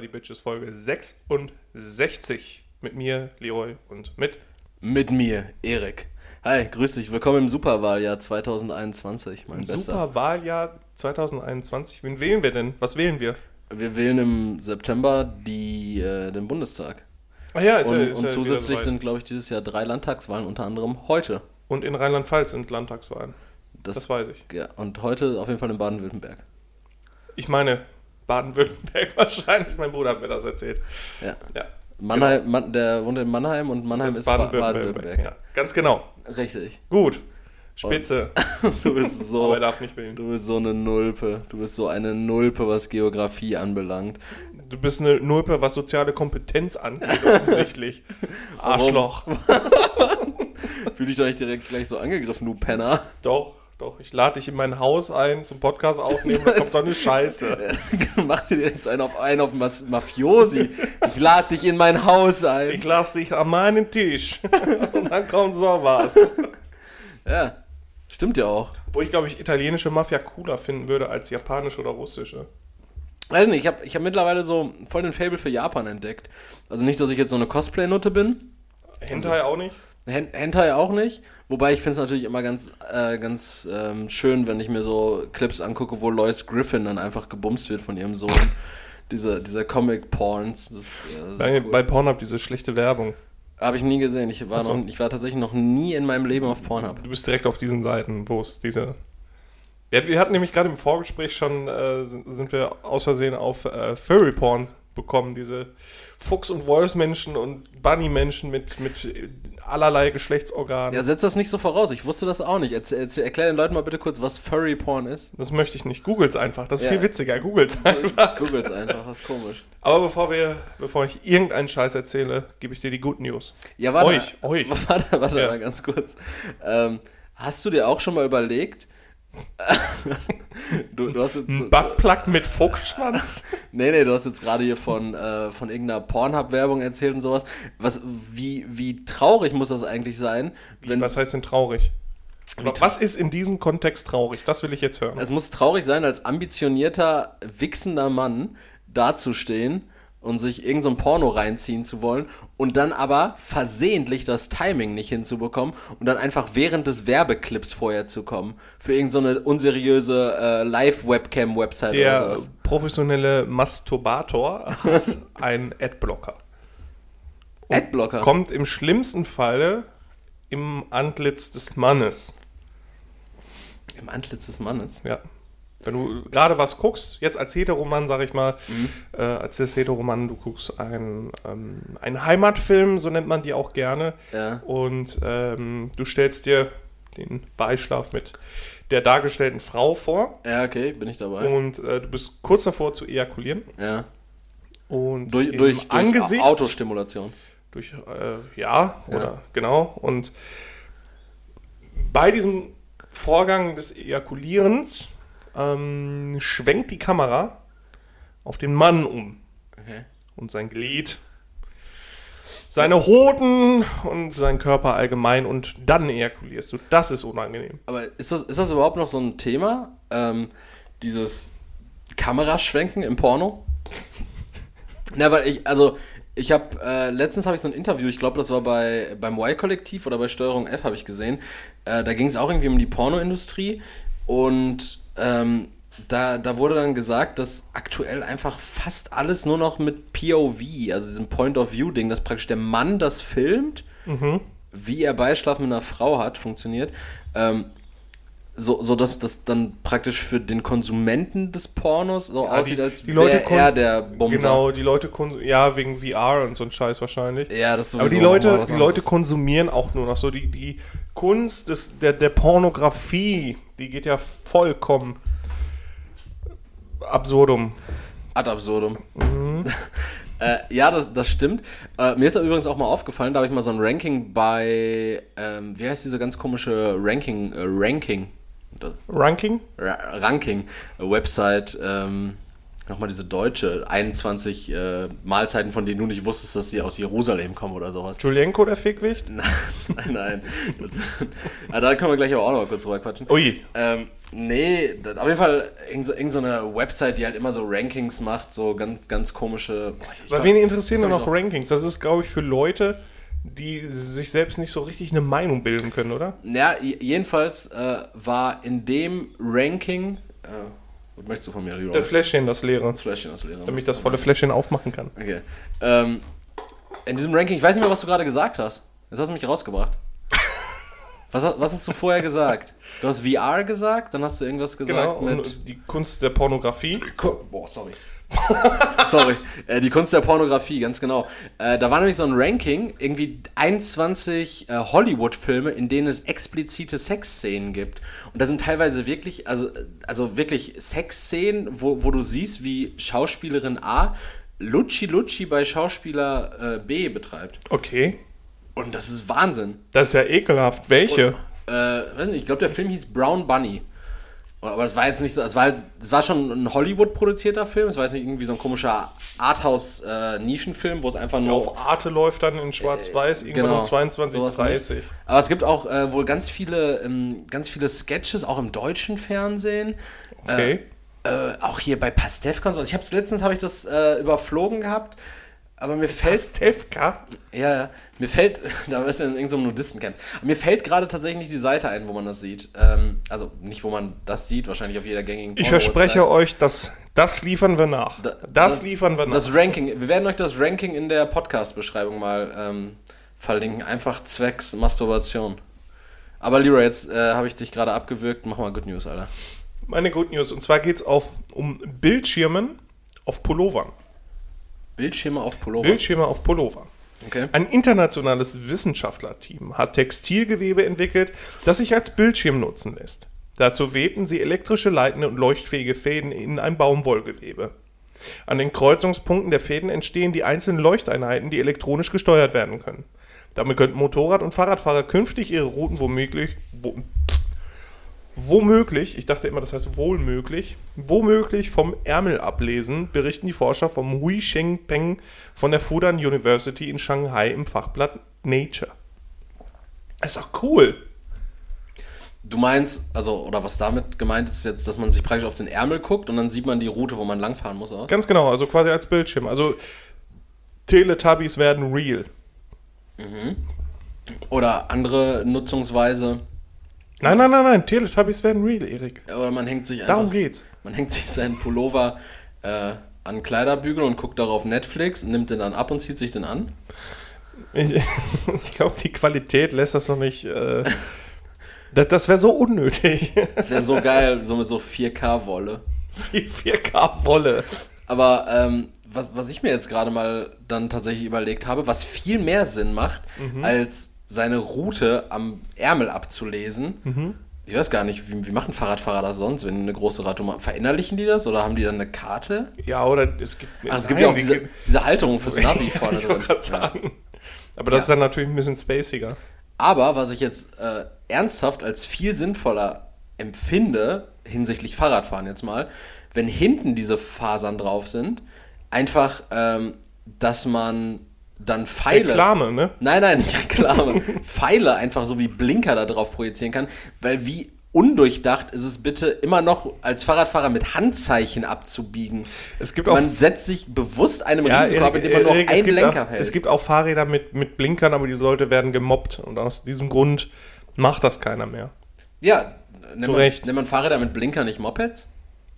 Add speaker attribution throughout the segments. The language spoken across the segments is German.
Speaker 1: the Bitches Folge 66 mit mir, Leroy und mit
Speaker 2: Mit mir, Erik. Hi, grüß dich. Willkommen im Superwahljahr 2021, mein Bester.
Speaker 1: Superwahljahr 2021. Wen wählen wir denn? Was wählen wir?
Speaker 2: Wir wählen im September die, äh, den Bundestag.
Speaker 1: Ah ja, ist
Speaker 2: Und,
Speaker 1: ja, ist
Speaker 2: und
Speaker 1: ja
Speaker 2: zusätzlich sind, glaube ich, dieses Jahr drei Landtagswahlen, unter anderem heute.
Speaker 1: Und in Rheinland-Pfalz sind Landtagswahlen.
Speaker 2: Das,
Speaker 1: Das weiß ich.
Speaker 2: Ja, und heute auf jeden Fall in Baden-Württemberg.
Speaker 1: Ich meine, Baden-Württemberg wahrscheinlich. Mein Bruder hat mir das erzählt.
Speaker 2: Ja.
Speaker 1: Ja.
Speaker 2: Mannheim, Mann, der wohnt in Mannheim und Mannheim ist Ba- Baden-Württemberg.
Speaker 1: Ja, ganz genau.
Speaker 2: Richtig.
Speaker 1: Gut. Spitze.
Speaker 2: Du bist so.
Speaker 1: Aber er darf nicht wählen.
Speaker 2: Du bist so eine Nulpe. Du bist so eine Nulpe, was Geografie anbelangt.
Speaker 1: Du bist eine Nulpe, was soziale Kompetenz angeht, offensichtlich. Arschloch.
Speaker 2: Fühl dich doch nicht direkt gleich so angegriffen, du Penner.
Speaker 1: Doch, doch. Ich lade dich in mein Haus ein zum Podcast aufnehmen. Da kommt so eine Scheiße.
Speaker 2: Mach dir jetzt einen auf einen auf Mas Mafiosi. Ich lade dich in mein Haus ein.
Speaker 1: Ich lasse dich an meinen Tisch. Und dann kommt sowas.
Speaker 2: Ja, stimmt ja auch.
Speaker 1: Wo ich, glaube ich, italienische Mafia cooler finden würde als japanische oder russische.
Speaker 2: Weiß nicht, ich habe ich hab mittlerweile so voll den Fable für Japan entdeckt. Also nicht, dass ich jetzt so eine Cosplay-Nutte bin.
Speaker 1: Hentai auch nicht?
Speaker 2: Hen Hentai auch nicht. Wobei ich finde es natürlich immer ganz, äh, ganz ähm, schön, wenn ich mir so Clips angucke, wo Lois Griffin dann einfach gebumst wird von ihrem Sohn. diese diese Comic-Porns. Äh,
Speaker 1: Bei, bei Pornhub diese schlechte Werbung.
Speaker 2: habe ich nie gesehen. Ich war,
Speaker 1: Ach so.
Speaker 2: noch, ich war tatsächlich noch nie in meinem Leben auf Pornhub.
Speaker 1: Du bist direkt auf diesen Seiten, wo es diese. Wir, wir hatten nämlich gerade im Vorgespräch schon, äh, sind, sind wir aus Versehen auf äh, Furry Porn bekommen. Diese Fuchs- und Wolfsmenschen und Bunny-Menschen mit, mit allerlei Geschlechtsorganen.
Speaker 2: Ja, setz das nicht so voraus. Ich wusste das auch nicht. Erzähl, erzähl, erklär den Leuten mal bitte kurz, was Furry Porn ist.
Speaker 1: Das möchte ich nicht. Googles einfach. Das ist
Speaker 2: Ja.
Speaker 1: viel witziger. Googles einfach.
Speaker 2: Googles einfach, das ist komisch.
Speaker 1: Aber bevor wir, bevor ich irgendeinen Scheiß erzähle, gebe ich dir die Good News.
Speaker 2: Ja, warte.
Speaker 1: Euch, euch.
Speaker 2: Warte, warte
Speaker 1: Ja.
Speaker 2: mal ganz kurz. Ähm, hast du dir auch schon mal überlegt, du, du hast jetzt,
Speaker 1: Ein Buttplug mit Fuchsschwanz?
Speaker 2: nee, nee, du hast jetzt gerade hier von, äh, von irgendeiner Pornhub-Werbung erzählt und sowas. Was, wie, wie traurig muss das eigentlich sein, wenn
Speaker 1: Was heißt denn traurig?
Speaker 2: Wie
Speaker 1: Was ist in diesem Kontext traurig? Das will ich jetzt hören.
Speaker 2: Es muss traurig sein, als ambitionierter, wichsender Mann dazustehen und sich irgendein so Porno reinziehen zu wollen und dann aber versehentlich das Timing nicht hinzubekommen und dann einfach während des Werbeclips vorher zu kommen für irgendeine so unseriöse äh, Live-Webcam-Website oder
Speaker 1: Der
Speaker 2: sowas.
Speaker 1: professionelle Masturbator hat einen Adblocker.
Speaker 2: Adblocker.
Speaker 1: Kommt im schlimmsten Falle im Antlitz des Mannes.
Speaker 2: Im Antlitz des Mannes.
Speaker 1: Ja. Wenn du gerade was guckst, jetzt als Heteroman, sag ich mal,
Speaker 2: Mhm.
Speaker 1: äh, als Heteroman, du guckst einen, ähm, einen Heimatfilm, so nennt man die auch gerne,
Speaker 2: Ja.
Speaker 1: und ähm, du stellst dir den Beischlaf mit der dargestellten Frau vor
Speaker 2: Ja, okay, bin ich dabei.
Speaker 1: und äh, du bist kurz davor zu ejakulieren
Speaker 2: Ja.
Speaker 1: und
Speaker 2: Durch, durch, durch Autostimulation.
Speaker 1: durch äh, ja,
Speaker 2: Ja.
Speaker 1: oder genau und bei diesem Vorgang des Ejakulierens ähm, schwenkt die Kamera auf den Mann um
Speaker 2: Okay.
Speaker 1: und sein Glied, seine Hoden und seinen Körper allgemein und dann ejakulierst du. Das ist unangenehm.
Speaker 2: Aber ist das, ist das überhaupt noch so ein Thema? Ähm, dieses Kameraschwenken im Porno? Na, weil ich, also, ich habe, äh, letztens habe ich so ein Interview, ich glaube, das war bei, beim Y-Kollektiv oder bei Steuerung F, habe ich gesehen. Äh, da ging es auch irgendwie um die Pornoindustrie und ähm, da, da wurde dann gesagt, dass aktuell einfach fast alles nur noch mit POV, also diesem Point-of-View-Ding, dass praktisch der Mann das filmt, wie er Beischlaf mit einer Frau hat, funktioniert. Ähm, so, so dass das dann praktisch für den Konsumenten des Pornos so aussieht,
Speaker 1: die-
Speaker 2: als
Speaker 1: die Leute
Speaker 2: wäre er der Bumser.
Speaker 1: Genau, die Leute, kon- ja, wegen VR und so ein Scheiß wahrscheinlich.
Speaker 2: Ja, das ist
Speaker 1: Aber die Leute, die Leute konsumieren auch nur noch so. Die, die Kunst des, der, der Pornografie, die geht ja vollkommen absurdum.
Speaker 2: Ad absurdum.
Speaker 1: Mhm.
Speaker 2: äh, ja, das, das stimmt. Äh, mir ist ja übrigens auch mal aufgefallen, da habe ich mal so ein Ranking bei, ähm, wie heißt diese ganz komische Ranking, äh, Ranking, das,
Speaker 1: Ranking?
Speaker 2: Ra Ranking, Website ähm, Nochmal diese deutsche 21 äh, Mahlzeiten, von denen du nicht wusstest, dass die aus Jerusalem kommen oder sowas.
Speaker 1: Julienko, der Fickwicht?
Speaker 2: nein, nein. Das, ah, da können wir gleich aber auch noch kurz drüber quatschen.
Speaker 1: Ui.
Speaker 2: Ähm, nee, auf jeden Fall irgend so, irgend so eine Website, die halt immer so Rankings macht, so ganz, ganz komische. Boah, ich
Speaker 1: Weil
Speaker 2: glaub-
Speaker 1: wen interessieren denn noch Rankings? Das ist, glaube ich, für Leute, die sich selbst nicht so richtig eine Meinung bilden können, oder?
Speaker 2: Ja, jedenfalls äh, war in dem Ranking. Äh, was möchtest du von mir, Leroy?
Speaker 1: Der Fläschchen, das leere.
Speaker 2: Das Fläschchen, das leere.
Speaker 1: Damit ich das volle Fläschchen aufmachen kann.
Speaker 2: Okay. Ähm, in diesem Ranking, ich weiß nicht mehr, was du gerade gesagt hast. Jetzt hast du mich rausgebracht. Was, hast- was hast du vorher gesagt? Du hast VR gesagt, dann hast du irgendwas gesagt
Speaker 1: Genau,
Speaker 2: mit.
Speaker 1: und die Kunst der Pornografie.
Speaker 2: Boah, sorry. sorry. Äh, die Kunst der Pornografie, ganz genau. Äh, da war nämlich so ein Ranking, irgendwie 21 äh, Hollywood-Filme, in denen es explizite Sexszenen gibt. Und da sind teilweise wirklich, also, also wirklich Sexszenen, wo, wo du siehst, wie Schauspielerin A Lutschi Lutschi bei Schauspieler äh, B betreibt.
Speaker 1: Okay.
Speaker 2: Und das ist Wahnsinn.
Speaker 1: Das ist ja ekelhaft. Welche?
Speaker 2: Äh, weiß nicht, ich glaube, der Film hieß Brown Bunny. Aber es war jetzt nicht so, es war, halt, es war schon ein Hollywood-produzierter Film, es war jetzt nicht irgendwie so ein komischer Arthouse-Nischenfilm, wo es einfach nur.
Speaker 1: Auf Arte läuft dann in Schwarz-Weiß irgendwann
Speaker 2: genau,
Speaker 1: um 22,
Speaker 2: sowas
Speaker 1: 30.
Speaker 2: nicht. Aber es gibt auch äh, wohl ganz viele, ähm, ganz viele Sketches, auch im deutschen Fernsehen.
Speaker 1: Okay.
Speaker 2: Äh, auch hier bei Pastewka und so. Also ich hab's letztens habe ich das äh, überflogen gehabt, aber mir fällt
Speaker 1: Stefka?
Speaker 2: ja, ja. Mir fällt, da ist ja in irgendeinem Nudistencamp. Mir fällt gerade tatsächlich nicht die Seite ein, wo man das sieht. Ähm, also nicht, wo man das sieht, wahrscheinlich auf jeder gängigen
Speaker 1: Ich verspreche euch, dass das liefern wir nach.
Speaker 2: Da-
Speaker 1: das liefern wir nach.
Speaker 2: Das Ranking, wir werden euch das Ranking in der Podcast-Beschreibung mal ähm, verlinken. Einfach zwecks Masturbation. Aber Leroy, jetzt äh, habe ich dich gerade abgewürgt. Mach mal Good News, Alter.
Speaker 1: Meine Good News. Und zwar geht es um Bildschirmen auf Pullovern.
Speaker 2: Bildschirme auf Pullover.
Speaker 1: Bildschirme auf Pullover.
Speaker 2: okay.
Speaker 1: Ein internationales Wissenschaftlerteam hat Textilgewebe entwickelt, das sich als Bildschirm nutzen lässt. Dazu webten sie elektrische leitende und leuchtfähige Fäden in ein Baumwollgewebe. An den Kreuzungspunkten der Fäden entstehen die einzelnen Leuchteinheiten, die elektronisch gesteuert werden können. Damit könnten Motorrad- und Fahrradfahrer künftig ihre Routen womöglich, wo, womöglich, ich dachte immer, das heißt wohlmöglich, womöglich vom Ärmel ablesen, berichten die Forscher vom Hui Shengpeng von der Fudan University in Shanghai im Fachblatt Nature. ist doch cool.
Speaker 2: Du meinst, also, oder was damit gemeint ist jetzt, dass man sich praktisch auf den Ärmel guckt und dann sieht man die Route, wo man langfahren muss, aus?
Speaker 1: Ganz genau, also quasi als Bildschirm. Also Teletubbies werden real.
Speaker 2: Oder andere Nutzungsweise.
Speaker 1: Nein, nein, nein, nein, Teletubbies werden real, Erik.
Speaker 2: Oder man hängt sich einfach.
Speaker 1: Darum geht's.
Speaker 2: Man hängt sich seinen Pullover äh, an Kleiderbügel und guckt darauf Netflix, nimmt den dann ab und zieht sich den an.
Speaker 1: Ich, ich glaube, die Qualität lässt das noch nicht. Äh, das das wäre so unnötig.
Speaker 2: Das wäre so geil, so mit so 4K-Wolle.
Speaker 1: Die 4K-Wolle.
Speaker 2: Aber ähm, was, was ich mir jetzt gerade mal dann tatsächlich überlegt habe, was viel mehr Sinn macht, als seine Route am Ärmel abzulesen. Ich weiß gar nicht, wie, wie machen Fahrradfahrer das sonst, wenn eine große Radtour machen? Verinnerlichen die das oder haben die dann eine Karte?
Speaker 1: Ja, oder es gibt.
Speaker 2: Ach, es
Speaker 1: nein,
Speaker 2: gibt ja auch
Speaker 1: die
Speaker 2: diese, diese Halterung fürs Navi vorne drin.
Speaker 1: sagen. Aber das
Speaker 2: Ja.
Speaker 1: ist dann natürlich ein bisschen spaciger.
Speaker 2: Aber was ich jetzt äh, ernsthaft als viel sinnvoller empfinde, hinsichtlich Fahrradfahren jetzt mal, wenn hinten diese Fasern drauf sind, einfach, ähm, dass man dann Pfeile.
Speaker 1: Reklame, ne?
Speaker 2: Nein, nein, nicht Reklame. Pfeile einfach so wie Blinker da drauf projizieren kann, weil wie undurchdacht ist es bitte immer noch als Fahrradfahrer mit Handzeichen abzubiegen.
Speaker 1: Es gibt auch.
Speaker 2: Man setzt sich bewusst einem
Speaker 1: Ja,
Speaker 2: Risiko ab, indem man nur
Speaker 1: Erik,
Speaker 2: einen Lenker
Speaker 1: auch,
Speaker 2: hält.
Speaker 1: Es gibt auch Fahrräder mit, mit Blinkern, aber die Leute werden gemobbt. Und aus diesem Grund macht das keiner mehr.
Speaker 2: ja, nennt
Speaker 1: Zu
Speaker 2: man,
Speaker 1: Recht.
Speaker 2: nennt man Fahrräder mit Blinker nicht Mopeds?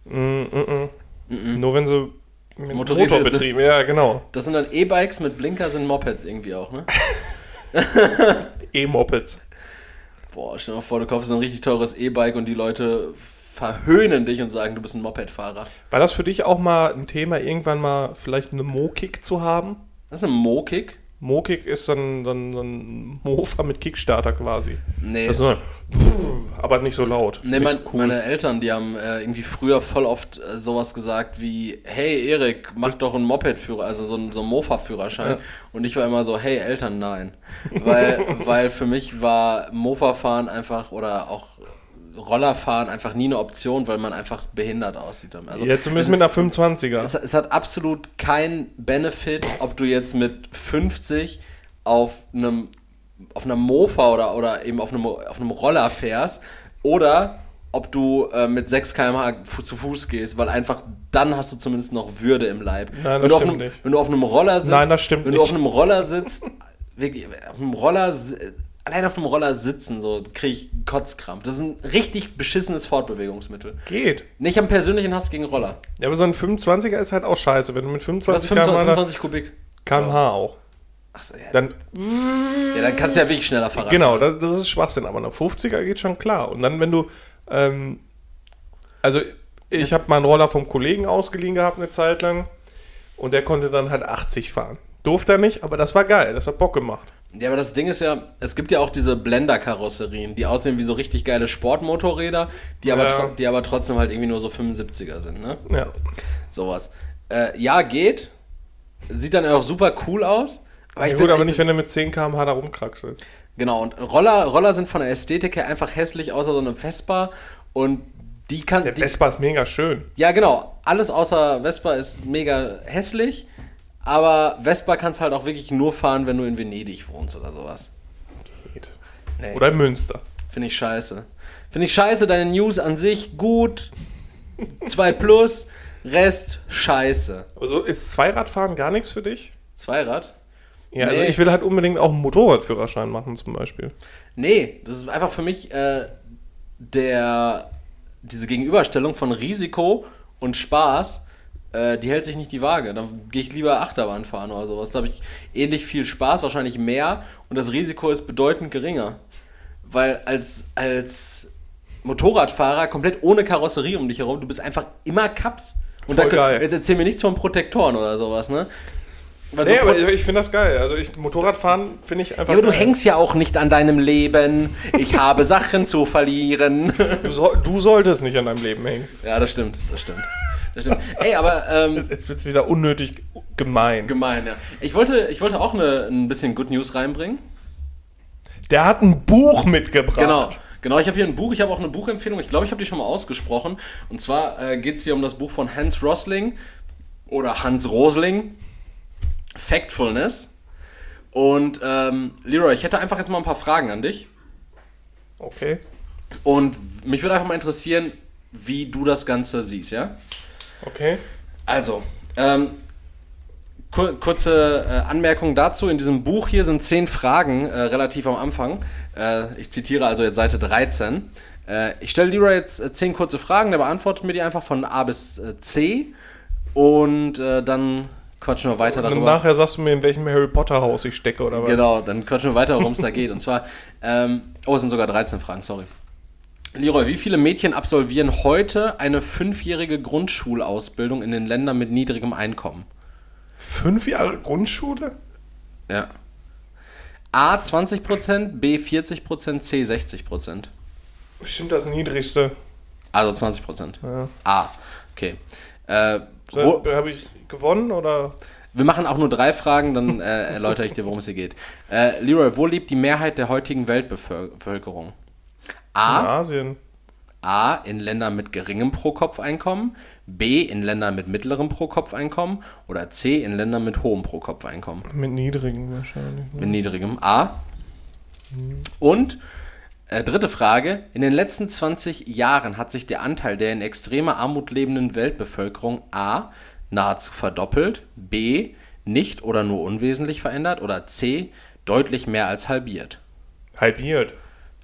Speaker 1: Nur wenn sie mit
Speaker 2: Motorisiert
Speaker 1: Motor betrieben. Ja, genau.
Speaker 2: Das sind dann E-Bikes mit Blinker, sind Mopeds irgendwie auch, ne?
Speaker 1: E-Mopeds.
Speaker 2: Boah, stell dir mal vor, du kaufst so ein richtig teures E-Bike und die Leute verhöhnen dich und sagen, du bist ein Mopedfahrer.
Speaker 1: War das für dich auch mal ein Thema, irgendwann mal vielleicht eine Mo-Kick zu haben?
Speaker 2: Das ist ein Mo-Kick?
Speaker 1: Mo-Kick ist so ein, so, ein, so ein Mofa mit Kickstarter quasi.
Speaker 2: Nee.
Speaker 1: Das ist so ein, aber nicht so laut.
Speaker 2: Nee, mein,
Speaker 1: so cool.
Speaker 2: meine Eltern, die haben äh, irgendwie früher voll oft äh, sowas gesagt wie, hey Erik, mach doch einen Moped-Führer, also so einen, so einen Mofa-Führerschein.
Speaker 1: Ja.
Speaker 2: Und ich war immer so, hey Eltern, nein. Weil, weil für mich war Mofa-Fahren einfach oder auch Rollerfahren einfach nie eine Option, weil man einfach behindert aussieht. Also,
Speaker 1: ja, zumindest mit einer 25er.
Speaker 2: es, es hat absolut keinen Benefit, ob du jetzt mit 50 auf einem auf einer Mofa oder, oder eben auf einem, auf einem Roller fährst oder ob du äh, mit 6 km/h fu- zu Fuß gehst, weil einfach dann hast du zumindest noch Würde im Leib.
Speaker 1: Nein, das
Speaker 2: wenn, du auf einem,
Speaker 1: nicht.
Speaker 2: wenn du auf einem Roller sitzt,
Speaker 1: Nein, das stimmt
Speaker 2: wenn du
Speaker 1: nicht.
Speaker 2: auf einem Roller sitzt, wirklich, auf einem Roller, allein auf einem Roller sitzen, so kriege ich Kotzkrampf. Das ist ein richtig beschissenes Fortbewegungsmittel.
Speaker 1: Geht.
Speaker 2: Nee, ich habe einen persönlichen Hass gegen Roller.
Speaker 1: Ja, aber so ein 25er ist halt auch scheiße. Wenn du mit
Speaker 2: Was
Speaker 1: 25
Speaker 2: ist 25,
Speaker 1: km/h
Speaker 2: 25 Kubik?
Speaker 1: kmh auch.
Speaker 2: Achso, ja.
Speaker 1: Dann,
Speaker 2: ja, dann kannst du ja wirklich schneller
Speaker 1: genau,
Speaker 2: fahren.
Speaker 1: das, das ist Schwachsinn. Aber eine 50er geht schon klar. Und dann, wenn du, ähm, also ich habe mal einen Roller vom Kollegen ausgeliehen gehabt eine Zeit lang. Und der konnte dann halt 80 fahren. Durfte er nicht, aber das war geil. Das hat Bock gemacht.
Speaker 2: Ja, aber das Ding ist ja, es gibt ja auch diese Blender-Karosserien, die aussehen wie so richtig geile Sportmotorräder, die, aber,
Speaker 1: Ja.
Speaker 2: die aber trotzdem halt irgendwie nur so 75er sind, ne?
Speaker 1: Ja.
Speaker 2: Sowas. Äh, ja, geht. Sieht dann auch super cool aus. Aber
Speaker 1: ja
Speaker 2: ich
Speaker 1: gut,
Speaker 2: bin-
Speaker 1: aber
Speaker 2: ich
Speaker 1: nicht, wenn du mit 10 km/h da rumkraxelst.
Speaker 2: Genau, und Roller, Roller sind von der Ästhetik her einfach hässlich, außer so eine Vespa. Und die kann.
Speaker 1: Der
Speaker 2: die,
Speaker 1: Vespa ist mega schön.
Speaker 2: ja, genau. Alles außer Vespa ist mega hässlich. Aber Vespa kannst halt auch wirklich nur fahren, wenn du in Venedig wohnst oder sowas.
Speaker 1: Geht.
Speaker 2: Nee.
Speaker 1: Oder in Münster.
Speaker 2: Finde ich scheiße. Finde ich scheiße, deine News an sich gut. 2 plus, Rest scheiße.
Speaker 1: Aber so ist Zweiradfahren gar nichts für dich?
Speaker 2: Zweirad?
Speaker 1: Ja, also
Speaker 2: Nee.
Speaker 1: ich will halt unbedingt auch einen Motorradführerschein machen zum Beispiel.
Speaker 2: Nee, das ist einfach für mich äh, der diese Gegenüberstellung von Risiko und Spaß, äh, die hält sich nicht die Waage. Dann gehe ich lieber Achterbahn fahren oder sowas. Da habe ich ähnlich viel Spaß, wahrscheinlich mehr und das Risiko ist bedeutend geringer. Weil als, als Motorradfahrer komplett ohne Karosserie um dich herum, du bist einfach immer Kaps. Und
Speaker 1: Voll
Speaker 2: da,
Speaker 1: geil.
Speaker 2: jetzt erzähl mir nichts von Protektoren oder sowas, ne? Weil
Speaker 1: Nee,
Speaker 2: so
Speaker 1: aber ich, finde das geil. Also ich, Motorradfahren finde ich einfach
Speaker 2: ja, aber du
Speaker 1: geil.
Speaker 2: hängst ja auch nicht an deinem Leben. Ich habe Sachen zu verlieren.
Speaker 1: Du, soll, du solltest nicht an deinem Leben hängen.
Speaker 2: Ja, das stimmt, das stimmt. Das stimmt. Ey, aber ähm,
Speaker 1: Jetzt wird es wieder unnötig gemein.
Speaker 2: gemein, ja. Ich wollte, ich wollte auch eine, ein bisschen Good News reinbringen.
Speaker 1: Der hat ein Buch mitgebracht.
Speaker 2: Genau. Genau, ich habe hier ein Buch, ich habe auch eine Buchempfehlung, ich glaube, ich habe die schon mal ausgesprochen. Und zwar äh, geht es hier um das Buch von Hans Rosling oder Hans Rosling, Factfulness. Und ähm, Leroy, ich hätte einfach jetzt mal ein paar Fragen an dich.
Speaker 1: Okay.
Speaker 2: Und mich würde einfach mal interessieren, wie du das Ganze siehst, ja?
Speaker 1: Okay.
Speaker 2: Also, ähm, kur kurze äh, Anmerkung dazu. In diesem Buch hier sind zehn Fragen äh, relativ am Anfang. Äh, ich zitiere also jetzt Seite 13. Äh, ich stelle Leroy jetzt äh, zehn kurze Fragen, der beantwortet mir die einfach von A bis äh, C. Und dann quatschen wir weiter
Speaker 1: Und
Speaker 2: darüber.
Speaker 1: nachher sagst du mir, in welchem Harry Potter Haus ich stecke oder was?
Speaker 2: Genau, dann quatschen wir weiter, worum es da geht. Und zwar, ähm, oh, es sind sogar 13 Fragen, sorry. Leroy, wie viele Mädchen absolvieren heute eine fünfjährige Grundschulausbildung in den Ländern mit niedrigem Einkommen?
Speaker 1: Fünf Jahre Grundschule?
Speaker 2: Ja. A 20%, B 40%, C 60%.
Speaker 1: Bestimmt das niedrigste.
Speaker 2: Also 20%.
Speaker 1: Ja.
Speaker 2: A. Okay. Äh,
Speaker 1: So, Habe ich gewonnen oder?
Speaker 2: wir machen auch nur drei Fragen, dann äh, erläutere ich dir, worum es hier geht. Äh, Leroy, wo lebt die Mehrheit der heutigen Weltbevölkerung?
Speaker 1: In
Speaker 2: A.
Speaker 1: Asien.
Speaker 2: A. In Ländern mit geringem Pro-Kopf-Einkommen. B. In Ländern mit mittlerem Pro-Kopf-Einkommen. Oder C. In Ländern mit hohem Pro-Kopf-Einkommen.
Speaker 1: Mit niedrigen wahrscheinlich. ne?
Speaker 2: Mit niedrigem A. Und äh, dritte Frage. In den letzten 20 Jahren hat sich der Anteil der in extremer Armut lebenden Weltbevölkerung A. nahezu verdoppelt, B. nicht oder nur unwesentlich verändert oder C. deutlich mehr als halbiert.
Speaker 1: Halbiert.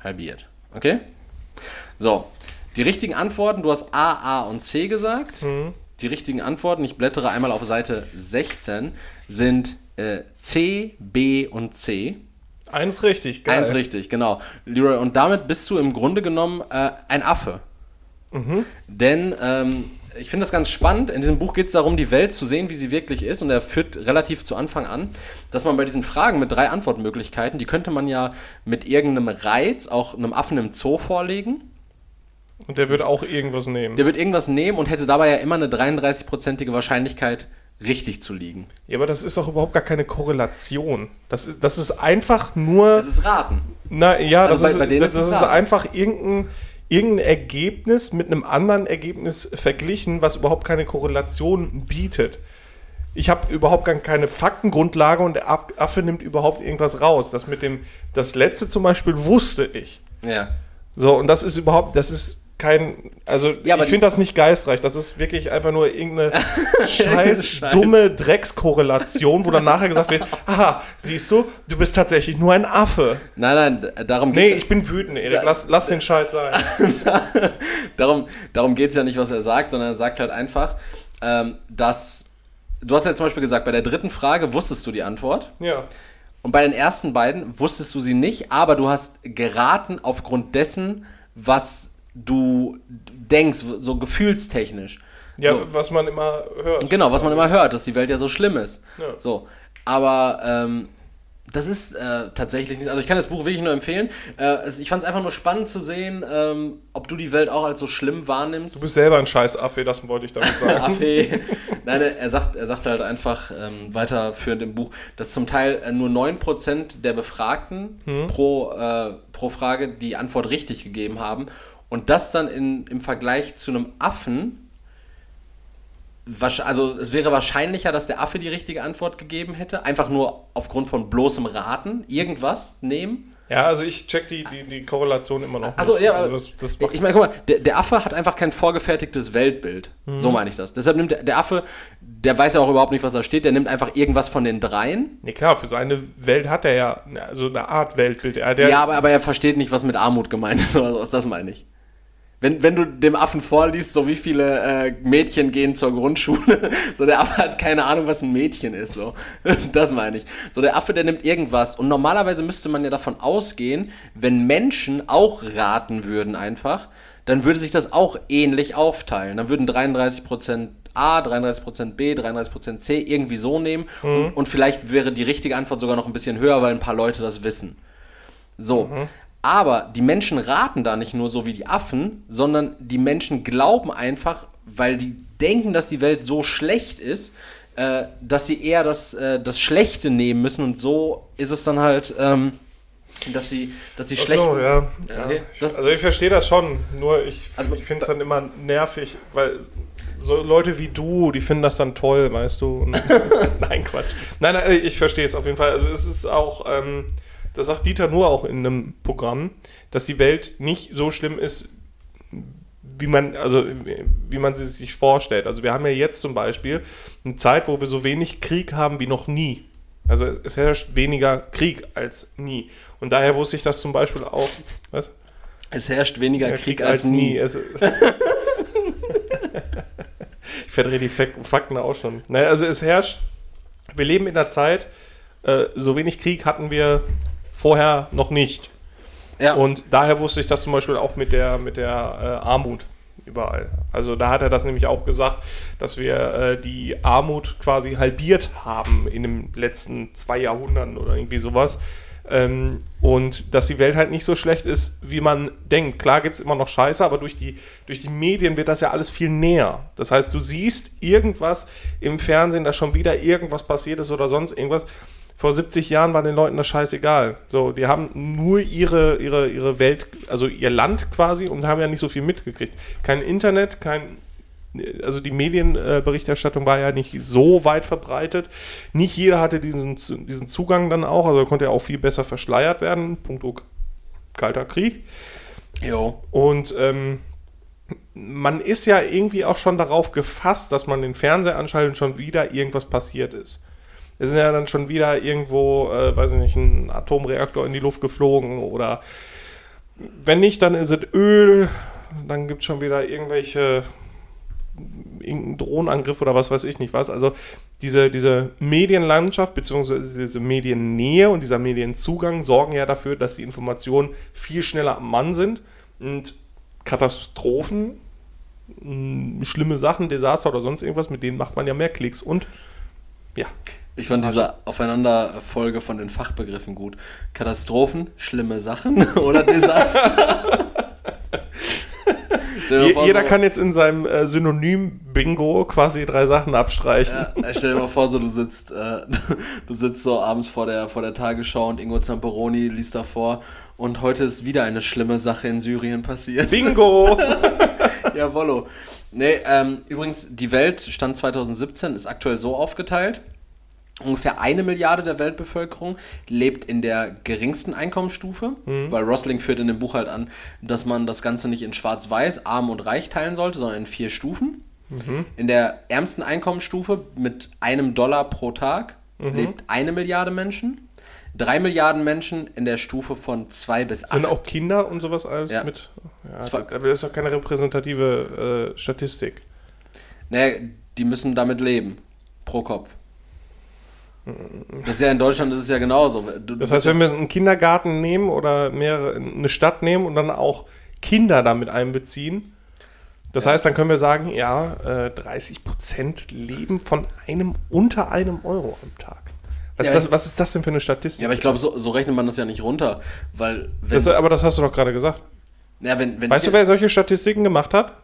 Speaker 2: Halbiert. Okay? So, die richtigen Antworten, du hast A, A und C gesagt. Die richtigen Antworten, ich blättere einmal auf Seite 16, sind äh, C, B und C.
Speaker 1: Eins richtig, geil.
Speaker 2: Eins richtig, genau. Leroy, und damit bist du im Grunde genommen äh, ein Affe. Denn ähm, ich finde das ganz spannend. In diesem Buch geht es darum, die Welt zu sehen, wie sie wirklich ist. Und er führt relativ zu Anfang an, dass man bei diesen Fragen mit drei Antwortmöglichkeiten, die könnte man ja mit irgendeinem Reiz auch einem Affen im Zoo vorlegen.
Speaker 1: Und der wird auch irgendwas nehmen.
Speaker 2: Der wird irgendwas nehmen und hätte dabei ja immer eine 33-prozentige Wahrscheinlichkeit, richtig zu liegen.
Speaker 1: Ja, aber das ist doch überhaupt gar keine Korrelation. Das ist, das ist einfach nur.
Speaker 2: Das ist Raten.
Speaker 1: Na ja,
Speaker 2: Also
Speaker 1: das,
Speaker 2: bei- bei
Speaker 1: ist,
Speaker 2: denen
Speaker 1: das,
Speaker 2: ist
Speaker 1: das ist einfach irgendein, irgendein Ergebnis mit einem anderen Ergebnis verglichen, was überhaupt keine Korrelation bietet. Ich habe überhaupt gar keine Faktengrundlage und der Affe nimmt überhaupt irgendwas raus. Das mit dem, das letzte zum Beispiel wusste ich.
Speaker 2: Ja.
Speaker 1: So, und das ist überhaupt, das ist kein, also
Speaker 2: Ja,
Speaker 1: ich finde das nicht geistreich. Das ist wirklich einfach nur irgendeine scheiß dumme Dreckskorrelation, wo dann nachher gesagt wird, aha, siehst du, du bist tatsächlich nur ein Affe.
Speaker 2: Nein, nein, darum
Speaker 1: Nee,
Speaker 2: geht's
Speaker 1: ich bin wütend, Erik. Lass, lass den Scheiß sein.
Speaker 2: darum, darum geht es ja nicht, was er sagt, sondern er sagt halt einfach, ähm, dass. Du hast ja zum Beispiel gesagt, bei der dritten Frage wusstest du die Antwort.
Speaker 1: Ja.
Speaker 2: Und bei den ersten beiden wusstest du sie nicht, aber du hast geraten aufgrund dessen, was du denkst, so gefühlstechnisch.
Speaker 1: Ja,
Speaker 2: so.
Speaker 1: was man immer hört.
Speaker 2: Genau, was man immer hört, dass die Welt ja so schlimm ist.
Speaker 1: Ja.
Speaker 2: So. Aber ähm, das ist äh, tatsächlich nicht. Also ich kann das Buch wirklich nur empfehlen. Äh, ich fand es einfach nur spannend zu sehen, ähm, ob du die Welt auch als so schlimm wahrnimmst.
Speaker 1: Du bist selber ein scheiß Affe, das wollte ich damit sagen.
Speaker 2: Affe. Nein, er sagt, er sagt halt einfach ähm, weiterführend im Buch, dass zum Teil äh, nur 9% der Befragten pro, äh, pro Frage die Antwort richtig gegeben haben. Und das dann in, im Vergleich zu einem Affen. Also es wäre wahrscheinlicher, dass der Affe die richtige Antwort gegeben hätte. Einfach nur aufgrund von bloßem Raten irgendwas nehmen.
Speaker 1: Ja, also ich check die, die, die Korrelation immer noch.
Speaker 2: Also,
Speaker 1: nicht.
Speaker 2: ja, aber
Speaker 1: das, das
Speaker 2: ich meine, guck mal, der, der Affe hat einfach kein vorgefertigtes Weltbild. So meine ich das. Deshalb nimmt der, der Affe, der weiß ja auch überhaupt nicht, was da steht, der nimmt einfach irgendwas von den dreien.
Speaker 1: nee, klar, für seine Welt hat er ja also eine Art Weltbild.
Speaker 2: Ja, aber, aber er versteht nicht, was mit Armut gemeint ist oder sowas, das meine ich. Wenn, wenn du dem Affen vorliest, so wie viele äh, Mädchen gehen zur Grundschule, so der Affe hat keine Ahnung, was ein Mädchen ist, so. Das meine ich. So der Affe, der nimmt irgendwas. Und normalerweise müsste man ja davon ausgehen, wenn Menschen auch raten würden einfach, dann würde sich das auch ähnlich aufteilen. Dann würden 33% A, 33% B, 33% C irgendwie so nehmen. Und, und vielleicht wäre die richtige Antwort sogar noch ein bisschen höher, weil ein paar Leute das wissen. So. Aber die Menschen raten da nicht nur so wie die Affen, sondern die Menschen glauben einfach, weil die denken, dass die Welt so schlecht ist, äh, dass sie eher das, äh, das Schlechte nehmen müssen und so ist es dann halt, ähm, dass sie, dass sie
Speaker 1: Ach
Speaker 2: schlecht.
Speaker 1: so, ja.
Speaker 2: Okay,
Speaker 1: ja. also ich verstehe das schon, nur ich,
Speaker 2: Also-
Speaker 1: ich finde es dann immer nervig, weil so Leute wie du, die finden das dann toll, weißt du. Und nein, Quatsch. Nein, nein, ich verstehe es auf jeden Fall. Also es ist auch, ähm, das sagt Dieter nur auch in einem Programm, dass die Welt nicht so schlimm ist, wie man, also wie- man sie sich vorstellt. Also wir haben ja jetzt zum Beispiel eine Zeit, wo wir so wenig Krieg haben wie noch nie. Also es herrscht weniger Krieg als nie. Und daher wusste ich das zum Beispiel auch. Was?
Speaker 2: Es herrscht weniger
Speaker 1: Ja,
Speaker 2: Krieg, als, nie.
Speaker 1: Es, ich verdrehe die Fak Fakten auch schon. Naja, also es herrscht, wir leben in einer Zeit, äh, so wenig Krieg hatten wir vorher noch nicht.
Speaker 2: Ja.
Speaker 1: Und daher wusste ich das zum Beispiel auch mit der, mit der äh, Armut überall. Also da hat er das nämlich auch gesagt, dass wir äh, die Armut quasi halbiert haben in den letzten zwei Jahrhunderten oder irgendwie sowas. Ähm, und dass die Welt halt nicht so schlecht ist, wie man denkt. Klar gibt es immer noch Scheiße, aber durch die, durch die Medien wird das ja alles viel näher. Das heißt, du siehst irgendwas im Fernsehen, dass schon wieder irgendwas passiert ist oder sonst irgendwas. Vor 70 Jahren war den Leuten das scheißegal. So, die haben nur ihre, ihre, ihre Welt, also ihr Land quasi und haben ja nicht so viel mitgekriegt. Kein Internet, kein, also die Medienberichterstattung war ja nicht so weit verbreitet. Nicht jeder hatte diesen, diesen Zugang dann auch, also konnte ja auch viel besser verschleiert werden. Punkto Kalter Krieg.
Speaker 2: Jo.
Speaker 1: Und ähm, man ist ja irgendwie auch schon darauf gefasst, dass man den Fernseher anschaltet und schon wieder irgendwas passiert ist. Ist ja dann schon wieder irgendwo, äh, weiß ich nicht, ein Atomreaktor in die Luft geflogen oder wenn nicht, dann ist es Öl, dann gibt es schon wieder irgendwelche irgendeinen Drohnenangriff oder was weiß ich nicht was. Also diese, diese Medienlandschaft beziehungsweise diese Mediennähe und dieser Medienzugang sorgen ja dafür, dass die Informationen viel schneller am Mann sind und Katastrophen, schlimme Sachen, Desaster oder sonst irgendwas, mit denen macht man ja mehr Klicks und ja.
Speaker 2: Ich fand diese Aufeinanderfolge von den Fachbegriffen gut. Katastrophen, schlimme Sachen oder Desaster.
Speaker 1: Je, jeder
Speaker 2: so-
Speaker 1: kann jetzt in seinem äh, Synonym-Bingo quasi drei Sachen abstreichen.
Speaker 2: Ja, stell dir mal vor, so du sitzt, äh, du sitzt so abends vor der, vor der Tagesschau und Ingo Zamperoni liest davor und heute ist wieder eine schlimme Sache in Syrien passiert.
Speaker 1: Bingo!
Speaker 2: Jawollo. Nee, ähm, übrigens, die Welt, Stand 2017, ist aktuell so aufgeteilt. Ungefähr eine Milliarde der Weltbevölkerung lebt in der geringsten Einkommensstufe, weil Rosling führt in dem Buch halt an, dass man das Ganze nicht in schwarz-weiß, arm und reich teilen sollte, sondern in vier Stufen. In der ärmsten Einkommensstufe mit einem Dollar pro Tag lebt eine Milliarde Menschen. Drei Milliarden Menschen in der Stufe von zwei bis acht.
Speaker 1: Sind auch Kinder und sowas alles
Speaker 2: Ja.
Speaker 1: mit? Ja, das ist auch keine repräsentative äh, Statistik.
Speaker 2: Naja, die müssen damit leben. Pro Kopf. Das ist ja in Deutschland ist es ja genauso. Du,
Speaker 1: Das heißt,
Speaker 2: ja,
Speaker 1: wenn wir einen Kindergarten nehmen oder mehrere, eine Stadt nehmen und dann auch Kinder damit einbeziehen, das heißt, dann können wir sagen, ja, äh, 30 Prozent leben von einem unter einem Euro am Tag. Was,
Speaker 2: Ja,
Speaker 1: ist, das, was ist das denn für eine Statistik?
Speaker 2: ja, aber ich glaube, so, so rechnet man das ja nicht runter. Weil,
Speaker 1: das, aber das hast du doch gerade gesagt.
Speaker 2: ja, wenn, wenn
Speaker 1: Weißt du, wer solche Statistiken gemacht hat?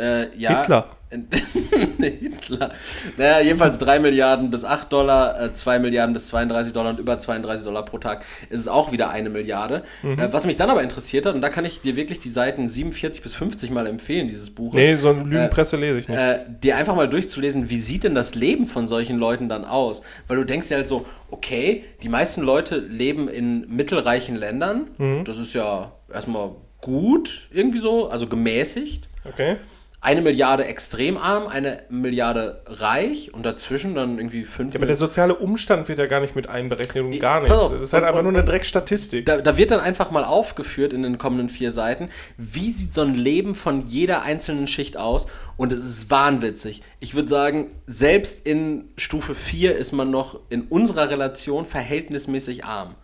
Speaker 2: Äh, ja.
Speaker 1: Hitler.
Speaker 2: Hitler. Naja, jedenfalls 3 Milliarden bis 8 Dollar, äh, 2 Milliarden bis 32 Dollar und über 32 Dollar pro Tag ist es auch wieder eine Milliarde.
Speaker 1: Mhm.
Speaker 2: Äh, was mich dann aber interessiert hat, und da kann ich dir wirklich die Seiten 47 bis 50 mal empfehlen, dieses Buches.
Speaker 1: Nee, so eine Lügenpresse lese ich nicht.
Speaker 2: äh, dir einfach mal durchzulesen, wie sieht denn das Leben von solchen Leuten dann aus? Weil du denkst ja halt so, okay, die meisten Leute leben in mittelreichen Ländern.
Speaker 1: Mhm.
Speaker 2: Das ist ja erstmal gut, irgendwie so, also gemäßigt.
Speaker 1: Okay.
Speaker 2: Eine Milliarde extrem arm, eine Milliarde reich und dazwischen dann irgendwie fünf.
Speaker 1: Ja, aber der soziale Umstand wird ja gar nicht mit einberechnet und gar nichts.
Speaker 2: auf,
Speaker 1: Das ist halt
Speaker 2: und-
Speaker 1: einfach nur eine Dreckstatistik.
Speaker 2: da, da wird dann einfach mal aufgeführt in den kommenden vier Seiten, wie sieht so ein Leben von jeder einzelnen Schicht aus und es ist wahnwitzig. Ich würde sagen, selbst in Stufe 4 ist man noch in unserer Relation verhältnismäßig arm.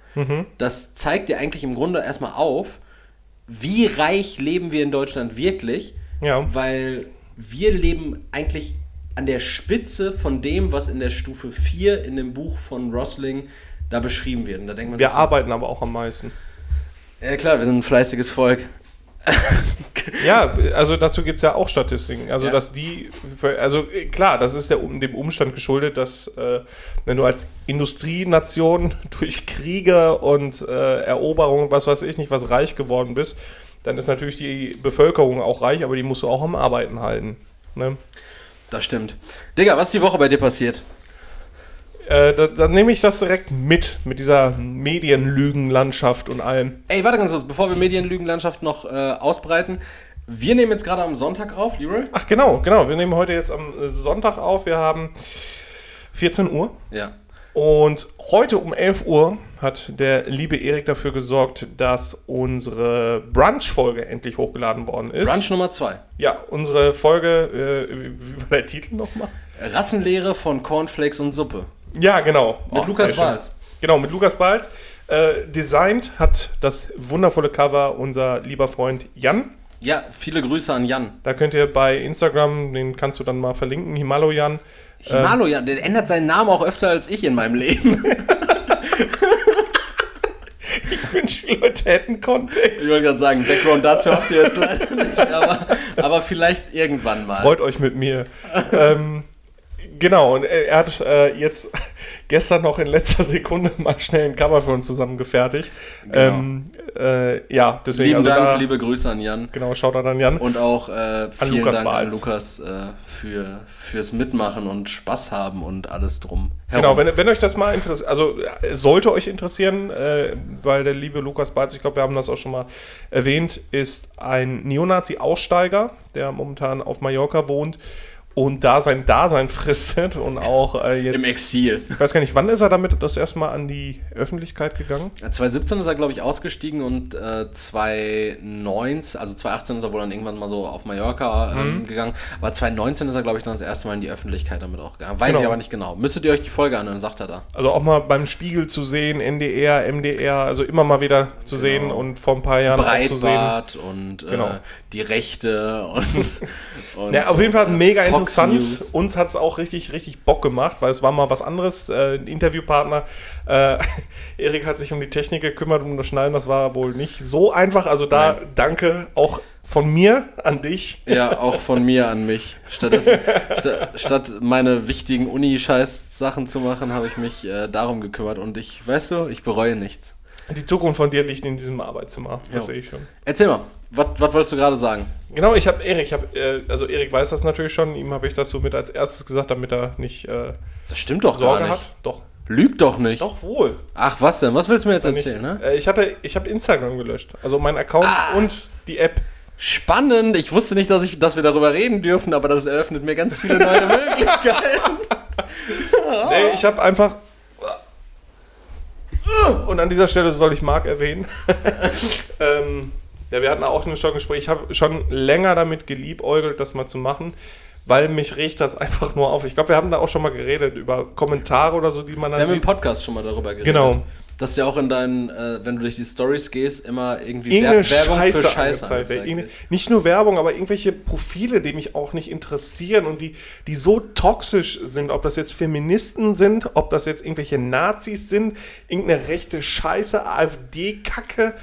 Speaker 2: Das zeigt dir eigentlich im Grunde erstmal auf, wie reich leben wir in Deutschland wirklich,
Speaker 1: Ja.
Speaker 2: weil wir leben eigentlich an der Spitze von dem, was in der Stufe 4 in dem Buch von Rosling da beschrieben wird. Und da denkt man
Speaker 1: Wir
Speaker 2: sich so,
Speaker 1: arbeiten aber auch am meisten.
Speaker 2: ja klar, wir sind ein fleißiges Volk.
Speaker 1: Ja, also dazu gibt es ja auch Statistiken. Also,
Speaker 2: Ja.
Speaker 1: dass die, also äh, klar, das ist der, dem Umstand geschuldet, dass äh, wenn du als Industrienation durch Kriege und äh, Eroberung, was weiß ich nicht, was reich geworden bist, dann ist natürlich die Bevölkerung auch reich, aber die musst du auch am Arbeiten halten. Ne?
Speaker 2: Das stimmt. Digga, was ist die Woche bei dir passiert?
Speaker 1: Äh, da, dann nehme ich das direkt mit, mit dieser Medienlügenlandschaft und allem.
Speaker 2: Ey, warte ganz kurz, bevor wir Medienlügenlandschaft noch äh, ausbreiten. Wir nehmen jetzt gerade am Sonntag auf, Leroy.
Speaker 1: Ach genau, genau. Wir nehmen heute jetzt am äh, Sonntag auf. Wir haben 14 Uhr.
Speaker 2: Ja.
Speaker 1: Und heute um 11 Uhr hat der liebe Erik dafür gesorgt, dass unsere Brunch-Folge endlich hochgeladen worden ist.
Speaker 2: Brunch Nummer 2.
Speaker 1: Ja, unsere Folge, äh, wie war der Titel nochmal?
Speaker 2: Rassenlehre von Cornflakes und Suppe.
Speaker 1: Ja, genau.
Speaker 2: Mit
Speaker 1: Oh,
Speaker 2: Lukas. Balz.
Speaker 1: Genau, mit Lukas Balz. Äh, designt hat das wundervolle Cover unser lieber Freund Jan.
Speaker 2: Ja, viele Grüße an Jan.
Speaker 1: Da könnt ihr bei Instagram, den kannst du dann mal verlinken, Himalo Jan.
Speaker 2: Himalo, ja, der ändert seinen Namen auch öfter als ich in meinem Leben.
Speaker 1: Ich wünsche, die Leute hätten Kontext.
Speaker 2: Ich wollte gerade sagen, Background dazu habt ihr jetzt leider nicht, aber, aber vielleicht irgendwann mal.
Speaker 1: Freut euch mit mir. ähm, genau, und er, hat äh, jetzt gestern noch in letzter Sekunde mal schnell ein Cover für uns zusammengefertigt. Ähm, äh, ja, deswegen
Speaker 2: Lieben
Speaker 1: also
Speaker 2: Dank,
Speaker 1: da,
Speaker 2: liebe Grüße an Jan.
Speaker 1: Genau, schaut dann Jan.
Speaker 2: Und auch äh, vielen
Speaker 1: Lukas
Speaker 2: Dank an
Speaker 1: Balz.
Speaker 2: Lukas äh, für, fürs Mitmachen und Spaß haben und alles drum.
Speaker 1: Genau, wenn, wenn euch das mal interessiert, also es sollte euch interessieren, äh, weil der liebe Lukas Balz, ich glaube, wir haben das auch schon mal erwähnt, ist ein Neonazi-Aussteiger, der momentan auf Mallorca wohnt und da sein Dasein fristet und auch äh, jetzt.
Speaker 2: Im Exil.
Speaker 1: Ich weiß gar nicht, wann ist er damit das erste Mal an die Öffentlichkeit gegangen?
Speaker 2: 2017 ist er, glaube ich, ausgestiegen und äh, 2019, also 2018 ist er wohl dann irgendwann mal so auf Mallorca ähm,
Speaker 1: Mhm.
Speaker 2: gegangen. Aber 2019 ist er, glaube ich, dann das erste Mal in die Öffentlichkeit damit auch gegangen. Weiß
Speaker 1: Genau.
Speaker 2: ich aber nicht genau. Müsstet ihr euch die Folge anhören, sagt er da.
Speaker 1: Also auch mal beim Spiegel zu sehen, NDR, MDR, also immer mal wieder zu sehen und vor ein paar Jahren auch zu sehen.
Speaker 2: Breitbart und äh,
Speaker 1: Genau.
Speaker 2: die Rechte und. und
Speaker 1: Ja, auf jeden Fall mega interessant.
Speaker 2: News.
Speaker 1: Uns hat es auch richtig, richtig Bock gemacht, weil es war mal was anderes. Äh, ein Interviewpartner, äh, Erik hat sich um die Technik gekümmert, um das Schneiden. Das war wohl nicht so einfach. Also da danke auch von mir an dich.
Speaker 2: Ja, auch von mir an mich. Stattdessen, sta statt meine wichtigen Uni-Scheiß-Sachen zu machen, habe ich mich äh, darum gekümmert. Und ich, weißt du, ich bereue nichts.
Speaker 1: Die Zukunft von dir liegt in diesem Arbeitszimmer. Das
Speaker 2: Ja.
Speaker 1: sehe ich schon.
Speaker 2: Erzähl mal, was wolltest du gerade sagen?
Speaker 1: Genau, ich habe Erik, ich hab, äh, also Erik weiß das natürlich schon, ihm habe ich das so mit als erstes gesagt, damit er nicht äh,
Speaker 2: Das stimmt doch
Speaker 1: Sorge
Speaker 2: gar nicht.
Speaker 1: hat. Doch.
Speaker 2: Lüg doch nicht.
Speaker 1: Doch wohl.
Speaker 2: Ach, was denn? Was willst du mir jetzt
Speaker 1: Nicht-
Speaker 2: erzählen, ne?
Speaker 1: Äh, ich hatte, ich habe Instagram gelöscht. Also mein Account
Speaker 2: Ah.
Speaker 1: und die App.
Speaker 2: Spannend. Ich wusste nicht, dass, ich, dass wir darüber reden dürfen, aber das eröffnet mir ganz viele neue Möglichkeiten.
Speaker 1: Nee, ich habe einfach. Und an dieser Stelle soll ich Marc erwähnen. ähm, ja, wir hatten auch schon ein Gespräch. Ich habe schon länger damit geliebäugelt, das mal zu machen, weil mich regt das einfach nur auf. Ich glaube, wir haben da auch schon mal geredet über Kommentare oder so, die man
Speaker 2: Wir haben im. Podcast schon mal darüber geredet.
Speaker 1: Genau.
Speaker 2: Dass ja auch in deinen, äh, wenn du durch die Stories gehst, immer irgendwie
Speaker 1: Irgendeine
Speaker 2: Wer- Werbung
Speaker 1: Scheiße
Speaker 2: für Scheiße
Speaker 1: angezeigt
Speaker 2: angezeigt
Speaker 1: Irgende-
Speaker 2: wird.
Speaker 1: Nicht nur Werbung, aber irgendwelche Profile, die mich auch nicht interessieren und die, die so toxisch sind, ob das jetzt Feministen sind, ob das jetzt irgendwelche Nazis sind, irgendeine rechte Scheiße, AfD-Kacke,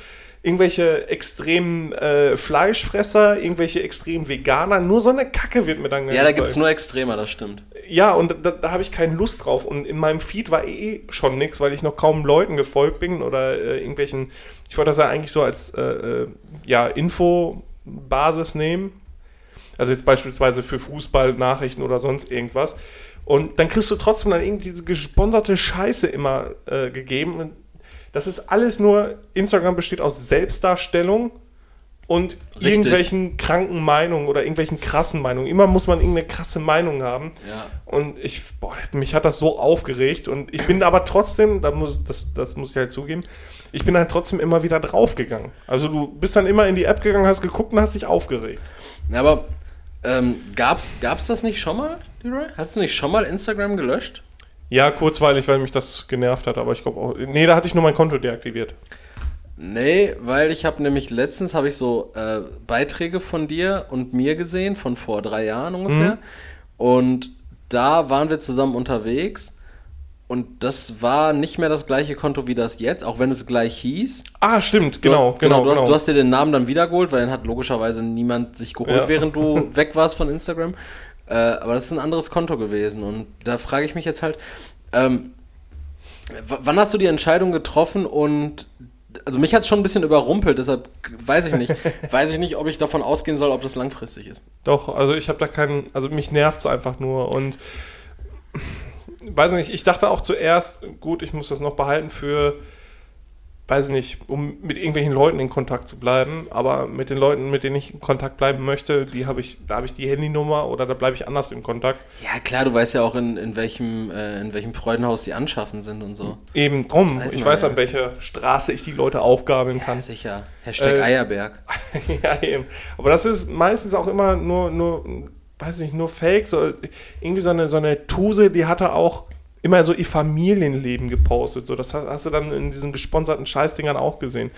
Speaker 1: irgendwelche extremen äh, Fleischfresser, irgendwelche extremen Veganer, nur so eine Kacke wird mir dann
Speaker 2: Ja, da gibt es nur Extremer, das stimmt.
Speaker 1: ja, und da, da habe ich keine Lust drauf. Und in meinem Feed war eh schon nix, weil ich noch kaum Leuten gefolgt bin oder äh, irgendwelchen. Ich wollte das ja eigentlich so als äh, äh, ja, Infobasis nehmen. Also jetzt beispielsweise für Fußballnachrichten oder sonst irgendwas. Und dann kriegst du trotzdem dann irgendwie diese gesponserte Scheiße immer äh, gegeben. Und das ist alles nur, Instagram besteht aus Selbstdarstellung und
Speaker 2: Richtig.
Speaker 1: irgendwelchen kranken Meinungen oder irgendwelchen krassen Meinungen. Immer muss man irgendeine krasse Meinung haben.
Speaker 2: Ja.
Speaker 1: Und ich, boah, mich hat das so aufgeregt. Und ich bin aber trotzdem, da muss, das, das muss ich halt zugeben, ich bin halt trotzdem immer wieder draufgegangen. Also du bist dann immer in die App gegangen, hast geguckt und hast dich aufgeregt.
Speaker 2: Ja, aber ähm, gab's, gab's das nicht schon mal, Leroy? Hast du nicht schon mal Instagram gelöscht?
Speaker 1: Ja, kurzweilig, weil mich das genervt hat, aber ich glaube auch. Nee, da hatte ich nur mein Konto deaktiviert.
Speaker 2: Nee, weil ich habe nämlich letztens habe ich so äh, Beiträge von dir und mir gesehen, von vor drei Jahren ungefähr. Und da waren wir zusammen unterwegs. Und das war nicht mehr das gleiche Konto wie das jetzt, auch wenn es gleich hieß.
Speaker 1: Ah, stimmt, genau,
Speaker 2: hast,
Speaker 1: genau,
Speaker 2: Du hast,
Speaker 1: genau.
Speaker 2: du hast dir den Namen dann wiedergeholt, weil den hat logischerweise niemand sich geholt,
Speaker 1: Ja.
Speaker 2: während du weg warst von Instagram. Äh, aber das ist ein anderes Konto gewesen. Und da frage ich mich jetzt halt, ähm, wann hast du die Entscheidung getroffen und also mich hat es schon ein bisschen überrumpelt, deshalb weiß ich nicht, weiß ich nicht, ob ich davon ausgehen soll, ob das langfristig ist.
Speaker 1: Doch, also ich habe da keinen, also mich nervt es einfach nur und weiß nicht, ich dachte auch zuerst, gut, ich muss das noch behalten für, weiß nicht, um mit irgendwelchen Leuten in Kontakt zu bleiben, aber mit den Leuten, mit denen ich in Kontakt bleiben möchte, die habe ich, da habe ich die Handynummer oder da bleibe ich anders in Kontakt.
Speaker 2: Ja klar, du weißt ja auch, in, in, welchem, äh, in welchem Freudenhaus die anschaffen sind und so.
Speaker 1: Eben drum,
Speaker 2: weiß
Speaker 1: ich
Speaker 2: man,
Speaker 1: weiß,
Speaker 2: ja.
Speaker 1: an welcher Straße ich die Leute aufgabeln
Speaker 2: Ja,
Speaker 1: kann.
Speaker 2: sicher. Hashtag
Speaker 1: Äh,
Speaker 2: Eierberg.
Speaker 1: ja, eben. Aber das ist meistens auch immer nur, nur, weiß nicht, nur Fake. So, irgendwie so eine, so eine Tuse, die hatte auch immer so ihr Familienleben gepostet. So, das hast, hast du dann in diesen gesponserten Scheißdingern auch gesehen.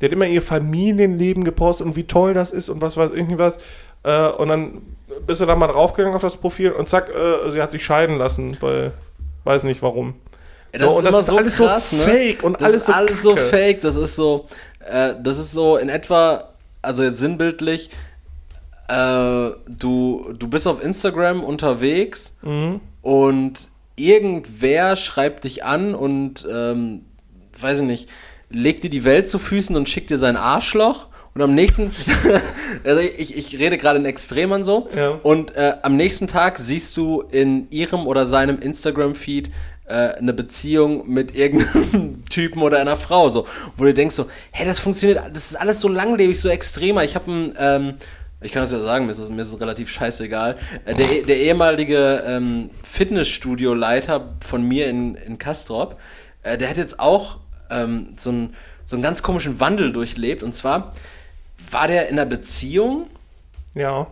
Speaker 1: Die hat immer ihr Familienleben gepostet und wie toll das ist und was weiß irgendwas. Äh, und dann bist du da mal draufgegangen auf das Profil und zack, äh, sie hat sich scheiden lassen, weil weiß nicht warum. So, und das ist alles so fake und
Speaker 2: das
Speaker 1: alles
Speaker 2: ist
Speaker 1: so
Speaker 2: alles so fake. Das ist so, äh, das ist so in etwa, also jetzt sinnbildlich, äh, du, du bist auf Instagram unterwegs
Speaker 1: Mhm.
Speaker 2: und irgendwer schreibt dich an und, ähm, weiß ich nicht, legt dir die Welt zu Füßen und schickt dir sein Arschloch. Und am nächsten, also ich, ich rede gerade in Extremern so,
Speaker 1: Ja.
Speaker 2: und äh, am nächsten Tag siehst du in ihrem oder seinem Instagram-Feed äh, eine Beziehung mit irgendeinem Typen oder einer Frau, so, wo du denkst so, hey, das funktioniert, das ist alles so langlebig, so extremer. Ich habe ein, ähm, ich kann das ja sagen, mir ist es, mir ist es relativ scheißegal. Äh, der, der ehemalige ähm, Fitnessstudio-Leiter von mir in, in Kastrop, äh, der hat jetzt auch ähm, so, einen, so einen ganz komischen Wandel durchlebt. Und zwar war der in einer Beziehung
Speaker 1: Ja.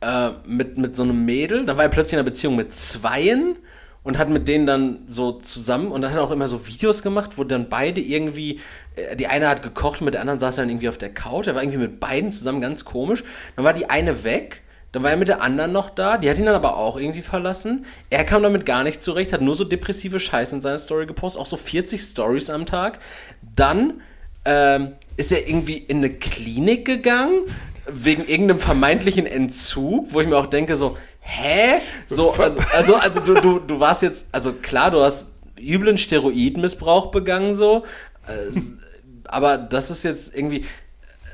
Speaker 2: äh, mit, mit so einem Mädel. Dann war er plötzlich in einer Beziehung mit Zweien und hat mit denen dann so zusammen und dann hat er auch immer so Videos gemacht, wo dann beide irgendwie, die eine hat gekocht, mit der anderen saß er dann irgendwie auf der Couch. Er war irgendwie mit beiden zusammen ganz komisch. Dann war die eine weg. Dann war er mit der anderen noch da, die hat ihn dann aber auch irgendwie verlassen. Er kam damit gar nicht zurecht, hat nur so depressive Scheiße in seiner Story gepostet, auch so 40 Stories am Tag. Dann ähm, ist er irgendwie in eine Klinik gegangen, wegen irgendeinem vermeintlichen Entzug, wo ich mir auch denke, so, hä? So, also, also, also du, du, du warst jetzt, also klar, du hast üblen Steroidmissbrauch begangen, so, aber das ist jetzt irgendwie,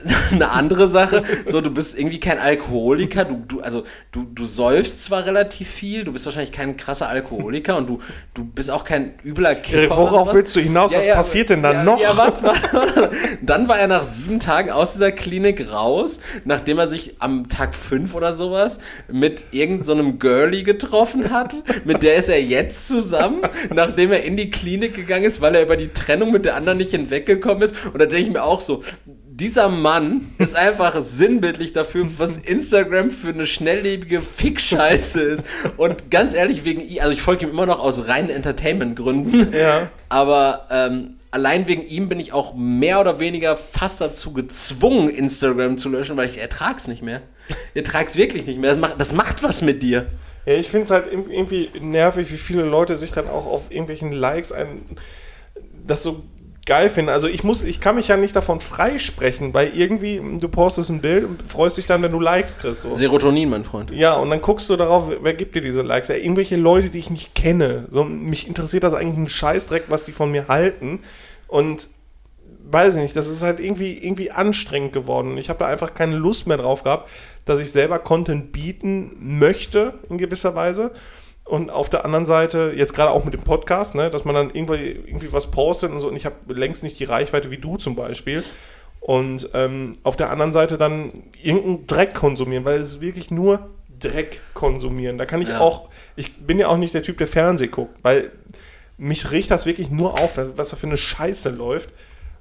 Speaker 2: eine andere Sache. So, du bist irgendwie kein Alkoholiker, du, du, also du, du säufst zwar relativ viel, du bist wahrscheinlich kein krasser Alkoholiker und du, du bist auch kein übler Kiffer.
Speaker 1: Worauf willst du hinaus?
Speaker 2: Ja,
Speaker 1: Was
Speaker 2: ja,
Speaker 1: passiert denn dann
Speaker 2: ja,
Speaker 1: noch?
Speaker 2: Ja, warte, warte. Dann war er nach sieben Tagen aus dieser Klinik raus, nachdem er sich am Tag fünf oder sowas mit irgendeinem so Girlie getroffen hat. Mit der ist er jetzt zusammen, nachdem er in die Klinik gegangen ist, weil er über die Trennung mit der anderen nicht hinweggekommen ist. Und da denke ich mir auch so, dieser Mann ist einfach sinnbildlich dafür, was Instagram für eine schnelllebige Fickscheiße ist. Und ganz ehrlich, wegen ihm, also ich folge ihm immer noch aus reinen Entertainment-Gründen.
Speaker 1: Ja.
Speaker 2: Aber ähm, allein wegen ihm bin ich auch mehr oder weniger fast dazu gezwungen, Instagram zu löschen, weil ich ertrag's nicht mehr. Ich ertrag's wirklich nicht mehr. Das macht, das macht was mit dir.
Speaker 1: Ja, ich finde es halt irgendwie nervig, wie viele Leute sich dann auch auf irgendwelchen Likes ein, das so geil finden. Also ich muss, ich kann mich ja nicht davon freisprechen, weil irgendwie du postest ein Bild und freust dich dann, wenn du Likes kriegst. So.
Speaker 2: Serotonin, mein Freund.
Speaker 1: Ja, und dann guckst du darauf, wer gibt dir diese Likes? Ja, irgendwelche Leute, die ich nicht kenne. So, mich interessiert das eigentlich ein Scheißdreck, was die von mir halten. Und weiß ich nicht, das ist halt irgendwie, irgendwie anstrengend geworden. Ich habe da einfach keine Lust mehr drauf gehabt, dass ich selber Content bieten möchte, in gewisser Weise. Und auf der anderen Seite, jetzt gerade auch mit dem Podcast, ne, dass man dann irgendwie, irgendwie was postet und so, und ich habe längst nicht die Reichweite wie du zum Beispiel. Und ähm, auf der anderen Seite dann irgendeinen Dreck konsumieren, weil es ist wirklich nur Dreck konsumieren. Da kann ich
Speaker 2: Ja.
Speaker 1: auch, ich bin ja auch nicht der Typ, der Fernseh guckt, weil mich riecht das wirklich nur auf, was da für eine Scheiße läuft.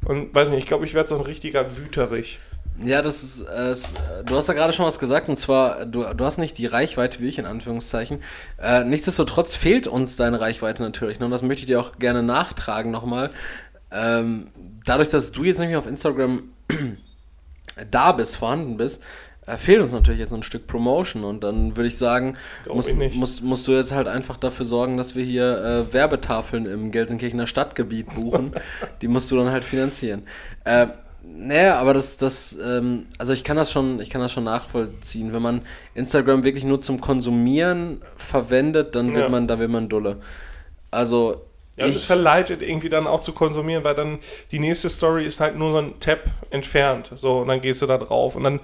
Speaker 1: Und weiß nicht, ich glaube, ich werde so ein richtiger Wüterich.
Speaker 2: Ja, das ist, äh, du hast da gerade schon was gesagt, und zwar, du, du hast nicht die Reichweite wie ich, in Anführungszeichen. Äh, nichtsdestotrotz fehlt uns deine Reichweite natürlich, ne? und das möchte ich dir auch gerne nachtragen nochmal. Ähm, dadurch, dass du jetzt nämlich auf Instagram da bist, vorhanden bist, äh, fehlt uns natürlich jetzt ein Stück Promotion und dann würde ich sagen, musst,
Speaker 1: ich nicht.
Speaker 2: musst, musst du jetzt halt einfach dafür sorgen, dass wir hier äh, Werbetafeln im Gelsenkirchener Stadtgebiet buchen. Die musst du dann halt finanzieren. Äh, naja, aber das, das, ähm, also ich kann das schon, ich kann das schon nachvollziehen. Wenn man Instagram wirklich nur zum Konsumieren verwendet, dann wird
Speaker 1: Ja.
Speaker 2: man, da wird man dulle. Also
Speaker 1: Ja, und es verleitet irgendwie dann auch zu konsumieren, weil dann die nächste Story ist halt nur so ein Tab entfernt. So, und dann gehst du da drauf und dann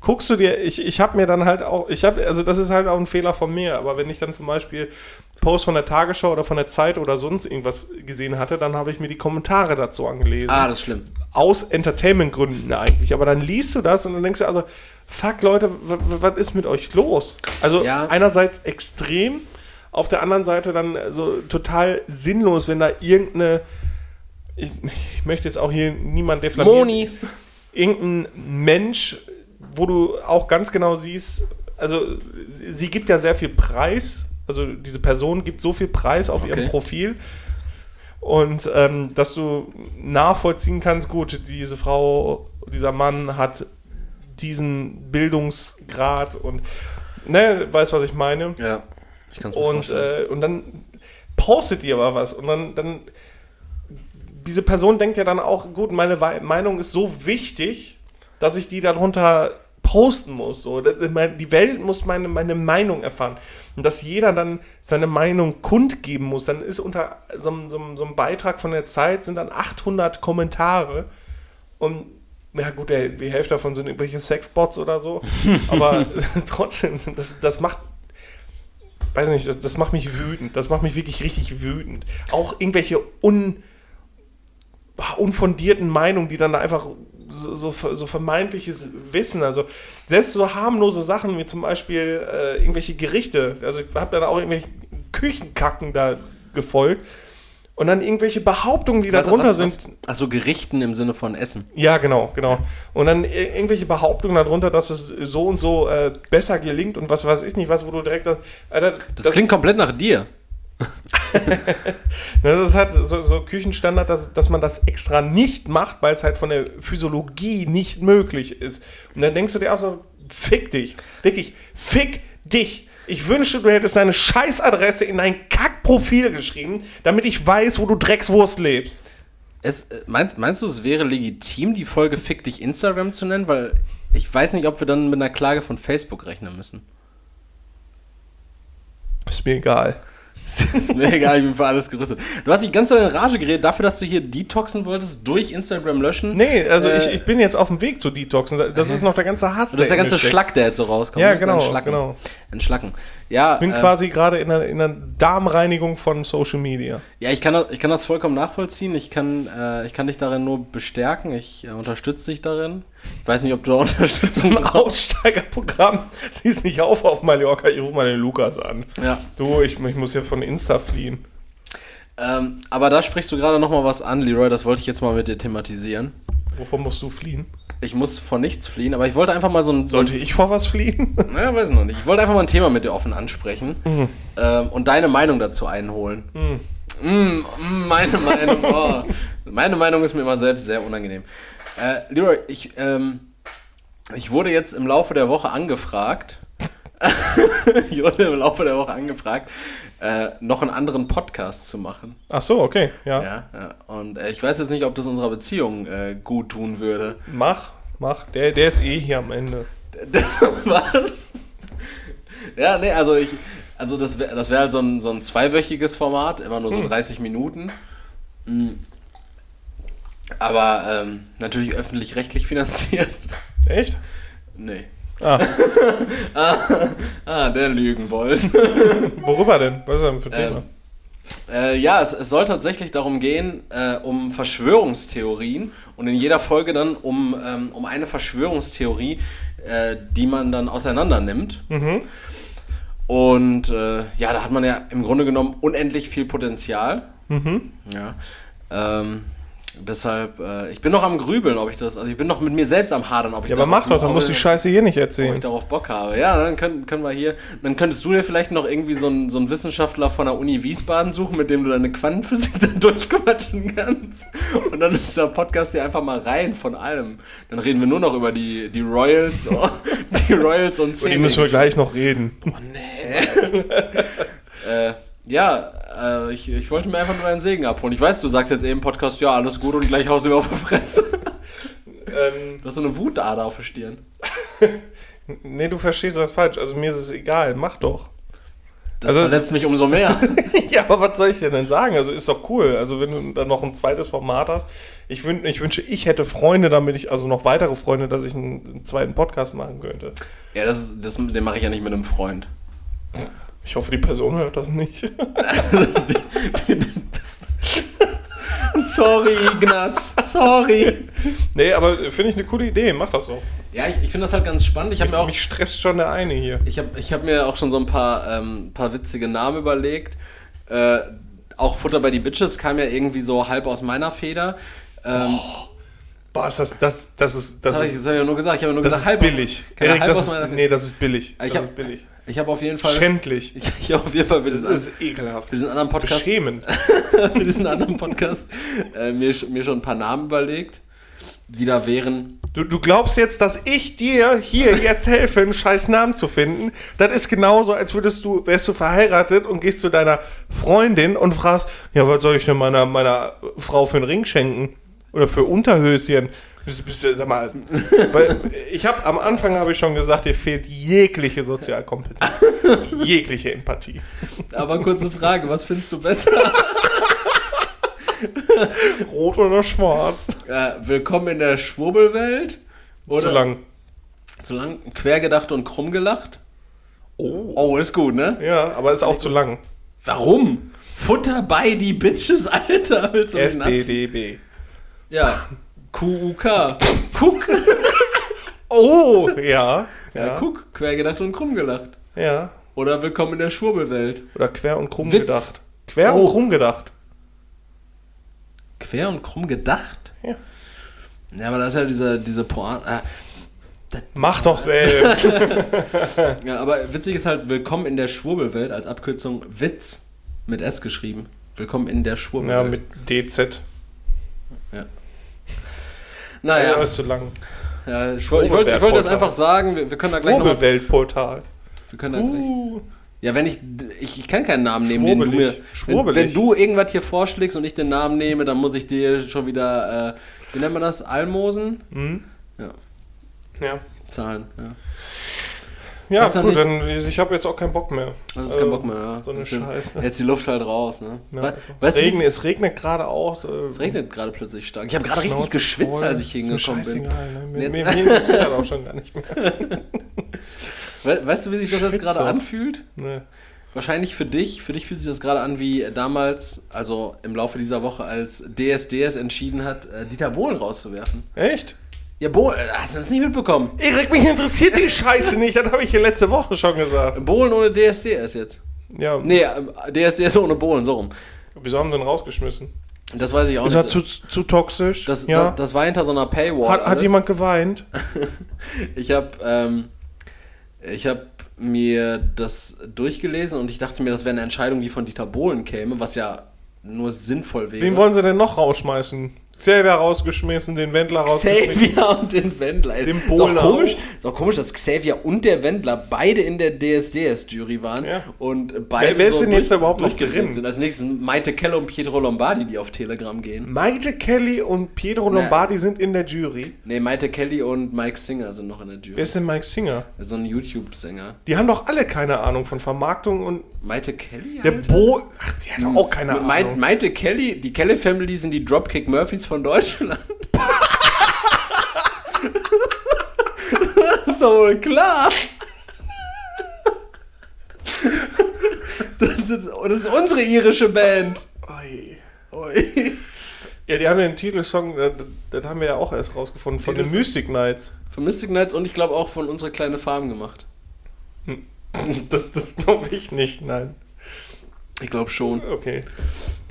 Speaker 1: guckst du dir, ich, ich habe mir dann halt auch, ich habe, also das ist halt auch ein Fehler von mir, aber wenn ich dann zum Beispiel Post von der Tagesschau oder von der Zeit oder sonst irgendwas gesehen hatte, dann habe ich mir die Kommentare dazu angelesen.
Speaker 2: ah, das ist schlimm.
Speaker 1: Aus Entertainment-Gründen eigentlich. Aber dann liest du das und dann denkst du, also, fuck Leute, was ist mit euch los? Also
Speaker 2: Ja.
Speaker 1: einerseits extrem, auf der anderen Seite dann so total sinnlos, wenn da irgendeine, ich, ich möchte jetzt auch hier niemand diffamieren.
Speaker 2: Moni.
Speaker 1: Irgendein Mensch, wo du auch ganz genau siehst, also sie gibt ja sehr viel Preis, also diese Person gibt so viel Preis auf
Speaker 2: Okay.
Speaker 1: ihrem Profil. Und ähm, dass du nachvollziehen kannst, gut, diese Frau, dieser Mann hat diesen Bildungsgrad und ne, weißt was ich meine.
Speaker 2: Ja, ich kann es
Speaker 1: Und,
Speaker 2: vorstellen.
Speaker 1: äh, und dann postet die aber was und dann, dann diese Person denkt ja dann auch, gut, meine Meinung ist so wichtig, dass ich die darunter posten muss. So. Die Welt muss meine, meine Meinung erfahren. Und dass jeder dann seine Meinung kundgeben muss, dann ist unter so, einem- so, so einem Beitrag von der Zeit sind dann 800 Kommentare und ja gut, der, die Hälfte davon sind irgendwelche Sexbots oder so, aber trotzdem, das, das macht weiß nicht, das, das macht mich wütend. Das macht mich wirklich richtig wütend. Auch irgendwelche un, unfundierten Meinungen, die dann da einfach so, so, so vermeintliches Wissen, also selbst so harmlose Sachen wie zum Beispiel äh, irgendwelche Gerichte, also ich habe dann auch irgendwelche Küchenkacken da gefolgt und dann irgendwelche Behauptungen, die da drunter sind.
Speaker 2: Also Gerichten im Sinne von Essen.
Speaker 1: Ja, genau, genau. Und dann ir- irgendwelche Behauptungen darunter, dass es so und so äh, besser gelingt und was weiß ich nicht, was, wo du direkt. Alter,
Speaker 2: Das, klingt komplett nach dir.
Speaker 1: Das ist halt so, so Küchenstandard, dass, dass man das extra nicht macht, weil es halt von der Physiologie nicht möglich ist. Und dann denkst du dir auch so, fick dich. Wirklich, fick dich. Ich wünschte, du hättest deine Scheißadresse in dein Kackprofil geschrieben, damit ich weiß, wo du Dreckswurst lebst.
Speaker 2: Es, äh, meinst, meinst du, es wäre legitim, die Folge Fick dich Instagram zu nennen? Weil ich weiß nicht, ob wir dann mit einer Klage von Facebook rechnen müssen.
Speaker 1: Ist mir egal.
Speaker 2: Ist mir egal, ich bin für alles gerüstet. Du hast dich ganz in Rage geredet dafür, dass du hier detoxen wolltest, durch Instagram löschen.
Speaker 1: Nee, also
Speaker 2: Äh,
Speaker 1: ich, ich bin jetzt auf dem Weg zu Detoxen. Das ist noch der ganze Hass.
Speaker 2: Das ist der ganze
Speaker 1: steckt.
Speaker 2: Schlack, der jetzt so rauskommt.
Speaker 1: Ja, genau,
Speaker 2: Entschlacken.
Speaker 1: genau.
Speaker 2: Entschlacken. Ja,
Speaker 1: Ich bin
Speaker 2: äh,
Speaker 1: quasi gerade in einer, in einer Darmreinigung von Social Media.
Speaker 2: ja ich, kann das, ich kann das vollkommen nachvollziehen. Ich kann, äh, ich kann dich darin nur bestärken. Ich äh, unterstütze dich darin. Ich weiß nicht, ob du da Unterstützung
Speaker 1: Ein Aussteigerprogramm. Siehst mich auf auf Mallorca, ich rufe mal den Lukas an.
Speaker 2: Ja.
Speaker 1: Du, ich, ich muss ja von Insta fliehen.
Speaker 2: Ähm, aber da sprichst du gerade noch mal was an, Leroy. Das wollte ich jetzt mal mit dir thematisieren.
Speaker 1: Wovon musst du fliehen?
Speaker 2: Ich muss vor nichts fliehen, aber ich wollte einfach mal so ein, so
Speaker 1: Sollte ich vor was fliehen?
Speaker 2: Naja, weiß ich noch nicht. Ich wollte einfach mal ein Thema mit dir offen ansprechen ähm, und deine Meinung dazu einholen. Mm, mm, meine Meinung, oh. Meine Meinung ist mir immer selbst sehr unangenehm. Äh, Leroy, ich, ähm, ich wurde jetzt im Laufe der Woche angefragt, ich wurde im Laufe der Woche angefragt, äh, noch einen anderen Podcast zu machen.
Speaker 1: Ach so, okay, ja.
Speaker 2: Ja, ja. Und äh, ich weiß jetzt nicht, ob das unserer Beziehung äh, gut tun würde.
Speaker 1: Mach, mach. Der, der ist eh hier am Ende.
Speaker 2: Was? Ja, nee, also ich, also das wäre das wär halt so ein, so ein zweiwöchiges Format, immer nur so 30 Minuten. Mm. Aber ähm, natürlich öffentlich-rechtlich finanziert.
Speaker 1: Echt?
Speaker 2: Nee.
Speaker 1: Ah,
Speaker 2: Ah, der Lügenbold.
Speaker 1: worüber denn? Was ist denn für ein Thema?
Speaker 2: Ähm, äh, ja, es, es soll tatsächlich darum gehen, äh, um Verschwörungstheorien und in jeder Folge dann um, ähm, um eine Verschwörungstheorie, äh, die man dann auseinander nimmt. Und äh, ja, da hat man ja im Grunde genommen unendlich viel Potenzial. Ja. Ähm, deshalb, äh, ich bin noch am Grübeln, ob ich das, also ich bin noch mit mir selbst am Hadern, ob ich
Speaker 1: Ja, aber mach doch, dann
Speaker 2: ob
Speaker 1: musst du
Speaker 2: ich-
Speaker 1: die Scheiße hier nicht
Speaker 2: ob ich
Speaker 1: erzählen.
Speaker 2: darauf Bock habe. Ja, dann können, können wir hier. Dann könntest du dir vielleicht noch irgendwie so einen, so einen Wissenschaftler von der Uni Wiesbaden suchen, mit dem du deine Quantenphysik dann durchquatschen kannst. Und dann ist der Podcast hier einfach mal rein von allem. Dann reden wir nur noch über die, die Royals, oh, die Royals und
Speaker 1: Über die müssen wir
Speaker 2: Zähne.
Speaker 1: gleich noch reden.
Speaker 2: Äh, ja, äh, ich, ich wollte mir einfach nur einen Segen abholen. Ich weiß, du sagst jetzt eben im Podcast, ja, alles gut und gleich haust du mir auf die Fresse.
Speaker 1: Ähm,
Speaker 2: Du hast so eine Wutader auf der Stirn.
Speaker 1: nee, du verstehst das falsch. Also mir ist es egal, mach doch.
Speaker 2: Das
Speaker 1: Also-
Speaker 2: verletzt mich umso mehr.
Speaker 1: ja, aber was soll ich dir denn sagen? Also ist doch cool. Also wenn du dann noch ein zweites Format hast. Ich, wün ich wünsche, ich hätte Freunde, damit ich, also noch weitere Freunde, dass ich einen, einen zweiten Podcast machen könnte.
Speaker 2: ja, das, ist- das, den mache ich ja nicht mit einem Freund.
Speaker 1: Ich hoffe, die Person hört das nicht.
Speaker 2: Sorry, Ignaz. Sorry.
Speaker 1: nee, aber finde ich eine coole Idee. Mach das so.
Speaker 2: Ja, ich, ich finde das halt ganz spannend. Ich habe mir auch,
Speaker 1: Mich stresst schon der eine hier.
Speaker 2: ich habe ich hab mir auch schon so ein paar, ähm, paar witzige Namen überlegt. Äh, auch Futter bei die Bitches kam ja irgendwie so halb aus meiner Feder. Ähm,
Speaker 1: Boah, ist das, das, das ist, das
Speaker 2: das habe ich, hab ich ja nur gesagt. Ich habe ja nur
Speaker 1: das
Speaker 2: gesagt,
Speaker 1: ist
Speaker 2: halb
Speaker 1: billig. Erik,
Speaker 2: halb
Speaker 1: das ist, nee, das ist billig.
Speaker 2: Ich
Speaker 1: das
Speaker 2: hab-
Speaker 1: ist billig.
Speaker 2: Ich habe auf jeden Fall.
Speaker 1: Schändlich.
Speaker 2: Ich, ich habe auf jeden Fall für diesen,
Speaker 1: Das ist ekelhaft.
Speaker 2: für diesen anderen Podcast,
Speaker 1: Beschämend.
Speaker 2: für diesen anderen Podcast äh, mir, mir schon ein paar Namen überlegt, die da wären.
Speaker 1: Du, du glaubst jetzt, dass ich dir hier jetzt helfe, einen scheiß Namen zu finden? Das ist genauso, als würdest du, wärst du verheiratet und gehst zu deiner Freundin und fragst, ja, was soll ich denn meiner, meiner Frau für einen Ring schenken? Oder für Unterhöschen? Bist, bist, sag mal, ich habe am Anfang habe ich schon gesagt, dir fehlt jegliche Sozialkompetenz, jegliche Empathie.
Speaker 2: Aber kurze Frage, was findest du besser?
Speaker 1: Rot oder schwarz?
Speaker 2: Äh, willkommen in der Schwurbelwelt?
Speaker 1: Zu lang.
Speaker 2: Zu lang? Quergedacht und krumm gelacht?
Speaker 1: Oh.
Speaker 2: Oh, ist gut, ne?
Speaker 1: Ja, aber ist auch zu lang.
Speaker 2: Warum? Futter bei die Bitches, Alter. Willst du?
Speaker 1: FDDB.
Speaker 2: Ja. QUK. Kuck.
Speaker 1: Oh, ja.
Speaker 2: Ja,
Speaker 1: Ja,
Speaker 2: Kuck. Quergedacht und krumm gelacht.
Speaker 1: ja.
Speaker 2: Oder willkommen in der Schwurbelwelt.
Speaker 1: Oder quer und krumm
Speaker 2: Witz.
Speaker 1: gedacht. Quer
Speaker 2: Oh.
Speaker 1: und krumm gedacht.
Speaker 2: Quer und krumm gedacht?
Speaker 1: Ja.
Speaker 2: Ja, aber das ist ja diese, diese Pointe. Ah,
Speaker 1: Mach doch selbst.
Speaker 2: ja, aber witzig ist halt Willkommen in der Schwurbelwelt als Abkürzung Witz mit S geschrieben. Willkommen in der
Speaker 1: ja,
Speaker 2: Schwurbelwelt.
Speaker 1: mit DZ.
Speaker 2: Ja.
Speaker 1: Ja,
Speaker 2: Naja,
Speaker 1: ist zu lang.
Speaker 2: ja, ich wollte wollt, wollt das einfach sagen. Wir, wir können da gleich noch.
Speaker 1: Schwurbelweltportal.
Speaker 2: Wir können da gleich.
Speaker 1: Uh,
Speaker 2: Ja, wenn ich, ich, ich kann keinen Namen nehmen, den du mir. Wenn, wenn du irgendwas hier vorschlägst und ich den Namen nehme, dann muss ich dir schon wieder, äh, wie nennt man das? Almosen?
Speaker 1: hm?
Speaker 2: Ja.
Speaker 1: Ja.
Speaker 2: Zahlen, ja.
Speaker 1: Ja,
Speaker 2: Weiß
Speaker 1: gut, dann ich habe jetzt auch keinen Bock mehr.
Speaker 2: Das ist
Speaker 1: Also,
Speaker 2: kein Bock mehr, ja.
Speaker 1: So eine Scheiße.
Speaker 2: Jetzt die Luft halt raus, ne?
Speaker 1: Ja.
Speaker 2: We weißt
Speaker 1: Regen, es regnet gerade auch. äh,
Speaker 2: es regnet gerade plötzlich stark. Ich habe gerade richtig geschwitzt,
Speaker 1: voll.
Speaker 2: als ich hingekommen bin.
Speaker 1: Ne? Mir, mir, mir interessiert das auch schon gar nicht mehr.
Speaker 2: We weißt du, wie sich das jetzt gerade anfühlt?
Speaker 1: Ne.
Speaker 2: Wahrscheinlich für dich. Für dich fühlt sich das gerade an wie damals, also im Laufe dieser Woche, als DSDS entschieden hat, äh, Dieter Bohlen rauszuwerfen.
Speaker 1: Echt?
Speaker 2: Ja, Bohlen, äh, hast du das nicht mitbekommen?
Speaker 1: Erik, mich interessiert die Scheiße nicht. Das habe ich hier letzte Woche schon gesagt.
Speaker 2: Bohlen ohne DSDS jetzt.
Speaker 1: Ja,
Speaker 2: Nee, äh, DSDS ohne Bohlen, so rum.
Speaker 1: wieso haben sie den rausgeschmissen?
Speaker 2: Das weiß ich auch
Speaker 1: Ist er
Speaker 2: nicht.
Speaker 1: zu, zu toxisch?
Speaker 2: das,
Speaker 1: ja.
Speaker 2: das, das war hinter so einer Paywall.
Speaker 1: hat, hat jemand geweint?
Speaker 2: Ich habe ähm, ich habe mir das durchgelesen und ich dachte mir, das wäre eine Entscheidung, die von Dieter Bohlen käme, was ja nur sinnvoll wäre.
Speaker 1: Wen wollen sie denn noch rausschmeißen? Xavier rausgeschmissen, den Wendler rausgeschmissen.
Speaker 2: Xavier und den Wendler.
Speaker 1: Den
Speaker 2: ist, auch komisch,
Speaker 1: auch.
Speaker 2: ist auch komisch, dass Xavier und der Wendler beide in der DSDS-Jury waren
Speaker 1: Ja.
Speaker 2: und beide
Speaker 1: Wer- wer ist denn jetzt überhaupt noch drin?
Speaker 2: sind. Als nächstes Maite Keller und Pietro Lombardi, die auf Telegram gehen.
Speaker 1: Maite Kelly und Pietro Lombardi sind in der Jury.
Speaker 2: Nee, Maite Kelly und Mike Singer sind noch in der
Speaker 1: Wer
Speaker 2: Jury.
Speaker 1: ist denn Mike Singer?
Speaker 2: So ein YouTube-Sänger.
Speaker 1: Die haben doch alle keine Ahnung von Vermarktung und
Speaker 2: Maite Kelly?
Speaker 1: der
Speaker 2: Alter?
Speaker 1: Bo. Ach, die hat doch auch keine Ahnung.
Speaker 2: Meinte Kelly, die Kelly Family sind die Dropkick Murphys von Deutschland. das ist doch wohl klar. Das ist, das ist unsere irische Band.
Speaker 1: Oi.
Speaker 2: Ui.
Speaker 1: Ja, die haben den Titelsong, das, haben wir ja auch erst rausgefunden, von den? Mystic Knights.
Speaker 2: Von Mystic Knights und ich glaube auch von unsere kleine Farm gemacht.
Speaker 1: Das, das glaube ich nicht, nein.
Speaker 2: Ich glaube schon,
Speaker 1: Okay.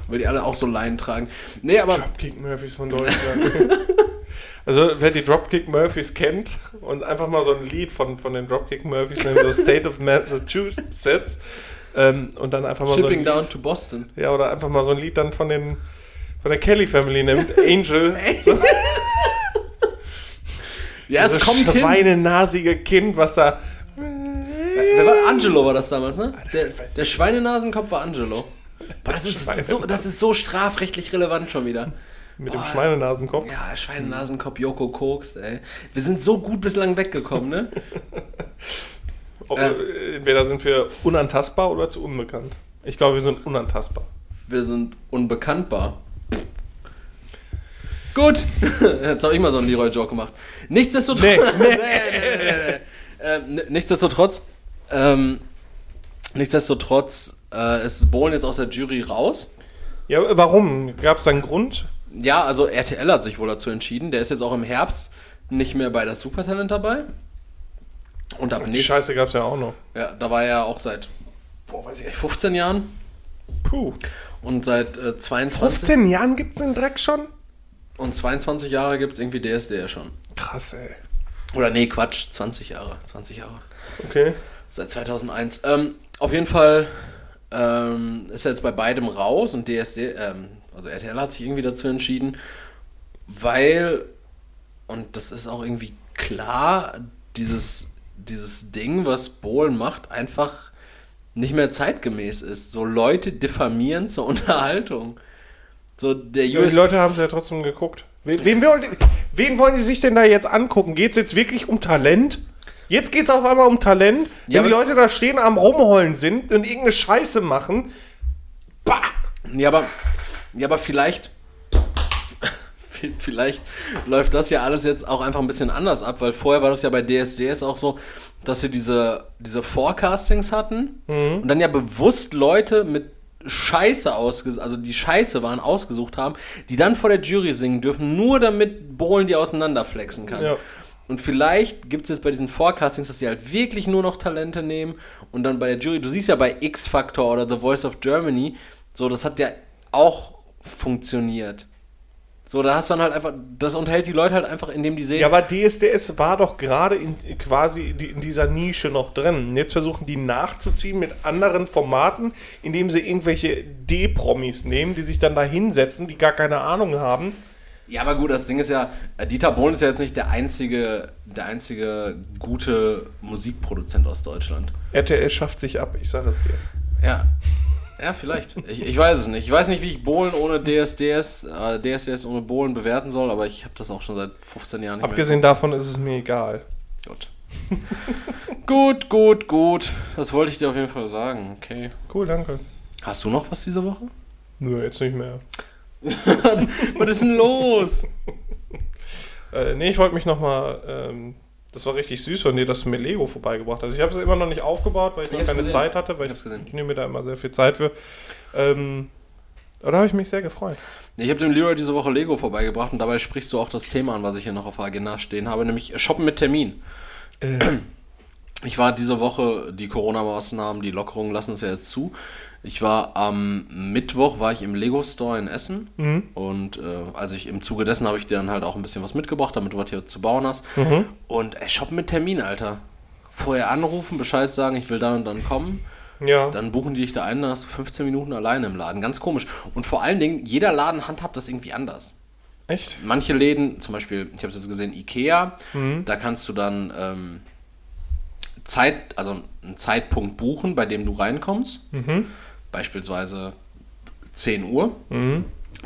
Speaker 2: Weil die alle auch so Leinen tragen. Nee, aber
Speaker 1: Dropkick Murphys von Deutschland. also, wer die Dropkick Murphys kennt und einfach mal so ein Lied von, von den Dropkick Murphys, nämlich so State of Massachusetts, ähm, und dann einfach mal so ein
Speaker 2: Shipping
Speaker 1: Lied,
Speaker 2: Down to Boston.
Speaker 1: Ja, oder einfach mal so ein Lied dann von den von der Kelly Family nimmt, Angel. so,
Speaker 2: Ja, es
Speaker 1: das
Speaker 2: kommt hin.
Speaker 1: schweinenasige Kind, was da.
Speaker 2: Wer war Angelo war das damals, ne? Der,
Speaker 1: weiß
Speaker 2: der Schweinenasenkopf war Angelo. Boah, das, ist so, das ist so strafrechtlich relevant schon wieder.
Speaker 1: Mit dem
Speaker 2: Boah.
Speaker 1: Schweinenasenkopf.
Speaker 2: Ja, Schweinenasenkopf, Joko Koks, ey. Wir sind so gut bislang weggekommen, ne?
Speaker 1: Ob, äh, Entweder sind wir unantastbar oder zu unbekannt. Ich glaube, wir sind unantastbar.
Speaker 2: Wir sind unbekanntbar. Gut. Jetzt habe ich mal so einen Leroy-Joke gemacht. Nichtsdestotrotz.
Speaker 1: Nee,
Speaker 2: nee, nee, ni- nichtsdestotrotz. Ähm, nichtsdestotrotz äh, ist Bohlen jetzt aus der Jury raus.
Speaker 1: Ja, warum? Gab es da einen Grund?
Speaker 2: Ja, also RTL hat sich wohl dazu entschieden. Der ist jetzt auch im Herbst nicht mehr bei das Supertalent dabei. Und ab
Speaker 1: Die
Speaker 2: nächstes
Speaker 1: Scheiße gab es ja auch noch.
Speaker 2: Ja, da war er ja auch seit, boah, weiß ich nicht, 15 Jahren.
Speaker 1: Puh.
Speaker 2: Und seit äh, 22
Speaker 1: 15 Jahren gibt es den Dreck schon?
Speaker 2: und 22 Jahre gibt es irgendwie DSDR schon.
Speaker 1: Krass, ey.
Speaker 2: Oder nee, Quatsch, 20 Jahre. 20 Jahre.
Speaker 1: Okay.
Speaker 2: Seit 2001. Ähm, auf jeden Fall ähm, ist jetzt bei beidem raus und DSD, ähm, also RTL hat sich irgendwie dazu entschieden, weil, und das ist auch irgendwie klar, dieses, dieses Ding, was Bohlen macht, einfach nicht mehr zeitgemäß ist. So Leute diffamieren zur Unterhaltung. So der
Speaker 1: Ja, die Leute haben es ja trotzdem geguckt. Wen, wen, wollen, wen wollen die sich denn da jetzt angucken? Geht es jetzt wirklich um Talent? Jetzt geht es auf einmal um Talent. Wenn
Speaker 2: Ja,
Speaker 1: die Leute da stehen, am Rumheulen sind und irgendeine Scheiße machen. Bah!
Speaker 2: Ja, aber, ja, aber vielleicht, vielleicht läuft das ja alles jetzt auch einfach ein bisschen anders ab, weil vorher war das ja bei DSDS auch so, dass sie diese, diese Forecastings hatten und dann ja bewusst Leute mit Scheiße ausgesucht, also die Scheiße waren, ausgesucht haben, die dann vor der Jury singen dürfen, nur damit Bohlen die auseinanderflexen kann.
Speaker 1: Ja.
Speaker 2: Und vielleicht gibt es jetzt bei diesen Forecastings, dass die halt wirklich nur noch Talente nehmen und dann bei der Jury, du siehst ja bei X Factor oder The Voice of Germany, so, das hat ja auch funktioniert. So, da hast du dann halt einfach, das unterhält die Leute halt einfach, indem die sehen,
Speaker 1: Ja, aber DSDS war doch gerade in, quasi in dieser Nische noch drin. Und jetzt versuchen die nachzuziehen mit anderen Formaten, indem sie irgendwelche D-Promis nehmen, die sich dann da hinsetzen, die gar keine Ahnung haben.
Speaker 2: Ja, aber gut, das Ding ist ja, äh, Dieter Bohlen ist ja jetzt nicht der einzige, der einzige gute Musikproduzent aus Deutschland.
Speaker 1: RTL schafft sich ab, ich sage es dir.
Speaker 2: Ja. Ja, vielleicht. Ich, ich weiß es nicht. Ich weiß nicht, wie ich Bohlen ohne DSDS, äh, DSDS ohne Bohlen bewerten soll, aber ich habe das auch schon seit 15 Jahren nicht
Speaker 1: Abgesehen davon ist es mir egal.
Speaker 2: Gut. gut, gut, gut. Das wollte ich dir auf jeden Fall sagen. Okay.
Speaker 1: Cool, danke.
Speaker 2: Hast du noch was diese Woche?
Speaker 1: Nö, jetzt nicht mehr.
Speaker 2: Was ist denn los?
Speaker 1: Äh, nee, ich wollte mich nochmal. Ähm, das war richtig süß von dir, dass du mir Lego vorbeigebracht hast. Ich habe es immer noch nicht aufgebaut, weil ich,
Speaker 2: Ich
Speaker 1: noch keine
Speaker 2: gesehen.
Speaker 1: Zeit hatte, weil
Speaker 2: Ich
Speaker 1: ich nehme mir da immer sehr viel Zeit für. Ähm, aber da habe ich mich sehr gefreut.
Speaker 2: Ich habe dem Leroy diese Woche Lego vorbeigebracht und dabei sprichst du auch das Thema an, was ich hier noch auf der Agenda stehen habe, nämlich Shoppen mit Termin.
Speaker 1: Äh,
Speaker 2: Ich war diese Woche, die Corona-Maßnahmen, die Lockerungen lassen es ja jetzt zu. Ich war am Mittwoch, war ich im Lego Store in Essen und äh, als ich im Zuge dessen habe ich dir dann halt auch ein bisschen was mitgebracht, damit du was hier zu bauen hast. Und ey, shoppen mit Termin, Alter. Vorher anrufen, Bescheid sagen, ich will dann und dann kommen.
Speaker 1: ja.
Speaker 2: Dann buchen die dich da ein, dann hast du 15 Minuten alleine im Laden. Ganz komisch. Und vor allen Dingen, jeder Laden handhabt das irgendwie anders.
Speaker 1: Echt?
Speaker 2: Manche Läden, zum Beispiel, ich habe es jetzt gesehen, Ikea, da kannst du dann ähm, Zeit, also einen Zeitpunkt buchen, bei dem du reinkommst. Beispielsweise 10 Uhr.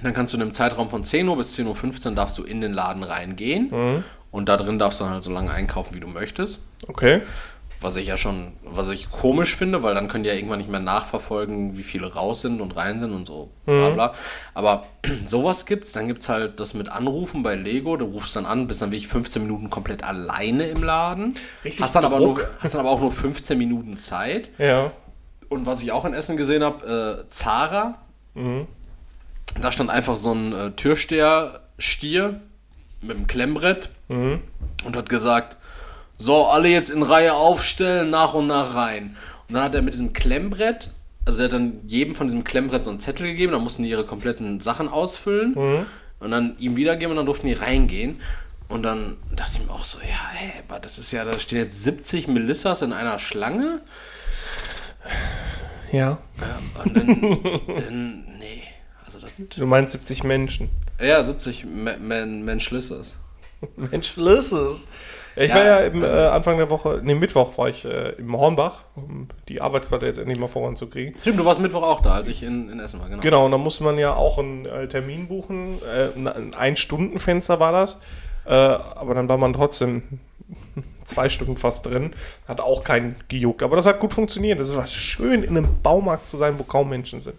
Speaker 2: Dann kannst du in einem Zeitraum von 10 Uhr bis 10.15 Uhr darfst du in den Laden reingehen. Und da drin darfst du dann halt so lange einkaufen, wie du möchtest.
Speaker 1: Okay.
Speaker 2: Was ich ja schon, was ich komisch finde, weil dann können die ja irgendwann nicht mehr nachverfolgen, wie viele raus sind und rein sind und so, bla bla. Aber sowas gibt's, dann gibt's halt das mit Anrufen bei Lego, du rufst dann an, bist dann wirklich 15 Minuten komplett alleine im Laden.
Speaker 1: Richtig
Speaker 2: hast dann, aber nur, hast dann aber auch nur 15 Minuten Zeit.
Speaker 1: Ja.
Speaker 2: Und was ich auch in Essen gesehen habe, äh, Zara. Da stand einfach so ein äh, Türsteher-Stier mit einem Klemmbrett und hat gesagt, so, alle jetzt in Reihe aufstellen, nach und nach rein. Und dann hat er mit diesem Klemmbrett, also der hat dann jedem von diesem Klemmbrett so einen Zettel gegeben, dann mussten die ihre kompletten Sachen ausfüllen und dann ihm wiedergeben und dann durften die reingehen. Und dann dachte ich mir auch so, ja, ey, aber das ist ja, da stehen jetzt 70 Melissas in einer Schlange.
Speaker 1: Ja.
Speaker 2: Und dann, dann nee. Also das,
Speaker 1: Du meinst 70 Menschen.
Speaker 2: ja, 70 Me- Men Menschlissas.
Speaker 1: Mensch, lass es. Ja, ich
Speaker 2: Ja,
Speaker 1: war ja im, äh, Anfang der Woche, nee, Mittwoch war ich äh, im Hornbach, um die Arbeitsplatte jetzt endlich mal voranzukriegen.
Speaker 2: Stimmt, du warst Mittwoch auch da, als ich in, in Essen war, genau.
Speaker 1: Genau, und da musste man ja auch einen äh, Termin buchen. Äh, ein- ein Ein-Stunden-Fenster war das. Äh, aber dann war man trotzdem zwei Stunden fast drin. Hat auch keinen gejuckt. Aber das hat gut funktioniert. Es war schön, in einem Baumarkt zu sein, wo kaum Menschen sind.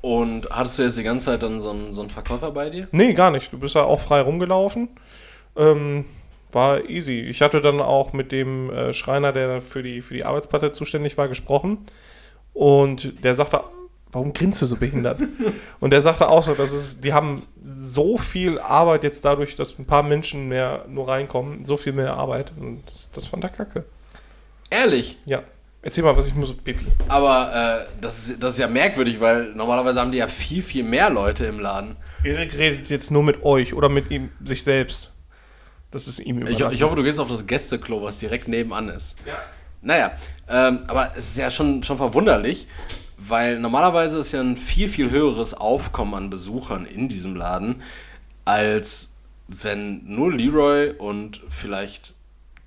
Speaker 2: Und hattest du jetzt die ganze Zeit dann so einen, so einen Verkäufer bei dir?
Speaker 1: Nee, gar nicht. Du bist ja auch frei rumgelaufen. Ähm, war easy. Ich hatte dann auch mit dem äh, Schreiner, der für die, für die Arbeitsplatte zuständig war, gesprochen. Und der sagte, warum grinst du so behindert? Und der sagte auch so, dass es, die haben so viel Arbeit jetzt dadurch, dass ein paar Menschen mehr nur reinkommen, so viel mehr Arbeit. Und das, das fand er kacke.
Speaker 2: Ehrlich.
Speaker 1: Ja. Erzähl mal, was ich muss, Pipi.
Speaker 2: Aber äh, das, ist, das ist ja merkwürdig, weil normalerweise haben die ja viel, viel mehr Leute im Laden.
Speaker 1: Erik redet jetzt nur mit euch oder mit ihm, sich selbst. Das ist ihm
Speaker 2: Ich,
Speaker 1: überlassen.
Speaker 2: ich hoffe, du gehst auf das Gästeklo, was direkt nebenan ist.
Speaker 1: Ja.
Speaker 2: Naja, ähm, aber es ist ja schon, schon verwunderlich, weil normalerweise ist ja ein viel, viel höheres Aufkommen an Besuchern in diesem Laden, als wenn nur Leroy und vielleicht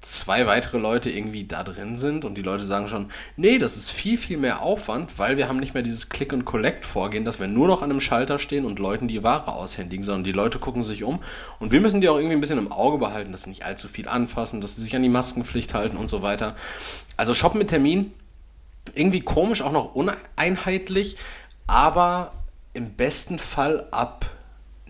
Speaker 2: zwei weitere Leute irgendwie da drin sind und die Leute sagen schon, nee, das ist viel, viel mehr Aufwand, weil wir haben nicht mehr dieses Click and Collect Vorgehen, dass wir nur noch an einem Schalter stehen und Leuten die Ware aushändigen, sondern die Leute gucken sich um und wir müssen die auch irgendwie ein bisschen im Auge behalten, dass sie nicht allzu viel anfassen, dass sie sich an die Maskenpflicht halten und so weiter. Also Shoppen mit Termin, irgendwie komisch, auch noch uneinheitlich, aber im besten Fall ab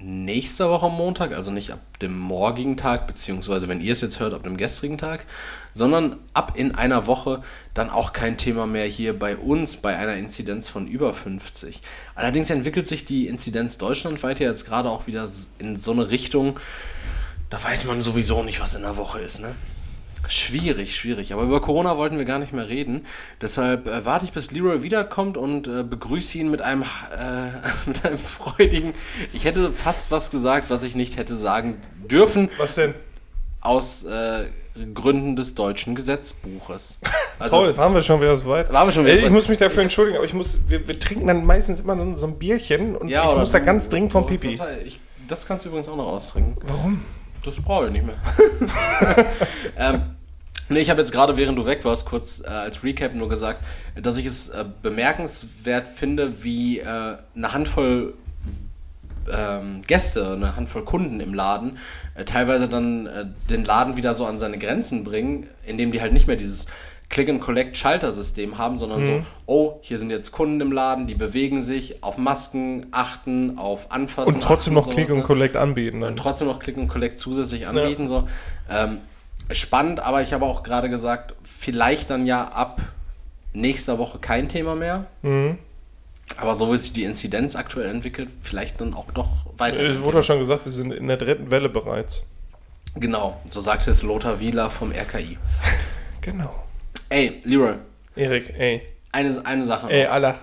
Speaker 2: nächster Woche Montag, also nicht ab dem morgigen Tag, beziehungsweise wenn ihr es jetzt hört, ab dem gestrigen Tag, sondern ab in einer Woche dann auch kein Thema mehr hier bei uns bei einer Inzidenz von über 50. Allerdings entwickelt sich die Inzidenz deutschlandweit ja jetzt gerade auch wieder in so eine Richtung, da weiß man sowieso nicht, was in der Woche ist, ne? Schwierig, schwierig. Aber über Corona wollten wir gar nicht mehr reden. Deshalb äh, warte ich, bis Leroy wiederkommt und äh, begrüße ihn mit einem, äh, mit einem freudigen. Ich hätte fast was gesagt, was ich nicht hätte sagen dürfen,
Speaker 1: Was denn?
Speaker 2: aus äh, Gründen des deutschen Gesetzbuches. Also,
Speaker 1: Toll, waren wir schon wieder so weit.
Speaker 2: Waren wir schon wieder
Speaker 1: Ich muss mich dafür entschuldigen, aber ich muss, wir, wir trinken dann meistens immer so, ein Bierchen und
Speaker 2: Ja,
Speaker 1: ich muss da ganz dringend vom Pipi.
Speaker 2: Das kannst du übrigens auch noch austrinken.
Speaker 1: Warum?
Speaker 2: Das brauche ich nicht mehr. ähm, nee, ich habe jetzt gerade, während du weg warst, kurz äh, als Recap nur gesagt, dass ich es äh, bemerkenswert finde, wie äh, eine Handvoll ähm, Gäste, eine Handvoll Kunden im Laden, äh, teilweise dann äh, den Laden wieder so an seine Grenzen bringen, indem die halt nicht mehr dieses Click-and-Collect-Schaltersystem haben, sondern so, oh, hier sind jetzt Kunden im Laden, die bewegen sich, auf Masken achten, auf Anfassen.
Speaker 1: Und trotzdem noch Click
Speaker 2: sowas,
Speaker 1: and
Speaker 2: ne?
Speaker 1: Collect anbieten. Dann.
Speaker 2: und trotzdem noch Click and Collect zusätzlich anbieten. So. Ähm, spannend, aber ich habe auch gerade gesagt, vielleicht dann ja ab nächster Woche kein Thema mehr.
Speaker 1: Mhm.
Speaker 2: Aber so wie sich die Inzidenz aktuell entwickelt, vielleicht dann auch doch weiter.
Speaker 1: Es wurde ja schon gesagt, wir sind in der dritten Welle bereits.
Speaker 2: Genau, so sagte es Lothar Wieler vom RKI.
Speaker 1: Genau.
Speaker 2: Ey, Leroy,
Speaker 1: Erik, ey.
Speaker 2: eine, eine Sache noch.
Speaker 1: Ey, Allah.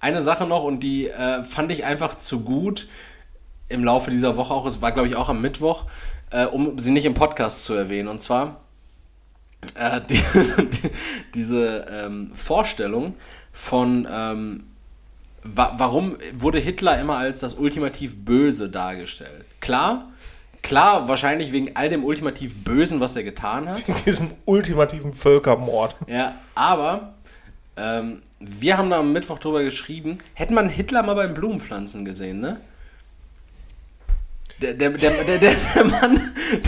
Speaker 2: Eine Sache noch und die äh, fand ich einfach zu gut im Laufe dieser Woche auch. Es war, glaube ich, auch am Mittwoch, äh, um sie nicht im Podcast zu erwähnen. Und zwar äh, die, die, diese ähm, Vorstellung von, ähm, wa warum wurde Hitler immer als das ultimativ Böse dargestellt? Klar, klar, wahrscheinlich wegen all dem ultimativ Bösen, was er getan hat.
Speaker 1: Diesem ultimativen Völkermord.
Speaker 2: Ja, aber ähm, wir haben da am Mittwoch drüber geschrieben, hätte man Hitler mal beim Blumenpflanzen gesehen, ne? Der, der, der, der, der, Mann,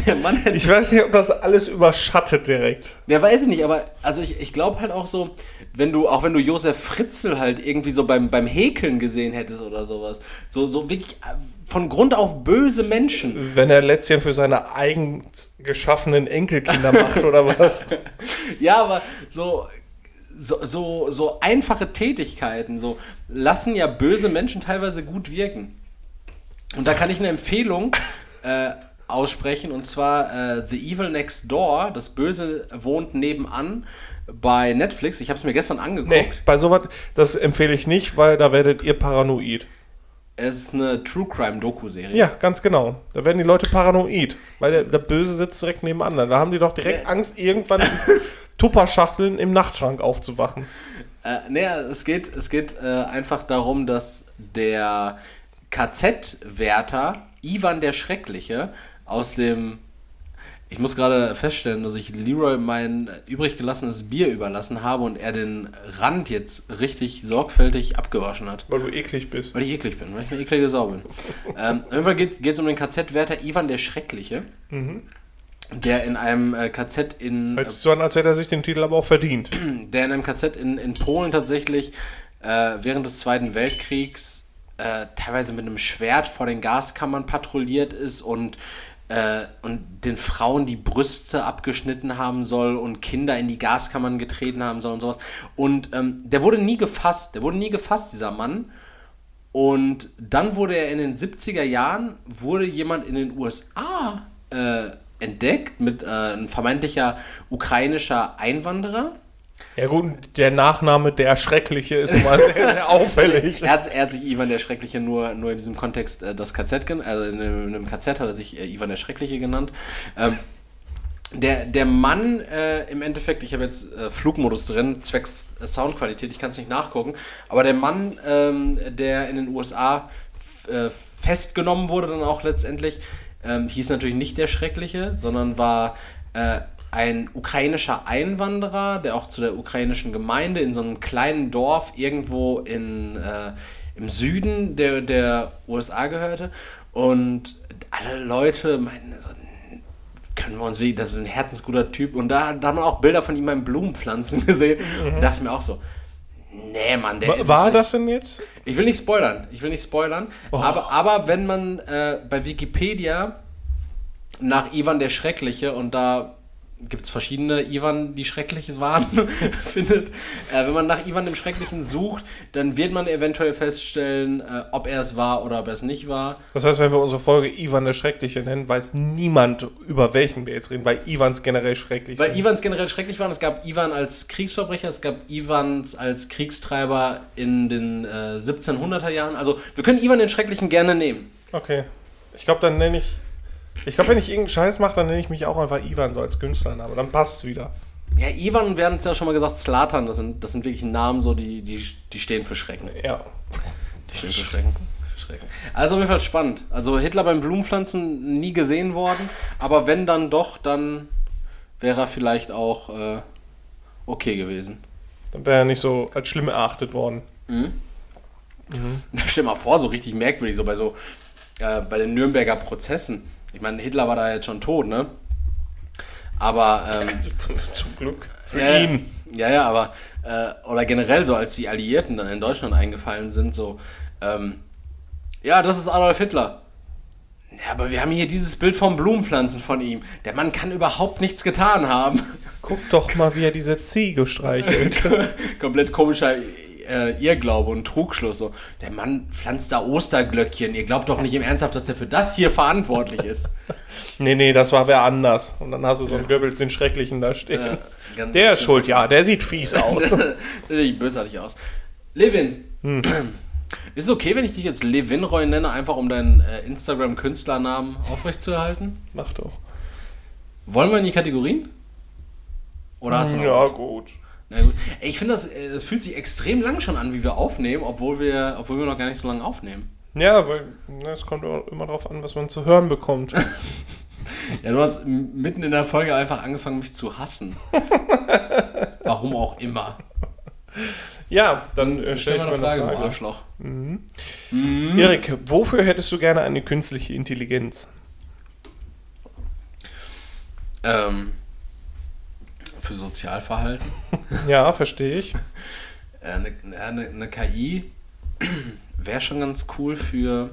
Speaker 2: der Mann hätte,
Speaker 1: Ich weiß nicht, ob das alles überschattet direkt.
Speaker 2: ja, weiß ich nicht, aber also ich, ich glaube halt auch so, wenn du, auch wenn du Josef Fritzl halt irgendwie so beim, beim Häkeln gesehen hättest oder sowas, so, so wirklich äh, von Grund auf böse Menschen.
Speaker 1: Wenn er Lätzchen für seine eigen geschaffenen Enkelkinder macht oder was.
Speaker 2: Ja, aber so, so, so, so einfache Tätigkeiten, so lassen ja böse Menschen teilweise gut wirken. Und da kann ich eine Empfehlung äh, aussprechen, und zwar äh, The Evil Next Door, das Böse wohnt nebenan bei Netflix. Ich habe es mir gestern angeguckt.
Speaker 1: Nee, bei sowas, das empfehle ich nicht, weil da werdet ihr paranoid.
Speaker 2: Es ist eine True Crime Doku-Serie.
Speaker 1: Ja, ganz genau. Da werden die Leute paranoid, weil der, der Böse sitzt direkt nebenan. Da haben die doch direkt
Speaker 2: Ja.
Speaker 1: Angst, irgendwann Tupperschachteln im Nachtschrank aufzuwachen.
Speaker 2: Äh, naja, es geht, es geht äh, einfach darum, dass der KZ-Wärter Ivan der Schreckliche aus dem. Ich muss gerade feststellen, dass ich Leroy mein übrig gelassenes Bier überlassen habe und er den Rand jetzt richtig sorgfältig abgewaschen hat.
Speaker 1: Weil du eklig bist.
Speaker 2: Weil ich eklig bin, weil ich eine eklige Sau bin. ähm, auf jeden Fall geht es um den KZ-Wärter Ivan der Schreckliche, der in einem äh, KZ in
Speaker 1: Hört sich so an, als hätte er sich den Titel aber auch verdient.
Speaker 2: der in einem KZ in, in Polen tatsächlich äh, während des Zweiten Weltkriegs äh, teilweise mit einem Schwert vor den Gaskammern patrouilliert ist und, äh, und den Frauen die Brüste abgeschnitten haben soll und Kinder in die Gaskammern getreten haben soll und sowas. Und ähm, der wurde nie gefasst, der wurde nie gefasst, dieser Mann. Und dann wurde er in den 70er Jahren, wurde jemand in den USA äh, entdeckt mit äh, ein vermeintlicher ukrainischer Einwanderer.
Speaker 1: Ja gut, der Nachname der Schreckliche ist immer sehr, sehr auffällig.
Speaker 2: Er hat, er hat sich Ivan der Schreckliche nur, nur in diesem Kontext äh, das KZ genannt, also in einem, in einem KZ hat er sich äh, Ivan der Schreckliche genannt. Ähm, der, der Mann äh, im Endeffekt, ich habe jetzt äh, Flugmodus drin, zwecks äh, Soundqualität, ich kann es nicht nachgucken, aber der Mann, ähm, der in den USA äh, festgenommen wurde, dann auch letztendlich, ähm, hieß natürlich nicht der Schreckliche, sondern war äh, ein ukrainischer Einwanderer, der auch zu der ukrainischen Gemeinde in so einem kleinen Dorf irgendwo in, äh, im Süden der, der USA gehörte. Und alle Leute meinten so, können wir uns wirklich, das ist ein herzensguter Typ. Und da, da hat man auch Bilder von ihm beim Blumenpflanzen gesehen. Und dachte ich mir auch so, nee, Mann, der ist es
Speaker 1: War das denn jetzt?
Speaker 2: Ich will nicht spoilern. Ich will nicht spoilern. Aber, aber wenn man äh, bei Wikipedia nach Ivan der Schreckliche und da gibt es verschiedene Ivan, die Schreckliches waren, findet. Äh, wenn man nach Ivan dem Schrecklichen sucht, dann wird man eventuell feststellen, äh, ob er es war oder ob er es nicht war.
Speaker 1: Das heißt, wenn wir unsere Folge Ivan der Schreckliche nennen, weiß niemand, über welchen wir jetzt reden, weil Ivans generell schrecklich
Speaker 2: Weil
Speaker 1: sind.
Speaker 2: Ivans generell schrecklich waren. Es gab Ivan als Kriegsverbrecher, es gab Ivans als Kriegstreiber in den äh, 1700er Jahren. Also wir können Ivan den Schrecklichen gerne nehmen.
Speaker 1: Okay. Ich glaube, dann nenne ich. Ich glaube, wenn ich irgendeinen Scheiß mache, dann nenne ich mich auch einfach Ivan so als Künstlername. Dann passt es wieder.
Speaker 2: Ja, Ivan, wir haben es ja schon mal gesagt, Slatan, das sind, das sind wirklich Namen, so, die, die, die stehen für Schrecken.
Speaker 1: Ja.
Speaker 2: Die stehen für Schrecken. Schrecken. Also auf jeden Fall spannend. Also Hitler beim Blumenpflanzen nie gesehen worden, aber wenn dann doch, dann wäre er vielleicht auch äh, okay gewesen.
Speaker 1: Dann wäre er nicht so als schlimm erachtet worden.
Speaker 2: Stell dir mal vor, so richtig merkwürdig, so bei so äh, bei den Nürnberger Prozessen. Ich meine, Hitler war da jetzt schon tot, ne? Aber ähm,
Speaker 1: Zum Glück. Für
Speaker 2: ja,
Speaker 1: ihn.
Speaker 2: Ja, ja, aber äh, oder generell so, als die Alliierten dann in Deutschland eingefallen sind, so, ähm, ja, das ist Adolf Hitler. Ja, aber wir haben hier dieses Bild von Blumenpflanzen von ihm. Der Mann kann überhaupt nichts getan haben.
Speaker 1: Guck doch mal, wie er diese Ziege streichelt.
Speaker 2: Komplett komischer äh, Irrglaube und Trugschluss. So. Der Mann pflanzt da Osterglöckchen. Ihr glaubt doch nicht im Ernsthaft, dass der für das hier verantwortlich ist.
Speaker 1: nee, nee, das war wer anders. Und dann hast du so einen Goebbels, den Schrecklichen da stehen.
Speaker 2: Ganz
Speaker 1: der ist schuld, ja, der sieht fies aus.
Speaker 2: Das sieht bösartig aus. Levin. Ist es okay, wenn ich dich jetzt Levin Roy nenne, einfach um deinen äh, Instagram-Künstlernamen aufrechtzuerhalten?
Speaker 1: Mach doch.
Speaker 2: Wollen wir in die Kategorien? Oder hast du
Speaker 1: Ja, gut.
Speaker 2: Na gut. Ich finde, das, äh, das fühlt sich extrem lang schon an, wie wir aufnehmen, obwohl wir, obwohl wir noch gar nicht so lange aufnehmen.
Speaker 1: Ja, weil ne, es kommt immer darauf an, was man zu hören bekommt.
Speaker 2: Ja, du hast mitten in der Folge einfach angefangen, mich zu hassen. Warum auch immer.
Speaker 1: Ja, dann äh, stell
Speaker 2: mal eine Frage,
Speaker 1: Frage.
Speaker 2: Arschloch.
Speaker 1: Erik, wofür hättest du gerne eine künstliche Intelligenz?
Speaker 2: Ähm, für Sozialverhalten.
Speaker 1: Ja, verstehe ich.
Speaker 2: Äh, Eine, eine, eine KI wäre schon ganz cool für.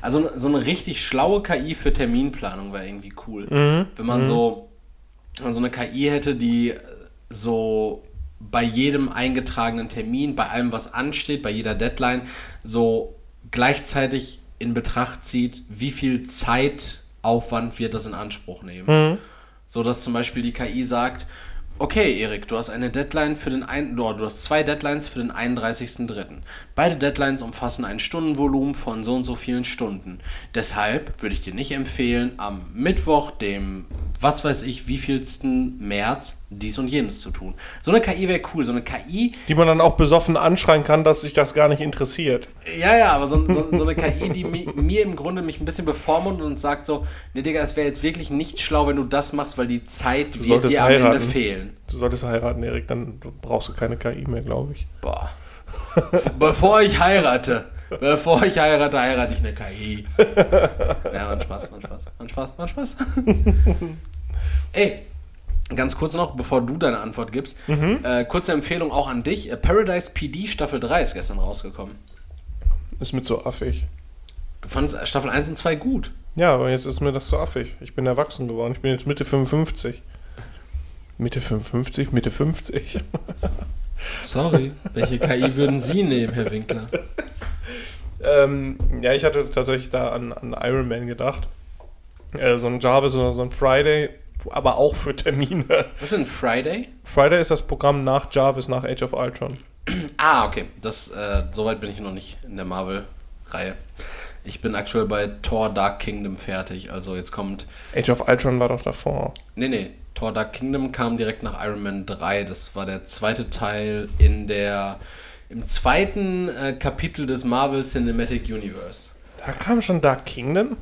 Speaker 2: Also so eine richtig schlaue KI für Terminplanung wäre irgendwie cool. Wenn man so, wenn man so eine KI hätte, die so bei jedem eingetragenen Termin, bei allem, was ansteht, bei jeder Deadline, so gleichzeitig in Betracht zieht, wie viel Zeitaufwand wird das in Anspruch nehmen. So dass zum Beispiel die KI sagt, okay, Erik, du hast eine Deadline für den ein, du hast zwei Deadlines für den 31.03. Beide Deadlines umfassen ein Stundenvolumen von so und so vielen Stunden. Deshalb würde ich dir nicht empfehlen, am Mittwoch, dem was weiß ich, wievielsten März dies und jenes zu tun. So eine KI wäre cool, so eine KI,
Speaker 1: Die man dann auch besoffen anschreien kann, dass sich das gar nicht interessiert.
Speaker 2: Ja, ja, aber so, so, so eine KI, die mi, mir im Grunde mich ein bisschen bevormundet und sagt so, ne Digga, es wäre jetzt wirklich nicht schlau, wenn du das machst, weil die Zeit wird dir am Ende
Speaker 1: heiraten.
Speaker 2: fehlen.
Speaker 1: Du solltest heiraten, Erik, dann brauchst du keine KI mehr, glaube ich.
Speaker 2: Boah. Bevor ich heirate, bevor ich heirate, heirate ich eine KI. Ja, war Spaß, war Spaß, war Spaß, war Spaß. Ey, ganz kurz noch, bevor du deine Antwort gibst, äh, kurze Empfehlung auch an dich. Äh, Paradise PD Staffel 3 ist gestern rausgekommen.
Speaker 1: Ist mir zu affig.
Speaker 2: Du fandest äh, Staffel 1 und 2 gut.
Speaker 1: Ja, aber jetzt ist mir das zu affig. Ich bin erwachsen geworden. Ich bin jetzt Mitte 55. Mitte 55? Mitte 50.
Speaker 2: Sorry, welche KI würden Sie nehmen, Herr Winkler?
Speaker 1: ähm, ja, ich hatte tatsächlich da an, an Iron Man gedacht. Äh, so ein Jarvis oder so ein Friday, aber auch für Termine.
Speaker 2: Was ist denn Friday?
Speaker 1: Friday ist das Programm nach Jarvis, nach Age of Ultron.
Speaker 2: Ah, okay. Das, äh, soweit bin ich noch nicht in der Marvel-Reihe. Ich bin aktuell bei Thor Dark Kingdom fertig. Also jetzt kommt.
Speaker 1: Age of Ultron war doch davor.
Speaker 2: Nee, nee. Thor Dark Kingdom kam direkt nach Iron Man 3. Das war der zweite Teil in der. im zweiten äh, Kapitel des Marvel Cinematic Universe.
Speaker 1: Da kam schon Dark Kingdom?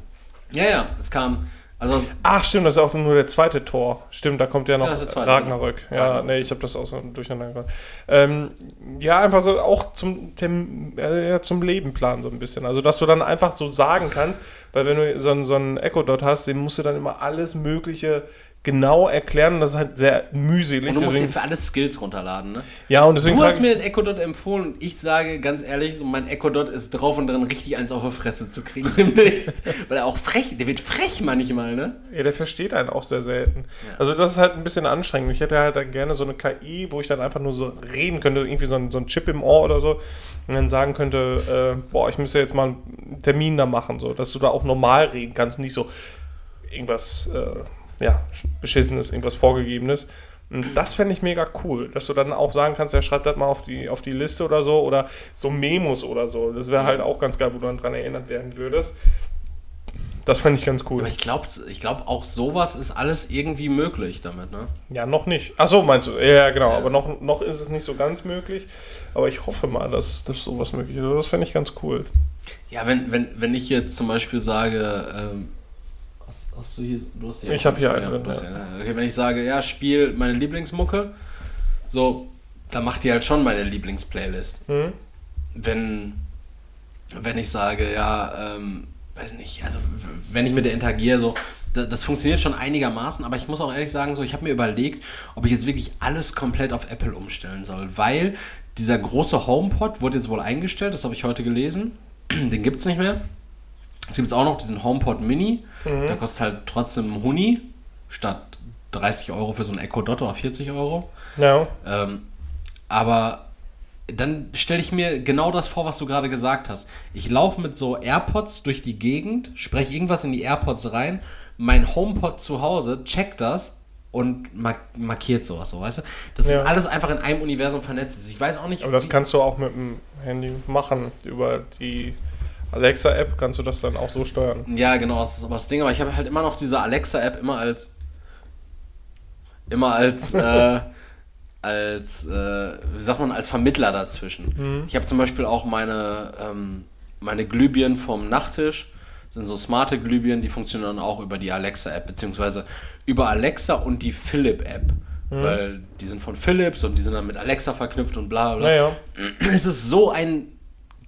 Speaker 2: Ja, ja, das kam. Also
Speaker 1: Ach, stimmt, das ist auch nur der zweite Tor. Stimmt, da kommt ja noch
Speaker 2: Ja.
Speaker 1: Ragnarök. Ja,
Speaker 2: Ragnarök.
Speaker 1: nee, ich habe das auch so durcheinander gebracht. Ähm, ja, einfach so auch zum, Tem äh, zum Leben planen so ein bisschen. Also, dass du dann einfach so sagen kannst, weil wenn du so, einen- so einen Echo Dot hast, dem musst du dann immer alles Mögliche genau erklären. Das ist halt sehr mühselig.
Speaker 2: und du musst dir
Speaker 1: Deswegen,
Speaker 2: für alles Skills runterladen, ne?
Speaker 1: ja, und deswegen
Speaker 2: Du hast mir den Echo Dot empfohlen und ich sage ganz ehrlich, so mein Echo Dot ist drauf und dran, richtig eins auf die Fresse zu kriegen demnächst. Weil er auch frech, der wird frech manchmal, ne?
Speaker 1: ja, der versteht einen auch sehr selten. Also, das ist halt ein bisschen anstrengend. Ich hätte halt dann gerne so eine KI, wo ich dann einfach nur so reden könnte, irgendwie so ein, so ein Chip im Ohr oder so. Und dann sagen könnte, äh, boah, ich müsste jetzt mal einen Termin da machen, so, dass du da auch normal reden kannst, nicht so irgendwas, äh, ja, beschissenes, irgendwas vorgegebenes. Und das fände ich mega cool, dass du dann auch sagen kannst, ja, schreib das mal auf die, auf die Liste oder so oder so Memos oder so. Das wäre halt auch ganz geil, wo du dann dran erinnert werden würdest. Das fände ich ganz cool.
Speaker 2: Aber ich glaube, ich glaub, auch sowas ist alles irgendwie möglich damit, ne?
Speaker 1: Ja, noch nicht. Ach so, meinst du? Ja, genau. Aber noch, noch ist es nicht so ganz möglich. Aber ich hoffe mal, dass, dass sowas möglich ist. Also Das fände ich ganz cool.
Speaker 2: Ja, wenn, wenn, wenn ich jetzt zum Beispiel sage, ähm, hast, du hier, du hast
Speaker 1: Ich hab hier einen
Speaker 2: ja,
Speaker 1: drin, ja,
Speaker 2: okay, wenn ich sage, ja, spiel meine Lieblingsmucke, so, dann macht die halt schon meine Lieblingsplaylist.
Speaker 1: Mhm.
Speaker 2: Wenn, wenn ich sage, ja, ähm, weiß nicht, also wenn ich mit der interagiere, so, das, das funktioniert schon einigermaßen, aber ich muss auch ehrlich sagen, so, ich habe mir überlegt, ob ich jetzt wirklich alles komplett auf Apple umstellen soll, weil dieser große HomePod wurde jetzt wohl eingestellt, das habe ich heute gelesen, den gibt es nicht mehr. Es gibt auch noch diesen HomePod Mini, der kostet halt trotzdem Huni, statt 30 Euro für so ein Echo Dot oder 40 Euro.
Speaker 1: Ja.
Speaker 2: Ähm, aber dann stelle ich mir genau das vor, was du gerade gesagt hast. Ich laufe mit so AirPods durch die Gegend, spreche irgendwas in die AirPods rein, mein HomePod zu Hause checkt das und mark markiert sowas, so weißt du? Das
Speaker 1: Ja.
Speaker 2: ist alles einfach in einem Universum vernetzt. Ich weiß auch nicht,
Speaker 1: Aber das kannst du auch mit dem Handy machen. Über die Alexa-App kannst du das dann auch so steuern.
Speaker 2: Ja, genau, das ist aber das Ding. Aber ich habe halt immer noch diese Alexa-App immer als. Immer als. äh, als. Äh, wie sagt man, als Vermittler dazwischen. Ich habe zum Beispiel auch meine. Ähm, meine Glühbirnen vom Nachttisch. Sind so smarte Glühbirnen, die funktionieren auch über die Alexa-App, beziehungsweise über Alexa und die Philip-App. Weil die sind von Philips und die sind dann mit Alexa verknüpft und bla bla.
Speaker 1: Naja.
Speaker 2: Es ist so ein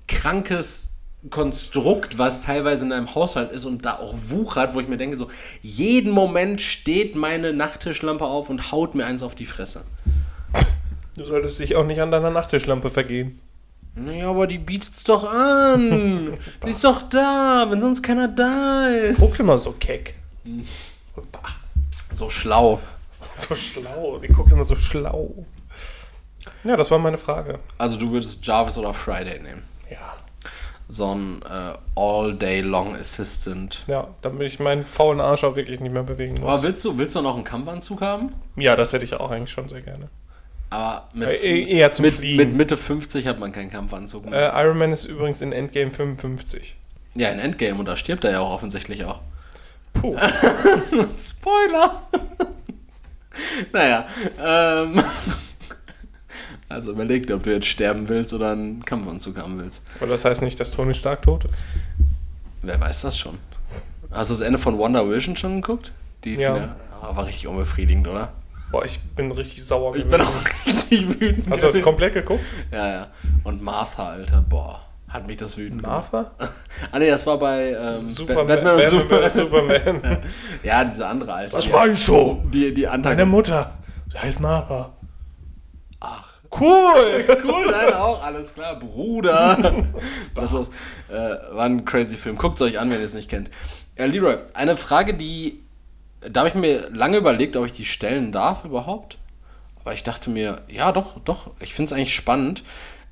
Speaker 2: krankes Konstrukt, was teilweise in einem Haushalt ist und da auch wuchert, wo ich mir denke, so jeden Moment steht meine Nachttischlampe auf und haut mir eins auf die Fresse.
Speaker 1: Du solltest dich auch nicht an deiner Nachttischlampe vergehen.
Speaker 2: Naja, aber die bietet's doch an. die ist doch da, wenn sonst keiner da ist.
Speaker 1: Guck immer so keck.
Speaker 2: So schlau.
Speaker 1: So schlau. Die guckt immer so schlau. Ja, das war meine Frage.
Speaker 2: Also du würdest Jarvis oder Friday nehmen.
Speaker 1: Ja.
Speaker 2: So ein äh, All-Day-Long Assistant.
Speaker 1: Ja, damit ich meinen faulen Arsch auch wirklich nicht mehr bewegen muss.
Speaker 2: Aber willst du, willst du noch einen Kampfanzug haben?
Speaker 1: ja, das hätte ich auch eigentlich schon sehr gerne.
Speaker 2: Aber mit,
Speaker 1: Äh, eher zum
Speaker 2: mit,
Speaker 1: Fliegen.
Speaker 2: mit Mitte 50 hat man keinen Kampfanzug mehr.
Speaker 1: Äh, Iron Man ist übrigens in Endgame 55.
Speaker 2: Ja, in Endgame und da stirbt er ja auch offensichtlich auch.
Speaker 1: Puh.
Speaker 2: Spoiler! naja, ähm. Also überleg dir, ob du jetzt sterben willst oder einen Kampfanzug haben willst.
Speaker 1: Aber das heißt nicht, dass Tony Stark tot ist.
Speaker 2: Wer weiß das schon? Hast du das Ende von Wonder Vision schon geguckt? Die
Speaker 1: Ja.
Speaker 2: Finale- Ah, war richtig unbefriedigend, oder?
Speaker 1: Boah, ich bin richtig sauer
Speaker 2: Ich bin auch richtig wütend.
Speaker 1: Hast du das komplett geguckt?
Speaker 2: ja, ja. Und Martha, Alter, boah, hat mich das wütend gemacht.
Speaker 1: Martha?
Speaker 2: Ah, nee, das war bei ähm,
Speaker 1: Superman,
Speaker 2: Batman und
Speaker 1: Batman
Speaker 2: Superman.
Speaker 1: Superman.
Speaker 2: Ja, diese andere Alte.
Speaker 1: Was meinst du?
Speaker 2: die, die andere.
Speaker 1: Meine Mutter. Sie heißt Martha. Cool!
Speaker 2: cool, nein, auch, alles klar, Bruder. Was los? Äh, war ein crazy Film. Guckt es euch an, wenn ihr es nicht kennt. Äh, Leroy, eine Frage, die. Da habe ich mir lange überlegt, ob ich die stellen darf überhaupt. Aber ich dachte mir, ja, doch, doch, ich finde es eigentlich spannend.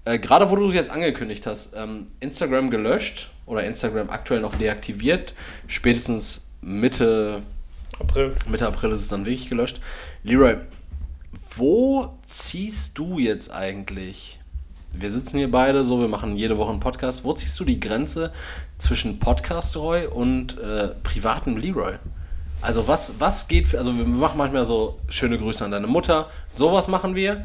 Speaker 2: Äh, Gerade wo du es jetzt angekündigt hast, ähm, Instagram gelöscht oder Instagram aktuell noch deaktiviert, spätestens Mitte
Speaker 1: April.
Speaker 2: Mitte April ist es dann wirklich gelöscht. Leroy, wo ziehst du jetzt eigentlich? Wir sitzen hier beide so, wir machen jede Woche einen Podcast. Wo ziehst du die Grenze zwischen Podcast-Roy und äh, privatem Leroy? Also was, was geht für, also wir machen manchmal so schöne Grüße an deine Mutter, sowas machen wir.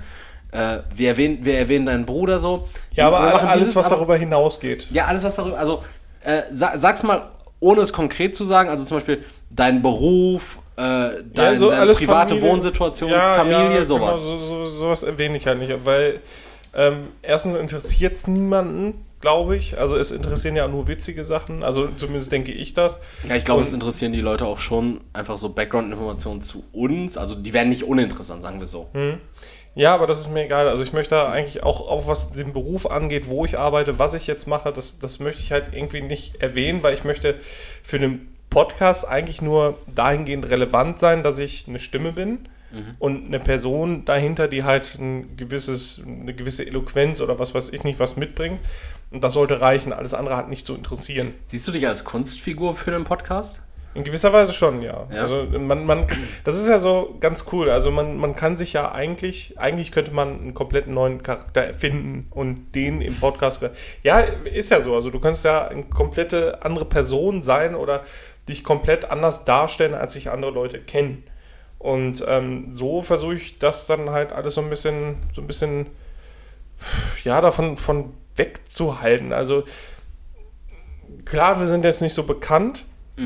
Speaker 2: Äh, wir, erwähnen, wir erwähnen deinen Bruder so.
Speaker 1: Ja, aber alles,
Speaker 2: dieses,
Speaker 1: was
Speaker 2: aber-
Speaker 1: darüber hinausgeht.
Speaker 2: ja, alles, was darüber. Also, äh, sa sag's mal, ohne es konkret zu sagen. Also zum Beispiel dein Beruf, äh, dein,
Speaker 1: Ja, so
Speaker 2: deine
Speaker 1: alles
Speaker 2: private
Speaker 1: Familie.
Speaker 2: Wohnsituation,
Speaker 1: Ja,
Speaker 2: Familie,
Speaker 1: ja,
Speaker 2: sowas.
Speaker 1: Genau, so, so, sowas erwähne ich halt nicht, weil ähm, erstens interessiert es niemanden, glaube ich. Also es interessieren ja nur witzige Sachen. Also zumindest denke ich das.
Speaker 2: Ja, ich glaube, es interessieren die Leute auch schon einfach so Background-Informationen zu uns. Also die werden nicht uninteressant, sagen wir so.
Speaker 1: Ja, aber das ist mir egal. Also ich möchte eigentlich auch, auch was den Beruf angeht, wo ich arbeite, was ich jetzt mache, das, das möchte ich halt irgendwie nicht erwähnen, weil ich möchte für den Podcast eigentlich nur dahingehend relevant sein, dass ich eine Stimme bin und eine Person dahinter, die halt ein gewisses, eine gewisse Eloquenz oder was weiß ich nicht, was mitbringt. Und das sollte reichen. Alles andere hat nicht zu interessieren.
Speaker 2: Siehst du dich als Kunstfigur für den Podcast?
Speaker 1: In gewisser Weise schon, ja.
Speaker 2: Ja.
Speaker 1: Also man, man, das ist ja so ganz cool. Also man, man kann sich ja eigentlich, eigentlich könnte man einen komplett neuen Charakter erfinden und den im Podcast. Ja, ist ja so. Also du kannst ja eine komplette andere Person sein oder dich komplett anders darstellen, als sich andere Leute kennen. Und ähm, so versuche ich das dann halt alles so ein bisschen, so ein bisschen, ja, davon von wegzuhalten. Also klar, wir sind jetzt nicht so bekannt.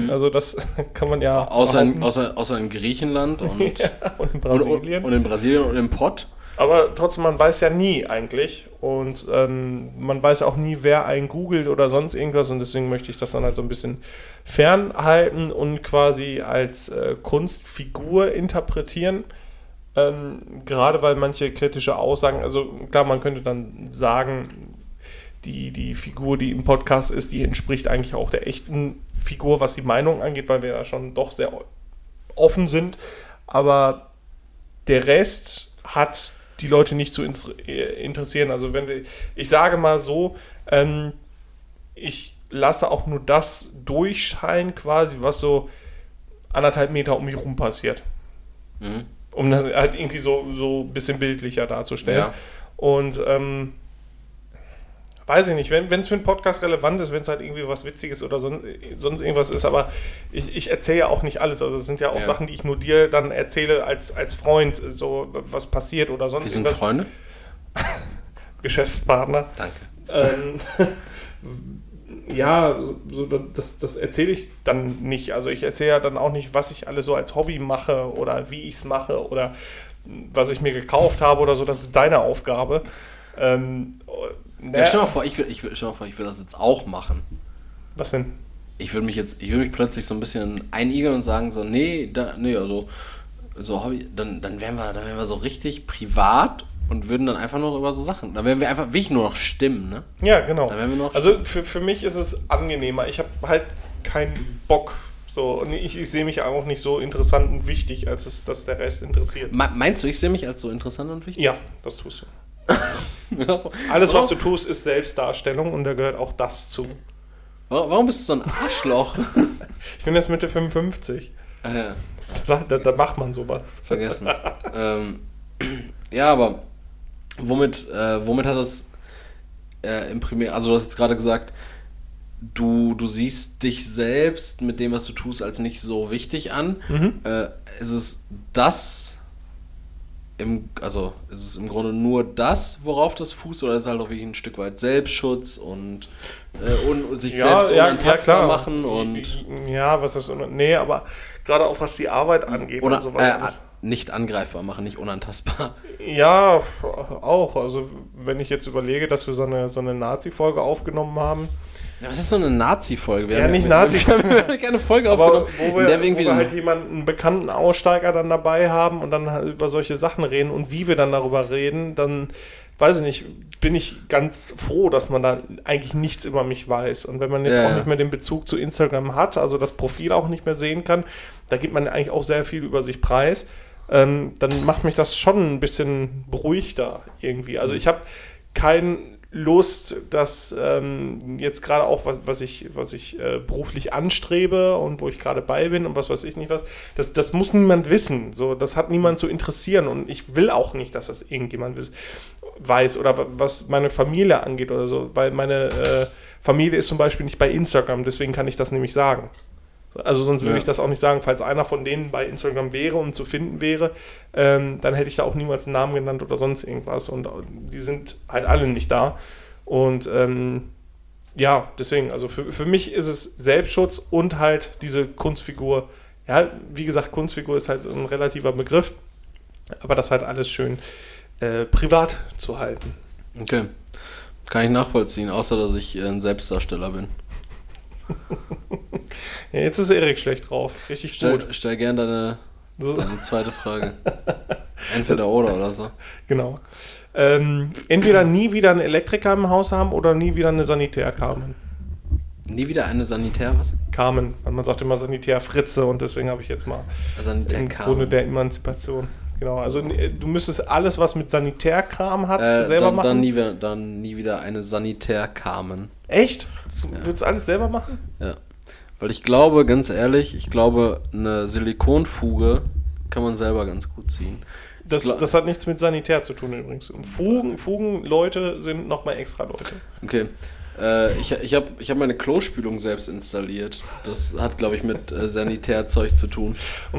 Speaker 1: Also das kann man ja
Speaker 2: Außer in, außer, außer in Griechenland und,
Speaker 1: ja, und in
Speaker 2: und,
Speaker 1: Brasilien.
Speaker 2: und, und in Brasilien und im Pott.
Speaker 1: Aber trotzdem, man weiß ja nie eigentlich. Und ähm, man weiß auch nie, wer einen googelt oder sonst irgendwas. Und deswegen möchte ich das dann halt so ein bisschen fernhalten und quasi als äh, Kunstfigur interpretieren. Ähm, gerade weil manche kritische Aussagen, also klar, man könnte dann sagen, die, die Figur, die im Podcast ist, die entspricht eigentlich auch der echten Figur, was die Meinung angeht, weil wir da schon doch sehr offen sind. Aber der Rest hat die Leute nicht zu äh, interessieren. Also wenn wir, ich sage mal so, ähm, ich lasse auch nur das durchscheinen, quasi, was so anderthalb Meter um mich rum passiert. Mhm. Um das halt irgendwie so, so ein bisschen bildlicher darzustellen. Ja. Und ähm, weiß ich nicht, wenn es für einen Podcast relevant ist, wenn es halt irgendwie was Witziges oder son, sonst irgendwas ist, aber ich, ich erzähle ja auch nicht alles. Also das sind ja auch ja. Sachen, die ich nur dir dann erzähle als, als Freund, so was passiert oder sonst
Speaker 2: Wir sind irgendwas. Freunde?
Speaker 1: Geschäftspartner.
Speaker 2: Danke.
Speaker 1: Ähm, ja, so, das, das erzähle ich dann nicht. Also ich erzähle ja dann auch nicht, was ich alles so als Hobby mache oder wie ich es mache oder was ich mir gekauft habe oder so. Das ist deine Aufgabe. Ähm,
Speaker 2: Ne? Ja, stell mal vor, ich würde ich, stell mal vor, ich würde das jetzt auch machen.
Speaker 1: Was denn?
Speaker 2: Ich würde mich jetzt, ich würde mich plötzlich so ein bisschen einigeln und sagen so, nee, da, nee, also so Hobby, dann, dann wären wir, dann wären wir so richtig privat und würden dann einfach nur über so Sachen, dann wären wir einfach wirklich nur noch Stimmen, ne?
Speaker 1: Ja, genau.
Speaker 2: Dann wären wir noch
Speaker 1: also für, für mich ist es angenehmer. Ich habe halt keinen Bock so, und ich, ich sehe mich auch nicht so interessant und wichtig, als es, dass der Rest interessiert.
Speaker 2: Meinst du, ich sehe mich als so interessant und wichtig?
Speaker 1: Ja, das tust du. Alles, was du tust, ist Selbstdarstellung und da gehört auch das zu.
Speaker 2: Warum bist du so ein Arschloch?
Speaker 1: ich bin jetzt Mitte 55.
Speaker 2: Ah, ja.
Speaker 1: da, da, da, macht man sowas.
Speaker 2: Vergessen. ähm, ja, aber womit, äh, womit hat das äh, im Primär, also du hast jetzt gerade gesagt, du, du siehst dich selbst mit dem, was du tust, als nicht so wichtig an. Mhm. Äh, ist es das, im, also ist es im Grunde nur das, worauf das fußt, oder ist es halt auch wirklich ein Stück weit Selbstschutz und, äh, und, und sich ja, selbst ja, unantastbar ja, machen und.
Speaker 1: Ja, was ist. Nee, aber gerade auch was die Arbeit angeht
Speaker 2: oder, und so weiter. Äh, nicht angreifbar machen, nicht unantastbar.
Speaker 1: Ja, auch. Also, wenn ich jetzt überlege, dass wir so eine, so eine Nazi-Folge aufgenommen haben,
Speaker 2: ja, was ist so eine Nazi-Folge?
Speaker 1: Ja, nicht Nazi.
Speaker 2: Wir haben keine Folge aufgenommen,
Speaker 1: wo wir, in der wir, wo wir halt jemanden, einen bekannten Aussteiger dann dabei haben und dann halt über solche Sachen reden und wie wir dann darüber reden, dann weiß ich nicht, bin ich ganz froh, dass man da eigentlich nichts über mich weiß. Und wenn man jetzt ja. auch nicht mehr den Bezug zu Instagram hat, also das Profil auch nicht mehr sehen kann, da gibt man eigentlich auch sehr viel über sich preis, ähm, dann macht mich das schon ein bisschen beruhigter irgendwie. Also ich habe kein Lust, dass ähm, jetzt gerade auch, was, was ich, was ich äh, beruflich anstrebe und wo ich gerade bei bin und was weiß ich nicht was, das, das muss niemand wissen. So, das hat niemand zu interessieren und ich will auch nicht, dass das irgendjemand weiß oder was meine Familie angeht oder so, weil meine äh, Familie ist zum Beispiel nicht bei Instagram, deswegen kann ich das nämlich sagen. Also sonst würde ja. ich das auch nicht sagen. Falls einer von denen bei Instagram wäre und zu finden wäre, ähm, dann hätte ich da auch niemals einen Namen genannt oder sonst irgendwas. Und die sind halt alle nicht da. Und ähm, ja, deswegen, also für, für mich ist es Selbstschutz und halt diese Kunstfigur. Ja, wie gesagt, Kunstfigur ist halt ein relativer Begriff, aber das halt alles schön äh, privat zu halten.
Speaker 2: Okay. Kann ich nachvollziehen, außer dass ich ein Selbstdarsteller bin.
Speaker 1: ja, jetzt ist Erik schlecht drauf. Richtig
Speaker 2: stell,
Speaker 1: gut.
Speaker 2: Stell gerne deine, deine zweite Frage. Entweder oder oder so.
Speaker 1: Genau. Ähm, entweder nie wieder einen Elektriker im Haus haben oder nie wieder eine Sanitär Carmen.
Speaker 2: Nie wieder eine Sanitär was?
Speaker 1: Carmen. Man sagt immer Sanitär Fritze und deswegen habe ich jetzt mal
Speaker 2: Sanitär
Speaker 1: im. Grunde der Emanzipation. Genau, also du müsstest alles, was mit Sanitärkram hat,
Speaker 2: äh,
Speaker 1: selber
Speaker 2: dann,
Speaker 1: machen.
Speaker 2: Dann nie, dann nie wieder eine Sanitärkarmen.
Speaker 1: Echt? Du ja. würdest alles selber machen?
Speaker 2: Ja. Weil ich glaube, ganz ehrlich, ich glaube, eine Silikonfuge kann man selber ganz gut ziehen.
Speaker 1: Das, das hat nichts mit Sanitär zu tun übrigens. Fugen, Fugenleute sind nochmal extra Leute.
Speaker 2: Okay. Äh, ich ich habe ich hab meine Klospülung selbst installiert. Das hat, glaube ich, mit äh, Sanitärzeug zu tun.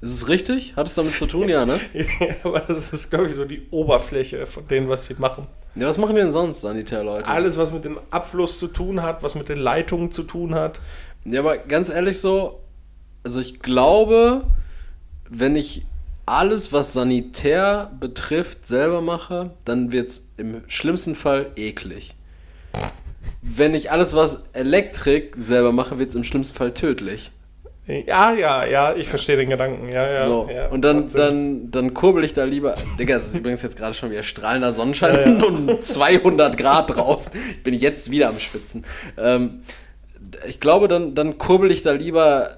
Speaker 2: Ist es richtig? Hat es damit zu tun, ja, ne?
Speaker 1: ja, aber das ist, glaube ich, so die Oberfläche von denen, was sie machen.
Speaker 2: Ja, was machen wir denn sonst, Sanitärleute?
Speaker 1: Alles, was mit dem Abfluss zu tun hat, was mit den Leitungen zu tun hat.
Speaker 2: Ja, aber ganz ehrlich so, also ich glaube, wenn ich alles, was sanitär betrifft, selber mache, dann wird es im schlimmsten Fall eklig. Wenn ich alles, was Elektrik selber mache, wird es im schlimmsten Fall tödlich.
Speaker 1: Ja, ja, ja, ich verstehe den Gedanken. Ja, ja.
Speaker 2: So,
Speaker 1: ja,
Speaker 2: und dann, dann, dann kurbel ich da lieber. Digga, es ist übrigens jetzt gerade schon wieder strahlender Sonnenschein und 200 Grad draußen. Ich bin jetzt wieder am Schwitzen. Ähm, ich glaube, dann, dann kurbel ich da lieber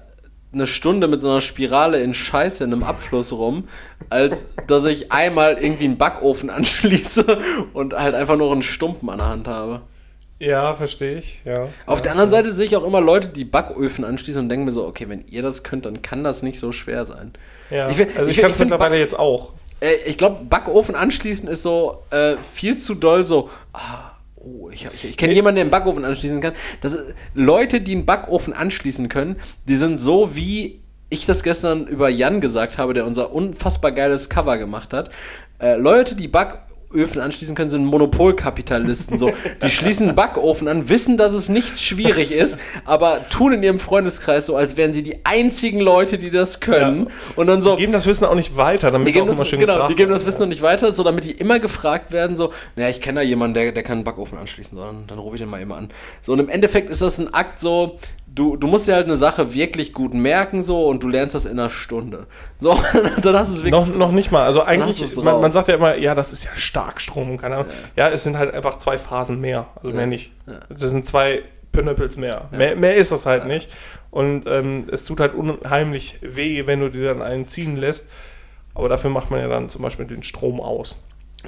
Speaker 2: eine Stunde mit so einer Spirale in Scheiße in einem Abfluss rum, als dass ich einmal irgendwie einen Backofen anschließe und halt einfach nur einen Stumpen an der Hand habe.
Speaker 1: Ja, verstehe ich, ja.
Speaker 2: Auf der anderen Seite sehe ich auch immer Leute, die Backöfen anschließen und denke mir so, okay, wenn ihr das könnt, dann kann das nicht so schwer sein.
Speaker 1: ja.
Speaker 2: Ich
Speaker 1: also
Speaker 2: ich
Speaker 1: ich, kann es mittlerweile
Speaker 2: Back-
Speaker 1: jetzt auch.
Speaker 2: Äh, ich glaube, Backofen anschließen ist so äh, viel zu doll so, ah, oh, ich, ich, ich kenne jemanden, der einen Backofen anschließen kann. Das Leute, die einen Backofen anschließen können, die sind so wie ich das gestern über Jan gesagt habe, der unser unfassbar geiles Cover gemacht hat. Äh, Leute, die Backöfen anschließen können, sind Monopolkapitalisten. So, die schließen einen Backofen an, wissen, dass es nicht schwierig ist, aber tun in ihrem Freundeskreis so, als wären sie die einzigen Leute, die das können. Und dann so,
Speaker 1: Die geben das Wissen auch nicht weiter, damit
Speaker 2: die geben,
Speaker 1: auch
Speaker 2: das,
Speaker 1: immer schön
Speaker 2: genau,
Speaker 1: gefragt
Speaker 2: die geben das. Wissen noch nicht weiter, so damit die immer gefragt werden, so, naja, ich kenne da jemanden, der, der kann einen Backofen anschließen, so, dann, dann rufe ich den mal immer an. So, und im Endeffekt ist das ein Akt so, du, du musst dir halt eine Sache wirklich gut merken, so, und du lernst das in einer Stunde. So, dann hast du es wirklich.
Speaker 1: Noch, noch nicht mal. Also eigentlich, man, man sagt ja immer, ja, das ist ja Starkstrom, keine Ahnung. Ja, es sind halt einfach zwei Phasen mehr, also mehr nicht. Das sind zwei Pinöppels mehr. mehr. Mehr ist das halt nicht. Und ähm, es tut halt unheimlich weh, wenn du dir dann einen ziehen lässt. Aber dafür macht man ja dann zum Beispiel den Strom aus.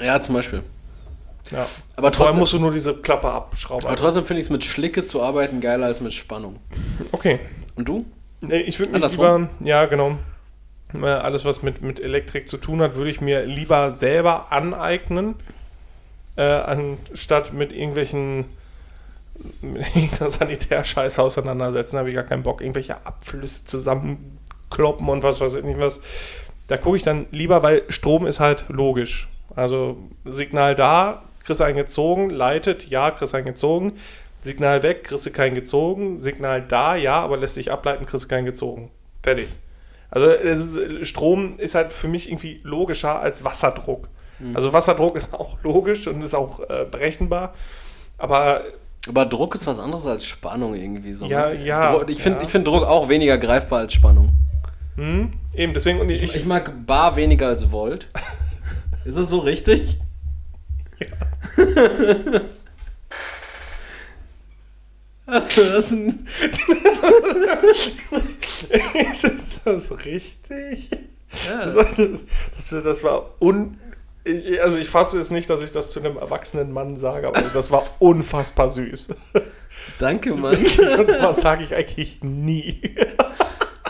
Speaker 2: Ja, zum Beispiel.
Speaker 1: Ja.
Speaker 2: Aber
Speaker 1: Vorher
Speaker 2: trotzdem,
Speaker 1: musst du nur diese Klappe abschrauben.
Speaker 2: aber trotzdem finde ich es mit Schlicke zu arbeiten geiler als mit Spannung.
Speaker 1: Okay.
Speaker 2: Und du?
Speaker 1: Nee, ich würde mich lieber, ja genau, Äh, alles was mit, mit Elektrik zu tun hat, würde ich mir lieber selber aneignen, äh, anstatt mit irgendwelchen mit irgendeiner Sanitärscheiße auseinandersetzen. Da habe ich gar keinen Bock. Irgendwelche Abflüsse zusammenkloppen und was weiß ich nicht was. Da gucke ich dann lieber, weil Strom ist halt logisch. Also Signal da, kriegst einen gezogen, leitet, ja, kriegst einen gezogen. Signal weg, kriegst du keinen gezogen. Signal da, ja, aber lässt sich ableiten, kriegst du keinen gezogen. Fertig. Also ist, Strom ist halt für mich irgendwie logischer als Wasserdruck. Also Wasserdruck ist auch logisch und ist auch äh, berechenbar. Aber
Speaker 2: Aber Druck ist was anderes als Spannung irgendwie so.
Speaker 1: Ja,
Speaker 2: ne?
Speaker 1: ja,
Speaker 2: Ich finde
Speaker 1: ja.
Speaker 2: ich find Druck auch weniger greifbar als Spannung.
Speaker 1: hm, eben, deswegen, und ich,
Speaker 2: Ich mag Bar weniger als Volt. Ist das so richtig? Ja. das ist ein,
Speaker 1: ist das richtig?
Speaker 2: ja.
Speaker 1: Das, das war un. Also ich fasse es nicht, dass ich das zu einem erwachsenen Mann sage, aber das war unfassbar süß.
Speaker 2: Danke, Mann.
Speaker 1: Sowas sage ich eigentlich nie.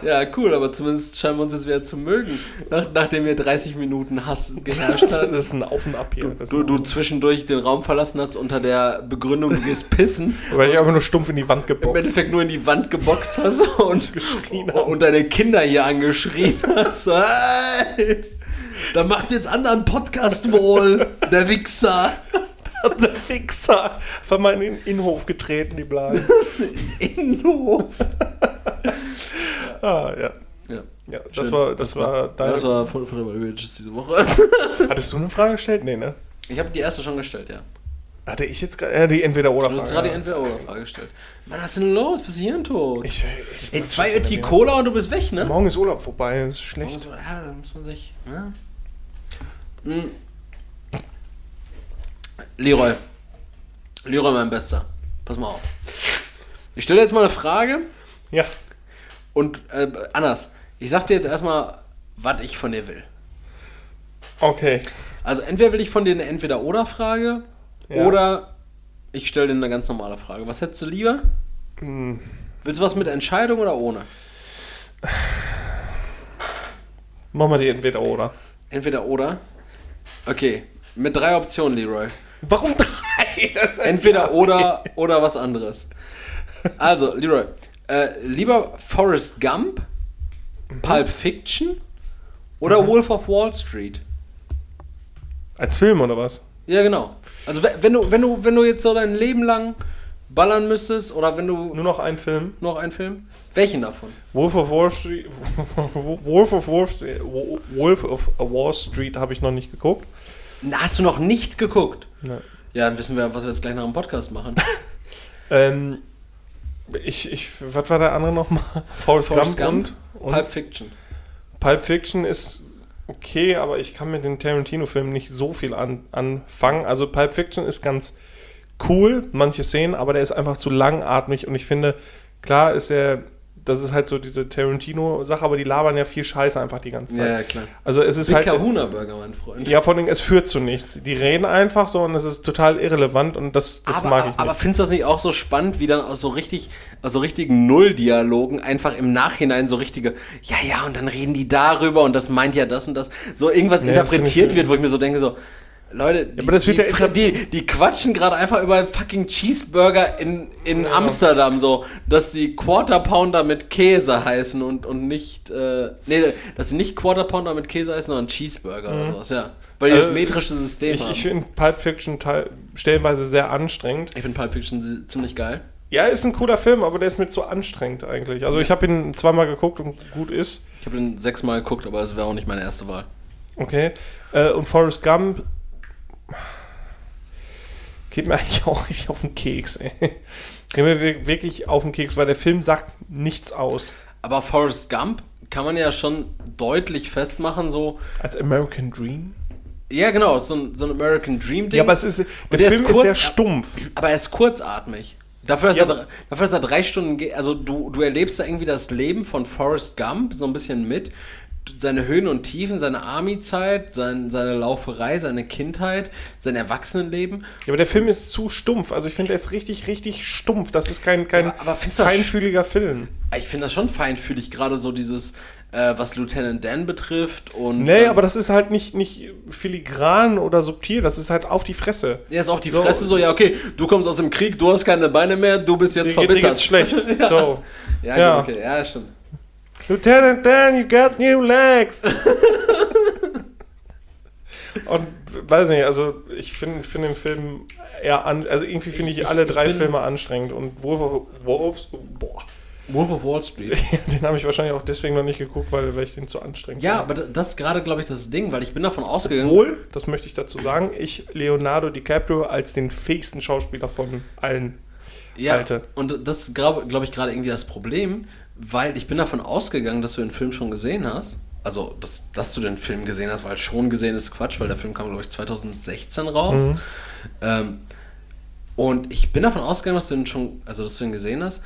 Speaker 2: Ja, cool, aber zumindest scheinen wir uns jetzt wieder zu mögen. Nach, nachdem wir 30 Minuten Hass geherrscht
Speaker 1: Das
Speaker 2: hat.
Speaker 1: ist ein Auf und Ab hier. Das
Speaker 2: Du,
Speaker 1: ist
Speaker 2: du zwischendurch den Raum verlassen hast unter der Begründung, du gehst pissen.
Speaker 1: Weil ich einfach nur stumpf in die Wand
Speaker 2: Im
Speaker 1: geboxt.
Speaker 2: Endeffekt nur in die Wand geboxt hast und, und deine Kinder hier angeschrien hast. Hey, da macht jetzt anderen Podcast wohl, der Wichser.
Speaker 1: Fixer. Einfach mal in den Innenhof getreten, die Blagen.
Speaker 2: Innenhof.
Speaker 1: Ah, ja.
Speaker 2: Ja.
Speaker 1: Ja, das
Speaker 2: Schön.
Speaker 1: war, das war deine.
Speaker 2: Das war von, von der Beverages diese Woche.
Speaker 1: Hattest du eine Frage gestellt? Nee, ne?
Speaker 2: Ich habe die erste schon gestellt, ja.
Speaker 1: Hatte ich jetzt gerade. Ja, die Entweder-Oder-Frage.
Speaker 2: Du hast gerade die. Entweder-Oder-Frage gestellt. Mann, was ist denn los? Bist du hirntot?
Speaker 1: Ich, ich,
Speaker 2: Ey, zwei Ötti Cola und du bist weg, ne?
Speaker 1: Morgen ist Urlaub vorbei, das ist schlecht.
Speaker 2: Ja, da muss man sich. Ja. Hm. Leroy. Leroy, mein Bester. Pass mal auf. Ich stelle jetzt mal eine Frage
Speaker 1: Ja.
Speaker 2: und äh, anders. Ich sag dir jetzt erstmal, was ich von dir will.
Speaker 1: Okay.
Speaker 2: Also entweder will ich von dir eine Entweder-Oder-Frage
Speaker 1: Ja.
Speaker 2: oder ich stelle dir eine ganz normale Frage. Was hättest du lieber?
Speaker 1: Hm.
Speaker 2: Willst du was mit Entscheidung oder ohne?
Speaker 1: Machen wir die Entweder-Oder.
Speaker 2: Entweder oder. Okay, mit drei Optionen, Leroy.
Speaker 1: Warum drei?
Speaker 2: Entweder oder oder was anderes. Also, Leroy, äh, lieber Forrest Gump, Pulp Fiction oder Wolf of Wall Street?
Speaker 1: Als Film oder was?
Speaker 2: Ja, genau. Also we- wenn du, wenn du, wenn du jetzt so dein Leben lang ballern müsstest oder wenn du
Speaker 1: Nur noch ein Film.
Speaker 2: noch einen Film? Welchen davon?
Speaker 1: Wolf of Wall Street. Wolf of Wall Street. Wolf of Wall Street habe ich noch nicht geguckt.
Speaker 2: Hast du noch nicht geguckt?
Speaker 1: Ne.
Speaker 2: Ja, dann wissen wir, was wir jetzt gleich nach dem Podcast machen.
Speaker 1: Ähm, ich, ich, was war der andere nochmal? Forrest,
Speaker 2: Forrest
Speaker 1: Gump,
Speaker 2: Gump,
Speaker 1: und, und
Speaker 2: Pulp Fiction.
Speaker 1: Pulp Fiction ist okay, aber ich kann mit den Tarantino-Filmen nicht so viel an, anfangen. Also Pulp Fiction ist ganz cool, manche Szenen, aber der ist einfach zu langatmig und ich finde, klar ist er, das ist halt so diese Tarantino-Sache, aber die labern ja viel Scheiße einfach die ganze Zeit.
Speaker 2: Ja, klar.
Speaker 1: Also es ist
Speaker 2: Big
Speaker 1: halt...
Speaker 2: Kahuna Burger, mein Freund.
Speaker 1: Ja, vor allem, es führt zu nichts. Die reden einfach so und es ist total irrelevant und das, das
Speaker 2: aber,
Speaker 1: mag ich nicht.
Speaker 2: aber findest du das nicht auch so spannend, wie dann aus so richtig, aus so richtigen Nulldialogen einfach im Nachhinein so richtige, ja, ja, und dann reden die darüber und das meint ja das und das, so irgendwas
Speaker 1: Nee,
Speaker 2: interpretiert wird, wo ich mir so denke, so, Leute, die,
Speaker 1: das wird
Speaker 2: die,
Speaker 1: ja
Speaker 2: die, die quatschen gerade einfach über fucking Cheeseburger in, in Amsterdam, so, dass die Quarter Pounder mit Käse heißen und, und nicht, äh, nee, dass sie nicht Quarter Pounder mit Käse heißen, sondern Cheeseburger oder sowas, ja. Weil die das
Speaker 1: Also,
Speaker 2: metrische System
Speaker 1: ich
Speaker 2: haben.
Speaker 1: ich finde Pulp Fiction teil, stellenweise sehr anstrengend.
Speaker 2: Ich finde Pulp Fiction ziemlich geil.
Speaker 1: Ja, ist ein cooler Film, aber der ist mir zu anstrengend eigentlich. Also ich habe ihn zweimal geguckt und gut ist.
Speaker 2: Ich habe ihn sechsmal geguckt, aber es wäre auch nicht meine erste Wahl.
Speaker 1: Okay. Äh, und Forrest Gump geht mir eigentlich auch richtig auf den Keks, ey. Geht mir wir- wirklich auf den Keks, weil der Film sagt nichts aus.
Speaker 2: Aber Forrest Gump kann man ja schon deutlich festmachen, so.
Speaker 1: Als American Dream.
Speaker 2: Ja, genau, so ein, so ein American Dream Ding.
Speaker 1: Ja, aber es ist, der,
Speaker 2: der ist
Speaker 1: Film ist,
Speaker 2: kurz-
Speaker 1: sehr stumpf.
Speaker 2: Aber er ist kurzatmig. Dafür, dass,
Speaker 1: Ja,
Speaker 2: er, dafür, dass er drei Stunden also du, du erlebst da irgendwie das Leben von Forrest Gump so ein bisschen mit. Seine Höhen und Tiefen, seine Army-Zeit, sein, seine Lauferei, seine Kindheit, sein Erwachsenenleben.
Speaker 1: Ja, aber der Film ist zu stumpf. Also ich finde, der ist richtig, richtig stumpf. Das ist kein, kein
Speaker 2: Aber- aber
Speaker 1: feinfühliger Film.
Speaker 2: Ich finde das schon feinfühlig, gerade so dieses, äh, was Lieutenant Dan betrifft. Und
Speaker 1: Nee,
Speaker 2: dann-
Speaker 1: aber das ist halt nicht, nicht filigran oder subtil. Das ist halt auf die Fresse.
Speaker 2: Er ist auf die
Speaker 1: So.
Speaker 2: Fresse so, ja, okay, du kommst aus dem Krieg, du hast keine Beine mehr, du bist jetzt
Speaker 1: Dir geht- dir
Speaker 2: verbittert.
Speaker 1: geht's schlecht. So.
Speaker 2: Ja,
Speaker 1: Ja.
Speaker 2: okay, ja, stimmt.
Speaker 1: Lieutenant Dan, you got new legs. Und weiß nicht, also ich finde find den Film eher an, also irgendwie finde ich,
Speaker 2: Ich-
Speaker 1: alle
Speaker 2: ich
Speaker 1: drei Filme anstrengend und Wolf of, Wolves, boah,
Speaker 2: Wolf of Wall Street.
Speaker 1: den habe ich wahrscheinlich auch deswegen noch nicht geguckt, weil, weil ich den zu anstrengend
Speaker 2: Ja,
Speaker 1: finde.
Speaker 2: aber das ist gerade, glaube ich, das Ding, weil ich bin davon ausgegangen.
Speaker 1: Obwohl, das möchte ich dazu sagen, ich Leonardo DiCaprio als den fähigsten Schauspieler von allen
Speaker 2: ja,
Speaker 1: halte.
Speaker 2: und das ist, glaube glaub ich, gerade irgendwie das Problem, weil ich bin davon ausgegangen, dass du den Film schon gesehen hast. Also, dass, dass du den Film gesehen hast, weil schon gesehen ist Quatsch, weil der Film kam, glaube ich, 2016 raus.
Speaker 1: Mhm.
Speaker 2: Ähm, und ich bin davon ausgegangen, dass du den schon, also dass du den gesehen hast,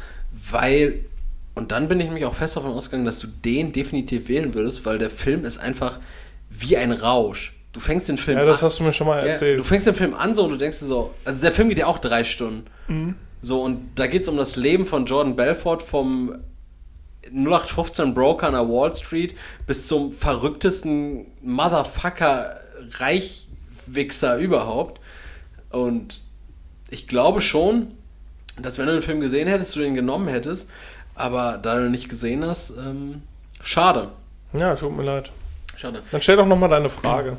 Speaker 2: weil, und dann bin ich nämlich auch fest davon ausgegangen, dass du den definitiv wählen würdest, weil der Film ist einfach wie ein Rausch. Du fängst den Film
Speaker 1: Ja, das
Speaker 2: an.
Speaker 1: hast du mir schon mal
Speaker 2: Ja,
Speaker 1: erzählt.
Speaker 2: du fängst den Film an so und du denkst dir so, also der Film geht ja auch drei Stunden.
Speaker 1: Mhm.
Speaker 2: So, und da geht es um das Leben von Jordan Belfort vom 0815 Broker an der Wall Street bis zum verrücktesten Motherfucker Reichwichser überhaupt. Und ich glaube schon, dass wenn du den Film gesehen hättest, du den genommen hättest. Aber da du ihn nicht gesehen hast, ähm, schade.
Speaker 1: ja, tut mir leid.
Speaker 2: Schade.
Speaker 1: Dann stell doch nochmal deine Frage.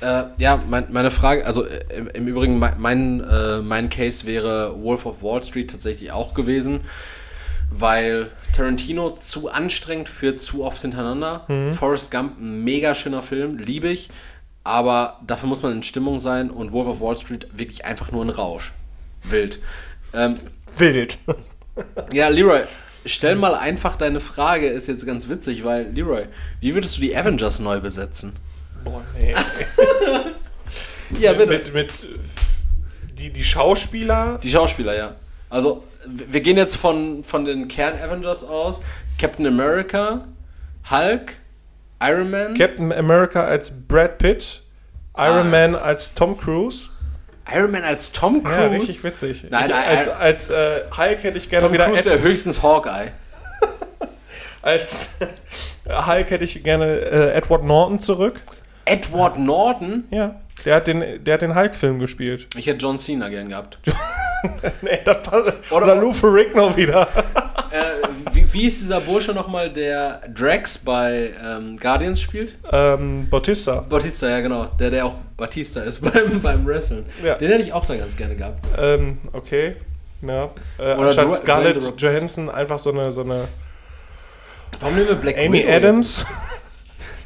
Speaker 2: Äh, ja, mein, meine Frage, also äh, im, im Übrigen, mein, mein, äh, mein Case wäre Wolf of Wall Street tatsächlich auch gewesen, weil Tarantino zu anstrengend für zu oft hintereinander. Forrest Gump, ein mega schöner Film, liebe ich, aber dafür muss man in Stimmung sein und Wolf of Wall Street wirklich einfach nur ein Rausch. Wild. Ähm,
Speaker 1: Wild.
Speaker 2: ja, Leroy, stell mal einfach deine Frage, ist jetzt ganz witzig, weil, Leroy, wie würdest du die Avengers neu besetzen?
Speaker 1: Boah, nee.
Speaker 2: Ja,
Speaker 1: mit, mit, mit die, die Schauspieler.
Speaker 2: Die Schauspieler, ja. Also, wir gehen jetzt von, von den Kern-Avengers aus. Captain America, Hulk, Iron Man.
Speaker 1: Captain America als Brad Pitt, Iron
Speaker 2: Ah.
Speaker 1: Man als Tom Cruise.
Speaker 2: Iron Man als Tom Cruise.
Speaker 1: Ja, richtig witzig.
Speaker 2: Nein,
Speaker 1: ich, als als äh, Hulk hätte ich gerne
Speaker 2: Tom
Speaker 1: wieder
Speaker 2: Cruise
Speaker 1: Ed,
Speaker 2: wäre höchstens Hawkeye.
Speaker 1: als Hulk hätte ich gerne äh, Edward Norton zurück.
Speaker 2: Edward Norton.
Speaker 1: Ja. Der hat den, der hat den Hulk-Film gespielt.
Speaker 2: Ich hätte John Cena gern gehabt.
Speaker 1: nee, das passt.
Speaker 2: Oder-
Speaker 1: Oder, Lou Ferrigno wieder.
Speaker 2: äh, wie, wie ist dieser Bursche nochmal, der Drax bei ähm, Guardians spielt?
Speaker 1: ähm, Bautista.
Speaker 2: Batista, ja genau. Der, der auch Batista ist beim, beim Wrestling.
Speaker 1: Ja.
Speaker 2: Den hätte ich auch da ganz gerne gehabt.
Speaker 1: Ähm, okay. Ja, äh,
Speaker 2: Oder
Speaker 1: anstatt
Speaker 2: Dwayne
Speaker 1: Scarlett Johansson einfach so eine, so eine
Speaker 2: Warum nehmen wir Black
Speaker 1: Amy
Speaker 2: Widow
Speaker 1: Adams.
Speaker 2: Jetzt?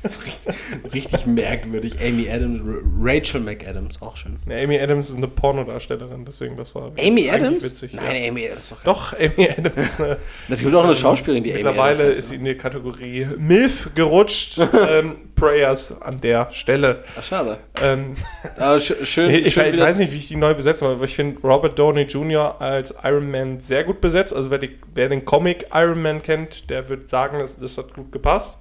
Speaker 2: Richtig merkwürdig. Amy Adams, Rachel McAdams, auch schön.
Speaker 1: Nee, Amy Adams ist eine Pornodarstellerin, deswegen das war
Speaker 2: Amy
Speaker 1: eigentlich
Speaker 2: Adams?
Speaker 1: witzig.
Speaker 2: Nein,
Speaker 1: ja.
Speaker 2: Amy Adams ist doch
Speaker 1: Doch, Amy Adams ist eine
Speaker 2: Es gibt auch eine Schauspielerin, die Amy
Speaker 1: Mittlerweile
Speaker 2: Adams
Speaker 1: ist sie
Speaker 2: heißt,
Speaker 1: in die Kategorie MILF gerutscht. ähm, Prayers an der Stelle.
Speaker 2: ne? Ach, schade.
Speaker 1: Ähm,
Speaker 2: Aber sch schön,
Speaker 1: ich,
Speaker 2: schön
Speaker 1: ich weiß nicht, wie ich die neu besetzen soll, aber ich finde Robert Downey Jr. als Iron Man sehr gut besetzt. Also wer, die, wer den Comic Iron Man kennt, der wird sagen, das, das hat gut gepasst.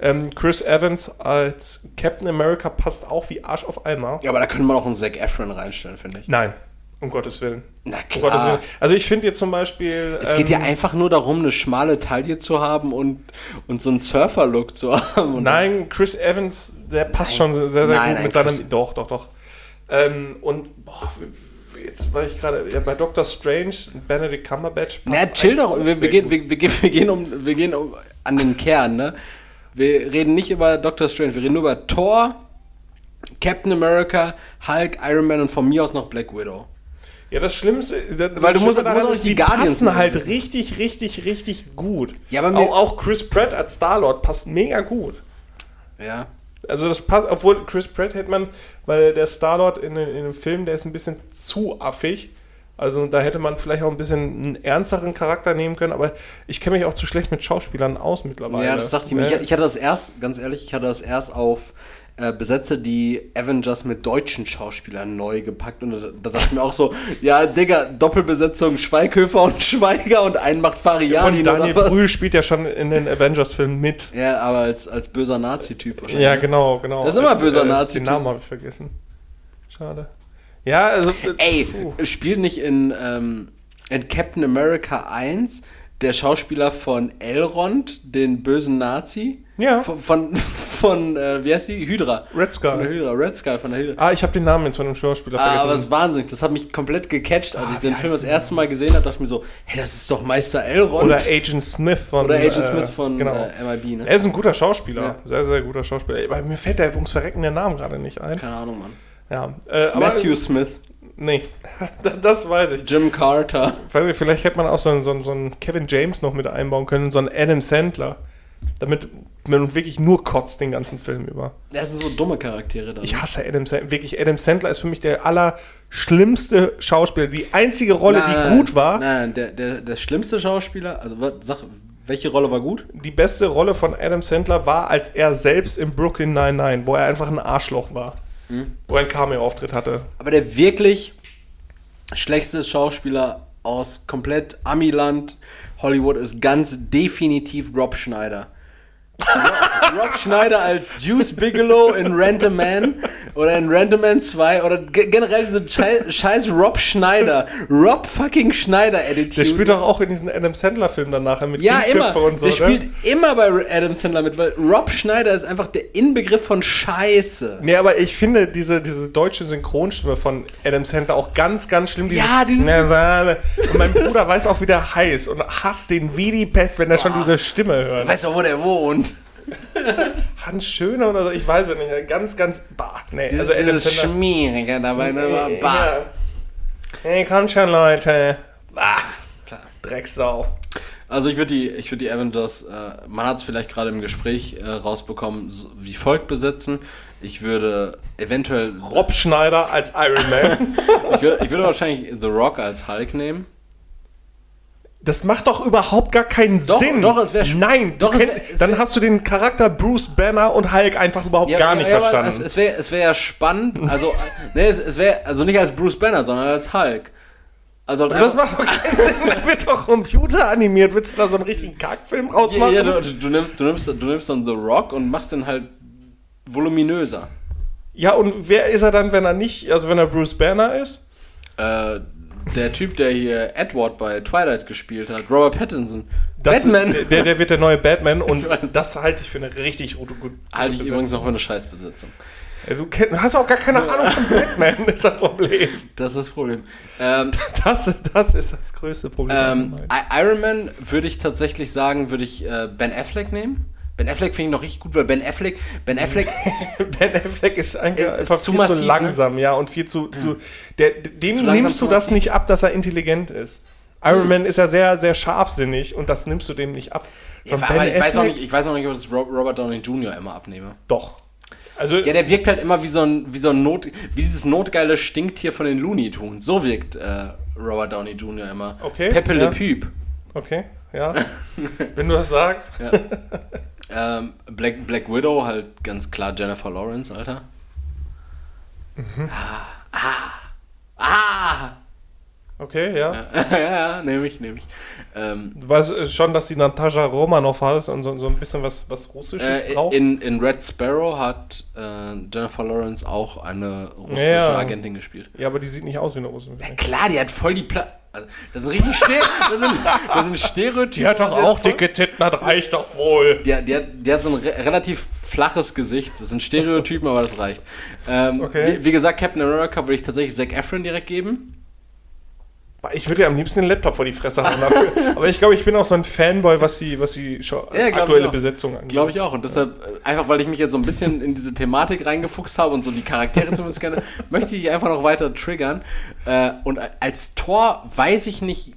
Speaker 1: Ähm, Chris Evans als Captain America passt auch wie Arsch auf Eimer.
Speaker 2: Ja, aber da könnte man auch einen Zac Efron reinstellen, finde ich.
Speaker 1: Nein, um Gottes Willen.
Speaker 2: Na
Speaker 1: Um
Speaker 2: klar.
Speaker 1: Willen. Also ich finde jetzt zum Beispiel...
Speaker 2: Es geht ja
Speaker 1: ähm,
Speaker 2: einfach nur darum, eine schmale Taille zu haben und, und so einen Surfer-Look zu haben. Und
Speaker 1: Nein, Chris Evans, der passt
Speaker 2: Nein.
Speaker 1: schon sehr, sehr
Speaker 2: Nein,
Speaker 1: gut
Speaker 2: nein,
Speaker 1: mit seinem.
Speaker 2: Chris-
Speaker 1: Doch, doch, doch. Ähm, und boah, jetzt war ich gerade ja, bei Doctor Strange, Benedict Cumberbatch.
Speaker 2: Na, chill doch. Wir, wir, gehen, wir, wir, gehen, wir, gehen um, wir gehen um an den Kern, ne? Wir reden nicht über Doctor Strange, wir reden nur über Thor, Captain America, Hulk, Iron Man und von mir aus noch Black Widow.
Speaker 1: Ja, das Schlimmste, das
Speaker 2: Weil du musst- du musst auch
Speaker 1: daran
Speaker 2: nicht die
Speaker 1: die
Speaker 2: Guardians
Speaker 1: passen
Speaker 2: nehmen.
Speaker 1: halt richtig, richtig, richtig gut.
Speaker 2: Ja, aber
Speaker 1: auch, auch Chris Pratt als Star-Lord passt mega gut.
Speaker 2: Ja.
Speaker 1: Also das passt, obwohl Chris Pratt hätte man, weil der Star-Lord in, den- in dem Film, der ist ein bisschen zu affig. Also da hätte man vielleicht auch ein bisschen einen ernsteren Charakter nehmen können, aber ich kenne mich auch zu schlecht mit Schauspielern aus mittlerweile.
Speaker 2: Ja, das dachte ich mir.
Speaker 1: Ne?
Speaker 2: Ich, hatte das erst, ganz ehrlich, ich hatte das erst auf äh, Besetze die Avengers mit deutschen Schauspielern neu gepackt und da, da dachte ich mir auch so, ja, Digga, Doppelbesetzung Schweighöfer und Schweiger und einen macht Fariani
Speaker 1: Von Daniel? Brühl spielt ja schon in den Avengers-Filmen mit.
Speaker 2: Ja, aber als, als böser Nazi-Typ wahrscheinlich.
Speaker 1: Ja, genau, genau.
Speaker 2: Das ist immer
Speaker 1: Als,
Speaker 2: böser
Speaker 1: äh,
Speaker 2: Nazi-Typ.
Speaker 1: Den Namen habe ich vergessen. Schade. Ja, also. äh,
Speaker 2: Ey,
Speaker 1: puh.
Speaker 2: spielt nicht in, ähm, in Captain America 1 der Schauspieler von Elrond, den bösen Nazi?
Speaker 1: Ja.
Speaker 2: Von, von, von äh, wie heißt die? Hydra.
Speaker 1: Red Skull.
Speaker 2: Von der Hydra, Red Skull von der Hydra.
Speaker 1: Ah, ich habe den Namen jetzt von dem Schauspieler
Speaker 2: Ah, aber
Speaker 1: vergessen.
Speaker 2: es ist wahnsinnig. Das hat mich komplett gecatcht, als
Speaker 1: Ah,
Speaker 2: ich den Film das erste Mal gesehen habe. Dachte ich mir so, hey, das ist doch Meister Elrond.
Speaker 1: Oder Agent Smith von.
Speaker 2: Oder Agent
Speaker 1: äh,
Speaker 2: Smith von
Speaker 1: Genau.
Speaker 2: äh, MIB, ne?
Speaker 1: er ist ein guter Schauspieler.
Speaker 2: Ja.
Speaker 1: Sehr, sehr guter Schauspieler. Aber mir fällt der ums Verrecken der Name gerade nicht ein.
Speaker 2: Keine Ahnung, Mann.
Speaker 1: Ja. Äh, aber,
Speaker 2: Matthew Smith,
Speaker 1: Nee, das weiß ich.
Speaker 2: Jim Carter.
Speaker 1: Nicht, Vielleicht hätte man auch so einen, so, einen, so einen Kevin James noch mit einbauen können, so einen Adam Sandler. Damit man wirklich nur kotzt den ganzen Film über.
Speaker 2: Das sind so dumme Charaktere dann.
Speaker 1: Ich hasse Adam Sandler. Wirklich, Adam Sandler ist für mich der allerschlimmste Schauspieler. Die einzige Rolle, die gut war,
Speaker 2: Nein, der, der, der schlimmste Schauspieler, also sag, welche Rolle war gut?
Speaker 1: die beste Rolle von Adam Sandler war, als er selbst im Brooklyn 99, wo er einfach ein Arschloch war. Wo er einen Cameo-Auftritt hatte.
Speaker 2: Aber der wirklich schlechteste Schauspieler aus komplett Amiland, Hollywood, ist ganz definitiv Rob Schneider. Rob, Schneider als Juice Bigelow in a Man oder in a Man 2 oder ge generell diese scheiß, scheiß Rob Schneider. Rob fucking Schneider Attitude.
Speaker 1: Der spielt doch auch in diesen Adam Sandler-Filmen dann nachher mit
Speaker 2: ja, immer.
Speaker 1: Und so.
Speaker 2: der
Speaker 1: ne?
Speaker 2: spielt immer bei Adam Sandler mit, weil Rob Schneider ist einfach der Inbegriff von Scheiße.
Speaker 1: Nee, aber ich finde diese, diese deutsche Synchronstimme von Adam Sandler auch ganz, ganz schlimm. Diese
Speaker 2: Ja, dieses-
Speaker 1: Und mein Bruder weiß auch, wie der heißt und hasst den wie die Pest, wenn er schon diese Stimme hört.
Speaker 2: Weißt du, wo der wohnt?
Speaker 1: Hans Schöner oder so, ich weiß es nicht. Ganz, ganz. Bah, nee, also Adam
Speaker 2: Dieses
Speaker 1: Sandler.
Speaker 2: Schmierige dabei, ne? war- Bah.
Speaker 1: Ja. Hey, kommt schon, Leute. Bah,
Speaker 2: Klar.
Speaker 1: Drecksau.
Speaker 2: Also ich würde die, ich würde die Avengers, äh, man hat es vielleicht gerade im Gespräch äh, rausbekommen, so, wie folgt besetzen. Ich würde eventuell,
Speaker 1: Rob Schneider als Iron Man.
Speaker 2: ich würde, ich würde wahrscheinlich The Rock als Hulk nehmen.
Speaker 1: Das macht doch überhaupt gar keinen
Speaker 2: Doch,
Speaker 1: Sinn.
Speaker 2: doch, es wär sch-
Speaker 1: Nein,
Speaker 2: doch,
Speaker 1: du
Speaker 2: es
Speaker 1: kenn-
Speaker 2: wär- es
Speaker 1: dann
Speaker 2: wär-
Speaker 1: hast du den Charakter Bruce Banner und Hulk einfach überhaupt gar nicht
Speaker 2: aber
Speaker 1: verstanden.
Speaker 2: Es, es wäre es wär ja spannend, also, nee, es, wäre, also nicht als Bruce Banner, sondern als Hulk. Also halt
Speaker 1: das macht doch keinen Sinn. Da wird doch Computer animiert. Willst du da so einen richtigen Kackfilm
Speaker 2: ja,
Speaker 1: rausmachen?
Speaker 2: ja, du, du, nimmst, du, nimmst, du nimmst dann The Rock und machst den halt voluminöser.
Speaker 1: Ja, und wer ist er dann, wenn er nicht, also wenn er Bruce Banner ist?
Speaker 2: Äh, der Typ, der hier Edward bei Twilight gespielt hat, Robert Pattinson.
Speaker 1: Das,
Speaker 2: Batman.
Speaker 1: Der, der wird der neue Batman und das halte ich für eine richtig gute, gute
Speaker 2: Halte ich
Speaker 1: Besetzung.
Speaker 2: übrigens noch für eine Scheißbesetzung.
Speaker 1: Du hast auch gar keine Ahnung von Batman, ist das Problem.
Speaker 2: Das ist das Problem. Ähm,
Speaker 1: Das, das ist das größte Problem.
Speaker 2: ähm, Iron Man würde ich tatsächlich sagen, würde ich äh, Ben Affleck nehmen, Ben Affleck finde ich noch richtig gut, weil Ben Affleck, Ben Affleck,
Speaker 1: Ben Affleck ist eigentlich
Speaker 2: Ist-
Speaker 1: einfach
Speaker 2: zu
Speaker 1: viel
Speaker 2: massiv,
Speaker 1: zu
Speaker 2: ne?
Speaker 1: langsam, ja, und viel zu, zu der, dem
Speaker 2: Zu langsam,
Speaker 1: nimmst du das nicht ab, dass er intelligent ist. Iron Man ist ja sehr, sehr scharfsinnig und das nimmst du dem nicht ab.
Speaker 2: ja, ich weiß, auch
Speaker 1: Affleck-
Speaker 2: nicht, ich weiß auch nicht, ob ich das Robert Downey Jr. immer abnehme.
Speaker 1: Doch. Also,
Speaker 2: Ja, der wirkt halt immer wie so ein, wie so ein Not, wie dieses notgeile Stinktier von den Looney Tunes. So wirkt äh, Robert Downey Jr. immer.
Speaker 1: Okay,
Speaker 2: Pepe
Speaker 1: ja.
Speaker 2: Le Pew.
Speaker 1: okay, ja. Wenn du das sagst.
Speaker 2: Ähm, Black, Black Widow halt ganz klar Jennifer Lawrence, Alter.
Speaker 1: Mhm.
Speaker 2: Ah, ah, ah.
Speaker 1: Okay, ja.
Speaker 2: ja, ja, nehme ich, nehme ich. Ähm,
Speaker 1: Du weißt äh, schon, dass die Natascha Romanoff hat und so, so ein bisschen was, was Russisches
Speaker 2: äh,
Speaker 1: braucht.
Speaker 2: in, in Red Sparrow hat äh, Jennifer Lawrence auch eine russische
Speaker 1: Ja.
Speaker 2: Agentin gespielt.
Speaker 1: ja, aber die sieht nicht aus wie eine Russin.
Speaker 2: Ja, klar, die hat voll die Pla also, Das sind richtig Ste das sind, das sind Stereotypen.
Speaker 1: Die hat doch auch dicke Titten, das reicht doch wohl.
Speaker 2: Die, hat- die, die hat so ein re relativ flaches Gesicht. Das sind Stereotypen, aber das reicht. Ähm,
Speaker 1: Okay.
Speaker 2: wie, wie gesagt, Captain America würde ich tatsächlich Zac Efron direkt geben.
Speaker 1: Ich würde ja am liebsten den Laptop vor die Fresse hauen dafür. Aber ich glaube, ich bin auch so ein Fanboy, was die, was die
Speaker 2: Ja,
Speaker 1: aktuelle. Besetzung angeht.
Speaker 2: Glaube ich auch. Und deshalb, äh, einfach weil ich mich jetzt so ein bisschen in diese Thematik reingefuchst habe und so die Charaktere zumindest kenne, möchte ich einfach noch weiter triggern. Äh, und als Tor weiß ich nicht.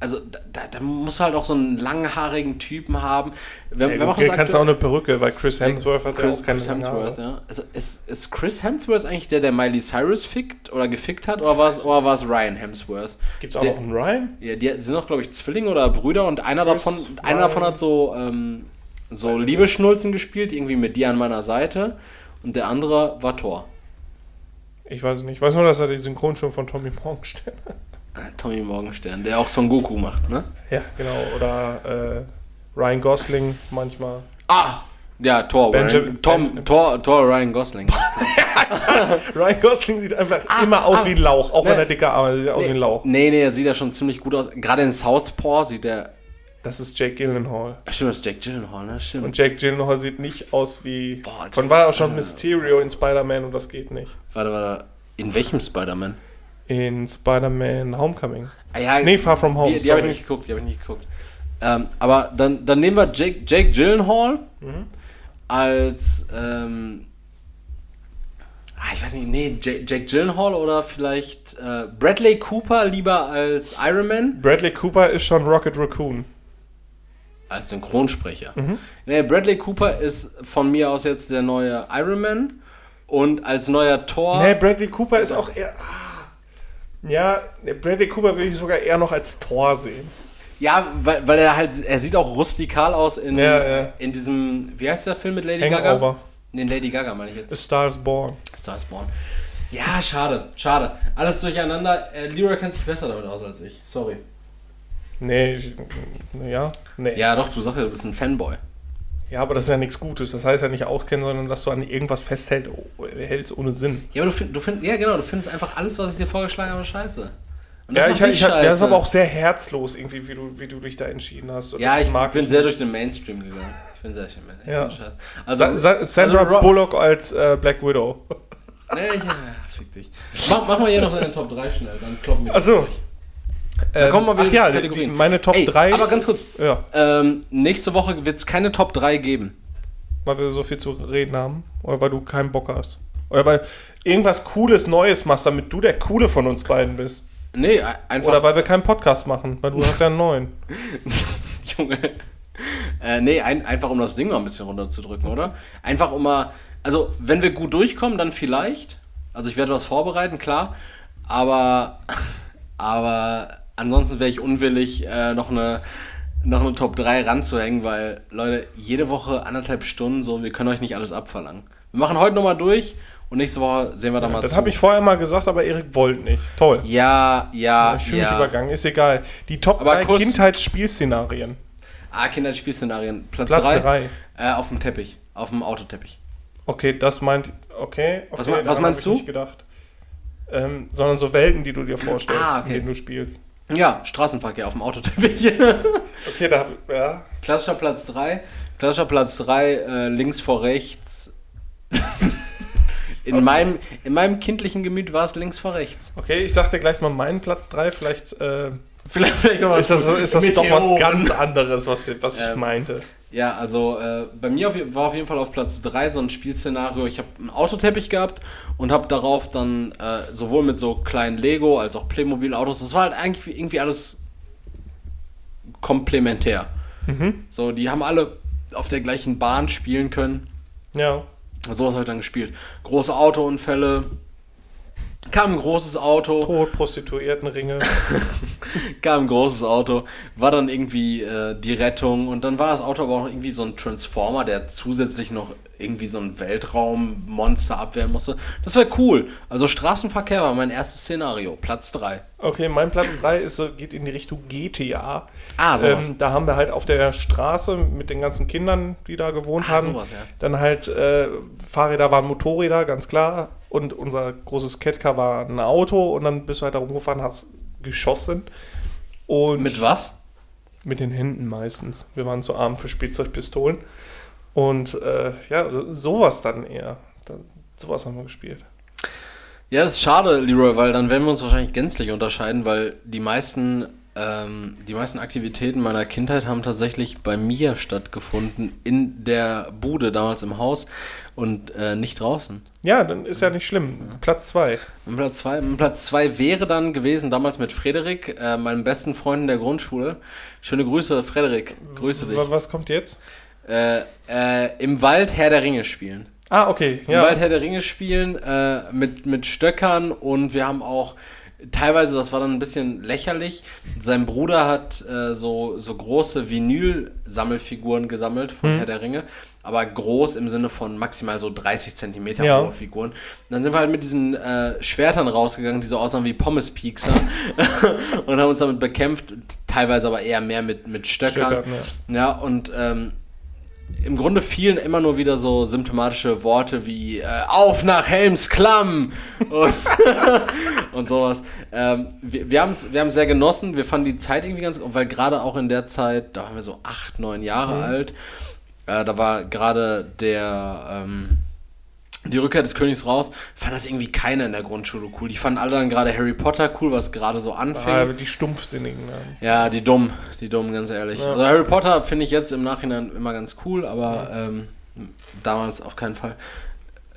Speaker 2: Also, da, da, muss halt auch so einen langhaarigen Typen haben. Wer,
Speaker 1: Ja, hier
Speaker 2: das
Speaker 1: kannst du auch eine Perücke, weil Chris Hemsworth hat
Speaker 2: Chris,
Speaker 1: ja auch keine
Speaker 2: Chris Hemsworth, ja. Also ist, ist Chris Hemsworth eigentlich der, der Miley Cyrus fickt oder gefickt hat? Oder war es oder es Ryan Hemsworth?
Speaker 1: Gibt's auch
Speaker 2: Der-
Speaker 1: noch einen Ryan?
Speaker 2: Ja, die sind doch, glaube ich, Zwillinge oder Brüder und einer davon, einer davon hat so, ähm, so Liebeschnulzen gespielt, irgendwie mit dir an meiner Seite. Und der andere war Thor.
Speaker 1: Ich weiß es nicht. Ich weiß nur, dass er die Synchronstimme von Tommy Morgenstern hat.
Speaker 2: Äh, Tommy Morgenstern, der auch Son Goku macht, ne?
Speaker 1: Ja, genau. Oder äh, Ryan Gosling manchmal.
Speaker 2: Ah! Ja, Thor,
Speaker 1: Benjamin-
Speaker 2: Ryan, Tom,
Speaker 1: Ben-
Speaker 2: Thor, Thor, Ryan Gosling.
Speaker 1: Ryan Gosling sieht einfach immer aus
Speaker 2: ah,
Speaker 1: wie ein Lauch, auch
Speaker 2: ne.
Speaker 1: wenn er dicker Arme sieht aus wie ein Lauch.
Speaker 2: Nee, nee, er sieht ja schon ziemlich gut aus. Gerade in Southpaw sieht er.
Speaker 1: Das ist Jake Gyllenhaal.
Speaker 2: Ach, Stimmt, das ist Jack Gyllenhaal, ne? Stimmt.
Speaker 1: Und Jake Gyllenhaal sieht nicht aus wie.
Speaker 2: Boah,
Speaker 1: von
Speaker 2: Jake
Speaker 1: war auch schon Mysterio in Spider-Man und das geht nicht.
Speaker 2: Warte, warte. In welchem Spider-Man?
Speaker 1: In Spider-Man Homecoming.
Speaker 2: Ah, ja,
Speaker 1: Nee, Far From Home.
Speaker 2: Die, die habe ich nicht geguckt, die habe ich nicht geguckt. Ähm, aber dann, dann nehmen wir Jake, Jake Gyllenhaal
Speaker 1: Mhm.
Speaker 2: als, ähm, ah, ich weiß nicht, nee, Jake, Jake Gyllenhaal oder vielleicht äh, Bradley Cooper lieber als Iron Man,
Speaker 1: Bradley Cooper ist schon Rocket Raccoon.
Speaker 2: als Synchronsprecher.
Speaker 1: Mhm.
Speaker 2: Nee, Bradley Cooper ist von mir aus jetzt der neue Iron Man und als neuer Thor.
Speaker 1: Nee, Bradley Cooper ist auch eher. ah. Ja, Bradley Cooper würde ich sogar eher noch als Thor sehen.
Speaker 2: Ja, weil, weil er halt, er sieht auch rustikal aus in,
Speaker 1: Ja, ja.
Speaker 2: in diesem, wie heißt der Film mit Lady Gaga?
Speaker 1: Hangover.
Speaker 2: Den Lady Gaga meine ich jetzt.
Speaker 1: The Star is Born.
Speaker 2: Star is Born. Ja, schade, schade. Alles durcheinander. Äh, Leroy kennt sich besser damit aus als ich. Sorry.
Speaker 1: Nee, ich, ja, nee.
Speaker 2: Ja, doch, du sagst ja, du bist ein Fanboy.
Speaker 1: Ja, aber das ist ja nichts Gutes. Das heißt ja nicht auskennen, sondern dass du an irgendwas festhältst hältst ohne Sinn.
Speaker 2: Ja, aber du findest, du find, ja genau, du findest einfach alles, was ich dir vorgeschlagen habe, scheiße. Und
Speaker 1: Ja,
Speaker 2: macht
Speaker 1: ich, ich,
Speaker 2: dich
Speaker 1: das ist
Speaker 2: scheiße.
Speaker 1: aber auch sehr herzlos, irgendwie, wie du, wie du dich da entschieden hast. Und
Speaker 2: Ja,
Speaker 1: das
Speaker 2: ich
Speaker 1: mag
Speaker 2: bin sehr
Speaker 1: nicht.
Speaker 2: durch den Mainstream gegangen. Ich bin sehr schön.
Speaker 1: Ja.
Speaker 2: Scheiße.
Speaker 1: Sa
Speaker 2: Also,
Speaker 1: Sa Sandra
Speaker 2: also Ro-
Speaker 1: Bullock als äh, Black Widow.
Speaker 2: Nee, ja, fick dich. Mach, mach mal hier noch eine Top 3 schnell, dann kloppen wir
Speaker 1: Ach so.
Speaker 2: durch. Dann kommen wir wieder
Speaker 1: Ach ja,
Speaker 2: Kategorien.
Speaker 1: meine Top
Speaker 2: Ey,
Speaker 1: 3.
Speaker 2: Aber ganz kurz,
Speaker 1: ja,
Speaker 2: ähm, nächste Woche wird es keine Top 3 geben.
Speaker 1: weil wir so viel zu reden haben. Oder weil du keinen Bock hast. Oder weil irgendwas Cooles Neues machst, damit du der Coole von uns beiden bist.
Speaker 2: Nee, ein- einfach.
Speaker 1: Oder weil wir keinen Podcast machen, weil du hast ja einen neuen.
Speaker 2: Junge. Äh, nee, ein, einfach um das Ding mal ein bisschen runterzudrücken, oder? Einfach um mal. Also, wenn wir gut durchkommen, dann vielleicht. Also, ich werde was vorbereiten, klar. Aber. Aber ansonsten wäre ich unwillig, äh, noch eine. Noch eine Top 3 ranzuhängen, weil, Leute, jede Woche anderthalb Stunden, so, wir können euch nicht alles abverlangen. Wir machen heute nochmal durch und nächste Woche sehen wir dann mal
Speaker 1: Das habe ich vorher mal gesagt, aber Erik wollte nicht. Toll.
Speaker 2: Ja, ja,
Speaker 1: Ich fühle mich
Speaker 2: ja.
Speaker 1: übergangen, ist egal. Die Top
Speaker 2: Aber
Speaker 1: 3
Speaker 2: Kuss-
Speaker 1: Kindheitsspielszenarien.
Speaker 2: Ah, Kinderspielszenarien. Platz
Speaker 1: Platz
Speaker 2: 3.
Speaker 1: drei.
Speaker 2: Äh, auf dem Teppich. Auf dem Autoteppich.
Speaker 1: Okay, das meint. Okay. okay
Speaker 2: Was was meinst du?
Speaker 1: Nicht gedacht. Ähm, sondern so Welten, die du dir vorstellst,
Speaker 2: Ah, okay.
Speaker 1: in denen du spielst.
Speaker 2: Ja, Straßenverkehr auf dem Autoteppich.
Speaker 1: Okay, da. Ja.
Speaker 2: Klassischer Platz 3. Klassischer Platz 3, äh, links vor rechts. in, meinem, in meinem kindlichen Gemüt war es links vor rechts.
Speaker 1: Okay, ich sag dir gleich mal meinen Platz 3. Vielleicht äh,
Speaker 2: Vielleicht, vielleicht noch was
Speaker 1: ist das, ist das doch was ganz anderes, was, was ich
Speaker 2: Ähm,
Speaker 1: meinte.
Speaker 2: Ja, also äh, bei mir auf, war auf jeden Fall auf Platz 3 so ein Spielszenario. Ich habe einen Autoteppich gehabt und habe darauf dann äh, sowohl mit so kleinen Lego als auch Playmobil-Autos, das war halt eigentlich irgendwie alles komplementär.
Speaker 1: Mhm.
Speaker 2: So, die haben alle auf der gleichen Bahn spielen können.
Speaker 1: Ja.
Speaker 2: Sowas habe ich dann gespielt. Große Autounfälle. Kam ein großes Auto.
Speaker 1: Tod, Prostituiertenringe.
Speaker 2: kam ein großes Auto, war dann irgendwie äh, die Rettung und dann war das Auto aber auch irgendwie so ein Transformer, der zusätzlich noch irgendwie so ein Weltraummonster abwehren musste. Das wäre cool. Also Straßenverkehr war mein erstes Szenario, Platz 3.
Speaker 1: Okay, mein Platz 3 ist, so- geht in die Richtung GTA.
Speaker 2: Ah, sowas.
Speaker 1: Ähm, da haben wir halt auf der Straße mit den ganzen Kindern, die da gewohnt
Speaker 2: Ah,
Speaker 1: haben,
Speaker 2: sowas, ja.
Speaker 1: dann halt äh, Fahrräder waren Motorräder, ganz klar. Und unser großes Catcar war ein Auto und dann bist du halt da rumgefahren, hast geschossen. Und
Speaker 2: Mit was?
Speaker 1: Mit den Händen meistens. Wir waren zu arm für Spielzeugpistolen. Und äh, ja, so- sowas dann eher. Da, sowas haben wir gespielt.
Speaker 2: Ja, das ist schade, Leroy, weil dann werden wir uns wahrscheinlich gänzlich unterscheiden, weil die meisten, ähm, die meisten Aktivitäten meiner Kindheit haben tatsächlich bei mir stattgefunden, in der Bude, damals im Haus und äh, nicht draußen.
Speaker 1: Ja, dann ist ja nicht schlimm. Platz zwei.
Speaker 2: Und Platz 2 Platz zwei wäre dann gewesen, damals mit Frederik, äh, meinem besten Freund in der Grundschule. Schöne Grüße, Frederik. Grüße dich.
Speaker 1: Wa- Was kommt jetzt?
Speaker 2: Äh, äh, Im Wald Herr der Ringe spielen.
Speaker 1: Ah, okay.
Speaker 2: Im
Speaker 1: Ja.
Speaker 2: Wald Herr der Ringe spielen äh, mit, mit Stöckern und wir haben auch teilweise, das war dann ein bisschen lächerlich, sein Bruder hat äh, so, so große Vinyl-Sammelfiguren gesammelt von
Speaker 1: Mhm.
Speaker 2: Herr der Ringe, aber groß im Sinne von maximal so 30 Zentimeter
Speaker 1: Ja.
Speaker 2: hohe Figuren. Und dann sind wir halt mit diesen äh, Schwertern rausgegangen, die so aussahen wie Pommes-Piekser und haben uns damit bekämpft, teilweise aber eher mehr mit, mit Stöckern.
Speaker 1: Stöckern,
Speaker 2: Ja, und ähm, im Grunde fielen immer nur wieder so symptomatische Worte wie äh, Auf nach Helmsklamm und, und sowas. Ähm, wir wir haben es wir haben's sehr genossen, wir fanden die Zeit irgendwie ganz, weil gerade auch in der Zeit, da waren wir so acht, neun Jahre alt, äh, da war gerade der ähm, die Rückkehr des Königs raus, fand das irgendwie keiner in der Grundschule cool. Die fanden alle dann gerade Harry Potter cool, was gerade so anfing.
Speaker 1: Ah, die Stumpfsinnigen. Ne?
Speaker 2: Ja, die dumm, die dumm, ganz ehrlich.
Speaker 1: Ja.
Speaker 2: Also Harry Potter finde ich jetzt im Nachhinein immer ganz cool, aber ähm, damals auf keinen Fall.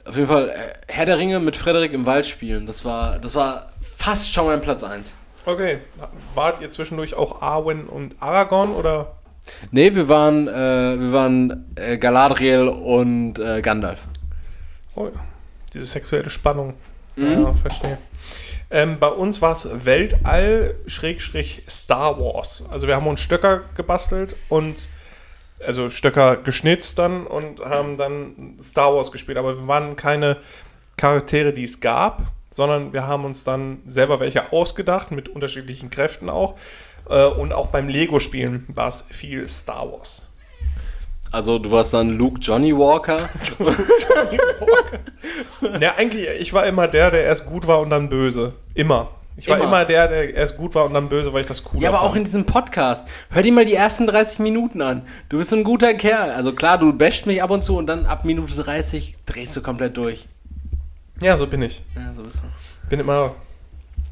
Speaker 2: Auf jeden Fall, äh, Herr der Ringe mit Frederik im Wald spielen, das war, das war fast schon mein Platz 1.
Speaker 1: Okay. Wart ihr zwischendurch auch Arwen und Aragorn oder?
Speaker 2: Nee, wir waren, äh, wir waren äh, Galadriel und äh, Gandalf.
Speaker 1: Oh, ja. diese sexuelle Spannung.
Speaker 2: Mhm.
Speaker 1: Ja, verstehe. Ähm, bei uns war es Weltall-Star Wars. Also wir haben uns Stöcker gebastelt und also Stöcker geschnitzt dann und haben dann Star Wars gespielt. Aber wir waren keine Charaktere, die es gab, sondern wir haben uns dann selber welche ausgedacht, mit unterschiedlichen Kräften auch. Äh, und auch beim Lego-Spielen war es viel Star Wars.
Speaker 2: Also du warst dann Luke Johnny Walker.
Speaker 1: Ja, eigentlich, ich war immer der, der erst gut war und dann böse. Immer. Ich war
Speaker 2: Immer.
Speaker 1: immer, der, der erst gut war und dann böse, weil ich das cool
Speaker 2: Ja, aber auch in diesem Podcast. Hör dir mal die ersten 30 Minuten an. Du bist ein guter Kerl. Also klar, du basht mich ab und zu und dann ab Minute 30 drehst du komplett durch.
Speaker 1: Ja, so bin ich.
Speaker 2: Ja, so bist du.
Speaker 1: Bin immer,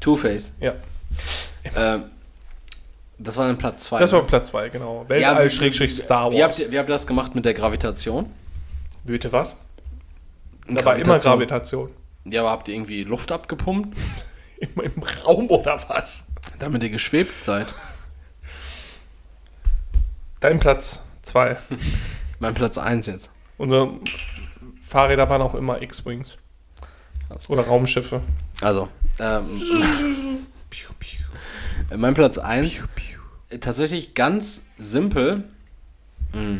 Speaker 2: Two-Face.
Speaker 1: ja.
Speaker 2: Ähm, das war dann Platz 2.
Speaker 1: Das war Platz 2, genau. Weltall-Star
Speaker 2: Wie habt,
Speaker 1: Wars.
Speaker 2: ihr, wie habt ihr das gemacht mit der Gravitation?
Speaker 1: Bitte was? Da war immer Gravitation.
Speaker 2: Ja, aber habt ihr irgendwie Luft abgepumpt,
Speaker 1: Immer im Raum oder was?
Speaker 2: damit ihr geschwebt seid?
Speaker 1: Dein Platz 2.
Speaker 2: Mein Platz 1 jetzt.
Speaker 1: Unsere Fahrräder waren auch immer X-Wings. Oder Raumschiffe.
Speaker 2: Also, ähm, mein Platz 1 tatsächlich ganz simpel mm,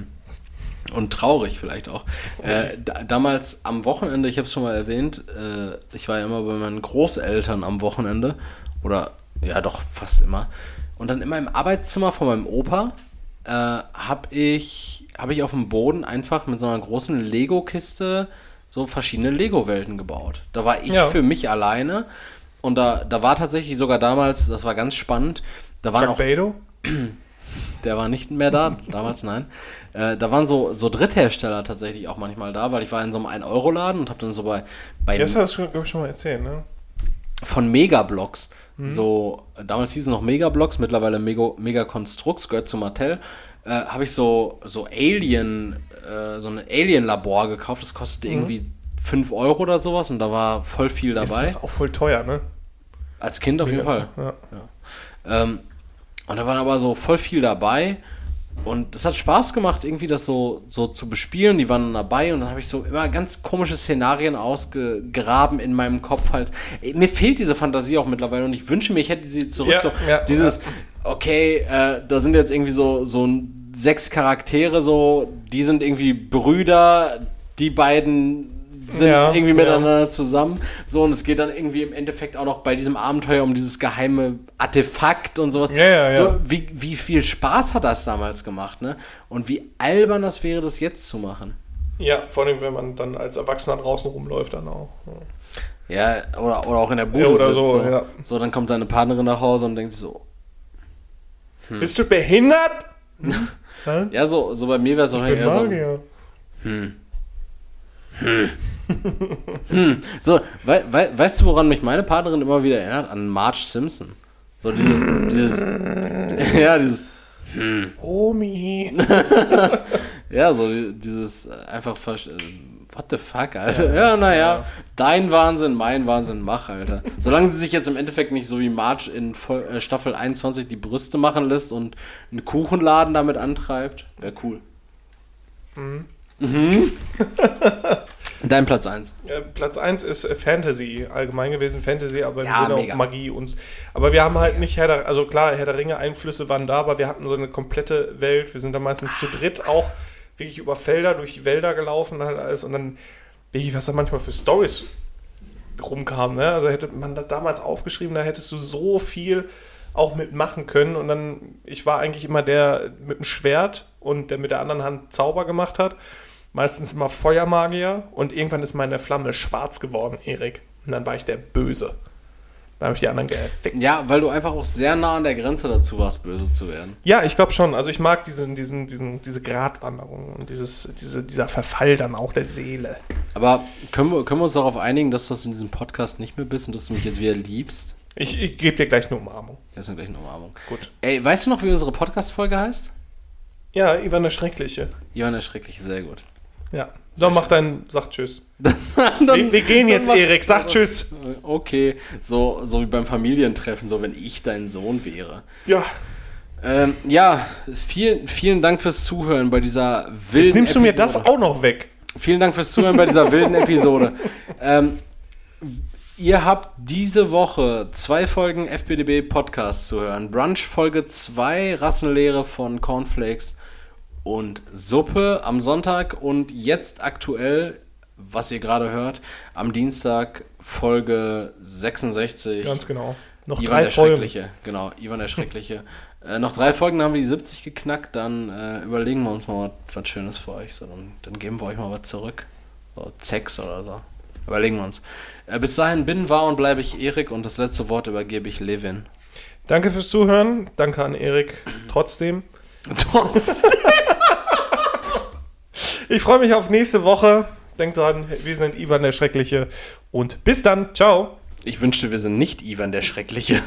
Speaker 2: und traurig vielleicht auch. Äh, da, damals am Wochenende, ich habe es schon mal erwähnt, äh, ich war ja immer bei meinen Großeltern am Wochenende oder ja doch fast immer. Und dann immer im Arbeitszimmer von meinem Opa äh, habe ich, hab ich auf dem Boden einfach mit so einer großen Lego-Kiste so verschiedene Lego-Welten gebaut. Da war ich
Speaker 1: Ja.
Speaker 2: für mich alleine und da, da war tatsächlich sogar damals, das war ganz spannend, da waren
Speaker 1: Chuck
Speaker 2: auch
Speaker 1: Bedo?
Speaker 2: der war nicht mehr da, damals nein. Äh, da waren so, so Dritthersteller tatsächlich auch manchmal da, weil ich war in so einem 1-Euro-Laden und habe dann so bei, bei
Speaker 1: Jetzt hast du, glaube ich, schon mal erzählt, ne?
Speaker 2: von Megablocks. So, damals hieß es noch Megablocks, mittlerweile Mega, gehört zu Mattel. Äh, habe ich so, so Alien, äh, so ein Alien-Labor gekauft. Das kostete irgendwie 5 Euro oder sowas und da war voll viel
Speaker 1: Das
Speaker 2: dabei.
Speaker 1: ist auch voll teuer, ne?
Speaker 2: Als Kind auf jeden Fall.
Speaker 1: Ja.
Speaker 2: Ähm, und da war aber so voll viel dabei. Und es hat Spaß gemacht, irgendwie das so, so zu bespielen. Die waren dabei und dann habe ich so immer ganz komische Szenarien ausgegraben in meinem Kopf halt. Mir fehlt diese Fantasie auch mittlerweile und ich wünsche mir, ich hätte sie zurück.
Speaker 1: Ja,
Speaker 2: so,
Speaker 1: ja,
Speaker 2: dieses, okay, äh, da sind jetzt irgendwie so, so sechs Charaktere, so, die sind irgendwie Brüder, die beiden sind
Speaker 1: Ja,
Speaker 2: irgendwie
Speaker 1: ja.
Speaker 2: miteinander zusammen. So, und es geht dann irgendwie im Endeffekt auch noch bei diesem Abenteuer um dieses geheime Artefakt und sowas.
Speaker 1: Ja, ja, ja.
Speaker 2: So, wie, wie viel Spaß hat das damals gemacht, ne? Und wie albern das wäre, das jetzt zu machen.
Speaker 1: Ja, vor allem, wenn man dann als Erwachsener draußen rumläuft, dann auch.
Speaker 2: Ja, oder, oder auch in der Bude
Speaker 1: Ja, oder
Speaker 2: sitzt,
Speaker 1: so,
Speaker 2: so.
Speaker 1: ja.
Speaker 2: so, dann kommt deine Partnerin nach Hause und denkt so, Hm.
Speaker 1: Bist du behindert?
Speaker 2: Ja, so, so bei mir wäre es
Speaker 1: Ich
Speaker 2: wahrscheinlich eher so,
Speaker 1: Magier.
Speaker 2: So, wei wei weißt du, woran mich meine Partnerin immer wieder erinnert? An Marge Simpson. So dieses, dieses, ja, dieses,
Speaker 1: Homie.
Speaker 2: ja, so dieses äh, einfach, versch- äh, what the fuck, Alter. Ja, naja, dein Wahnsinn, mein Wahnsinn, mach, Alter. Solange sie sich jetzt im Endeffekt nicht so wie Marge in äh, Staffel 21 die Brüste machen lässt und einen Kuchenladen damit antreibt, wäre cool. Mhm. Dein Platz 1.
Speaker 1: Ja, Platz 1 ist äh, Fantasy, allgemein gewesen Fantasy, aber
Speaker 2: Ja,
Speaker 1: Sinne
Speaker 2: mega.
Speaker 1: auf Magie und. Aber wir haben halt nicht Herr der, also klar, Herr der Ringe Einflüsse waren da, aber wir hatten so eine komplette Welt. Wir sind dann meistens zu dritt auch wirklich über Felder, durch Wälder gelaufen halt alles und dann, wirklich, was da manchmal für Stories rumkamen, ne? Also hätte man das damals aufgeschrieben, da hättest du so viel auch mitmachen können und dann, ich war eigentlich immer der mit dem Schwert und der mit der anderen Hand Zauber gemacht hat. Meistens immer Feuermagier und irgendwann ist meine Flamme schwarz geworden, Erik. Und dann war ich der Böse. Dann habe ich die anderen gefickt.
Speaker 2: Ja, weil du einfach auch sehr nah an der Grenze dazu warst, böse zu werden.
Speaker 1: Ja, ich glaube schon. Also ich mag diesen, diesen, diesen, diese Gratwanderung und dieses, diese, dieser Verfall dann auch der Seele.
Speaker 2: Aber können wir, können wir uns darauf einigen, dass du das in diesem Podcast nicht mehr bist und dass du mich jetzt wieder liebst?
Speaker 1: Ich, ich gebe dir gleich eine Umarmung.
Speaker 2: Das ist gleich eine Umarmung.
Speaker 1: Gut.
Speaker 2: Ey, weißt du noch, wie unsere Podcast-Folge heißt?
Speaker 1: Ja, Ivan der Schreckliche.
Speaker 2: Johann der Schreckliche, sehr gut.
Speaker 1: Ja. So, mach dein, sag Tschüss.
Speaker 2: Dann-
Speaker 1: Wir, wir gehen jetzt, Erik. Sag Tschüss.
Speaker 2: Okay, so, so wie beim Familientreffen, so wenn ich dein Sohn wäre.
Speaker 1: Ja.
Speaker 2: Ähm, ja, vielen, vielen Dank fürs Zuhören bei dieser wilden
Speaker 1: Jetzt nimmst du mir das
Speaker 2: Episode.
Speaker 1: auch noch weg.
Speaker 2: Vielen Dank fürs Zuhören bei dieser wilden Episode. Ähm, ihr habt diese Woche zwei Folgen FBDB Podcast zu hören. Brunch Folge 2, Rassenlehre von Cornflakes und Suppe am Sonntag und jetzt aktuell, was ihr gerade hört, am Dienstag Folge 66.
Speaker 1: Ganz genau. Noch
Speaker 2: Ivan
Speaker 1: drei
Speaker 2: der
Speaker 1: Folgen.
Speaker 2: Schreckliche, genau, Ivan der Schreckliche. äh, noch drei Folgen, haben wir die 70 geknackt, dann äh, überlegen wir uns mal was, Schönes für euch. So, dann, dann geben wir euch mal was zurück. So, Sex oder so. Überlegen wir uns. Äh, bis dahin bin, war und bleibe ich Erik und das letzte Wort übergebe ich Levin.
Speaker 1: Danke fürs Zuhören. Danke an Erik trotzdem.
Speaker 2: Trotz.
Speaker 1: Ich freue mich auf nächste Woche. Denkt dran, wir sind Ivan der Schreckliche. Und bis dann. Ciao.
Speaker 2: Ich wünschte, wir sind nicht Ivan der Schreckliche.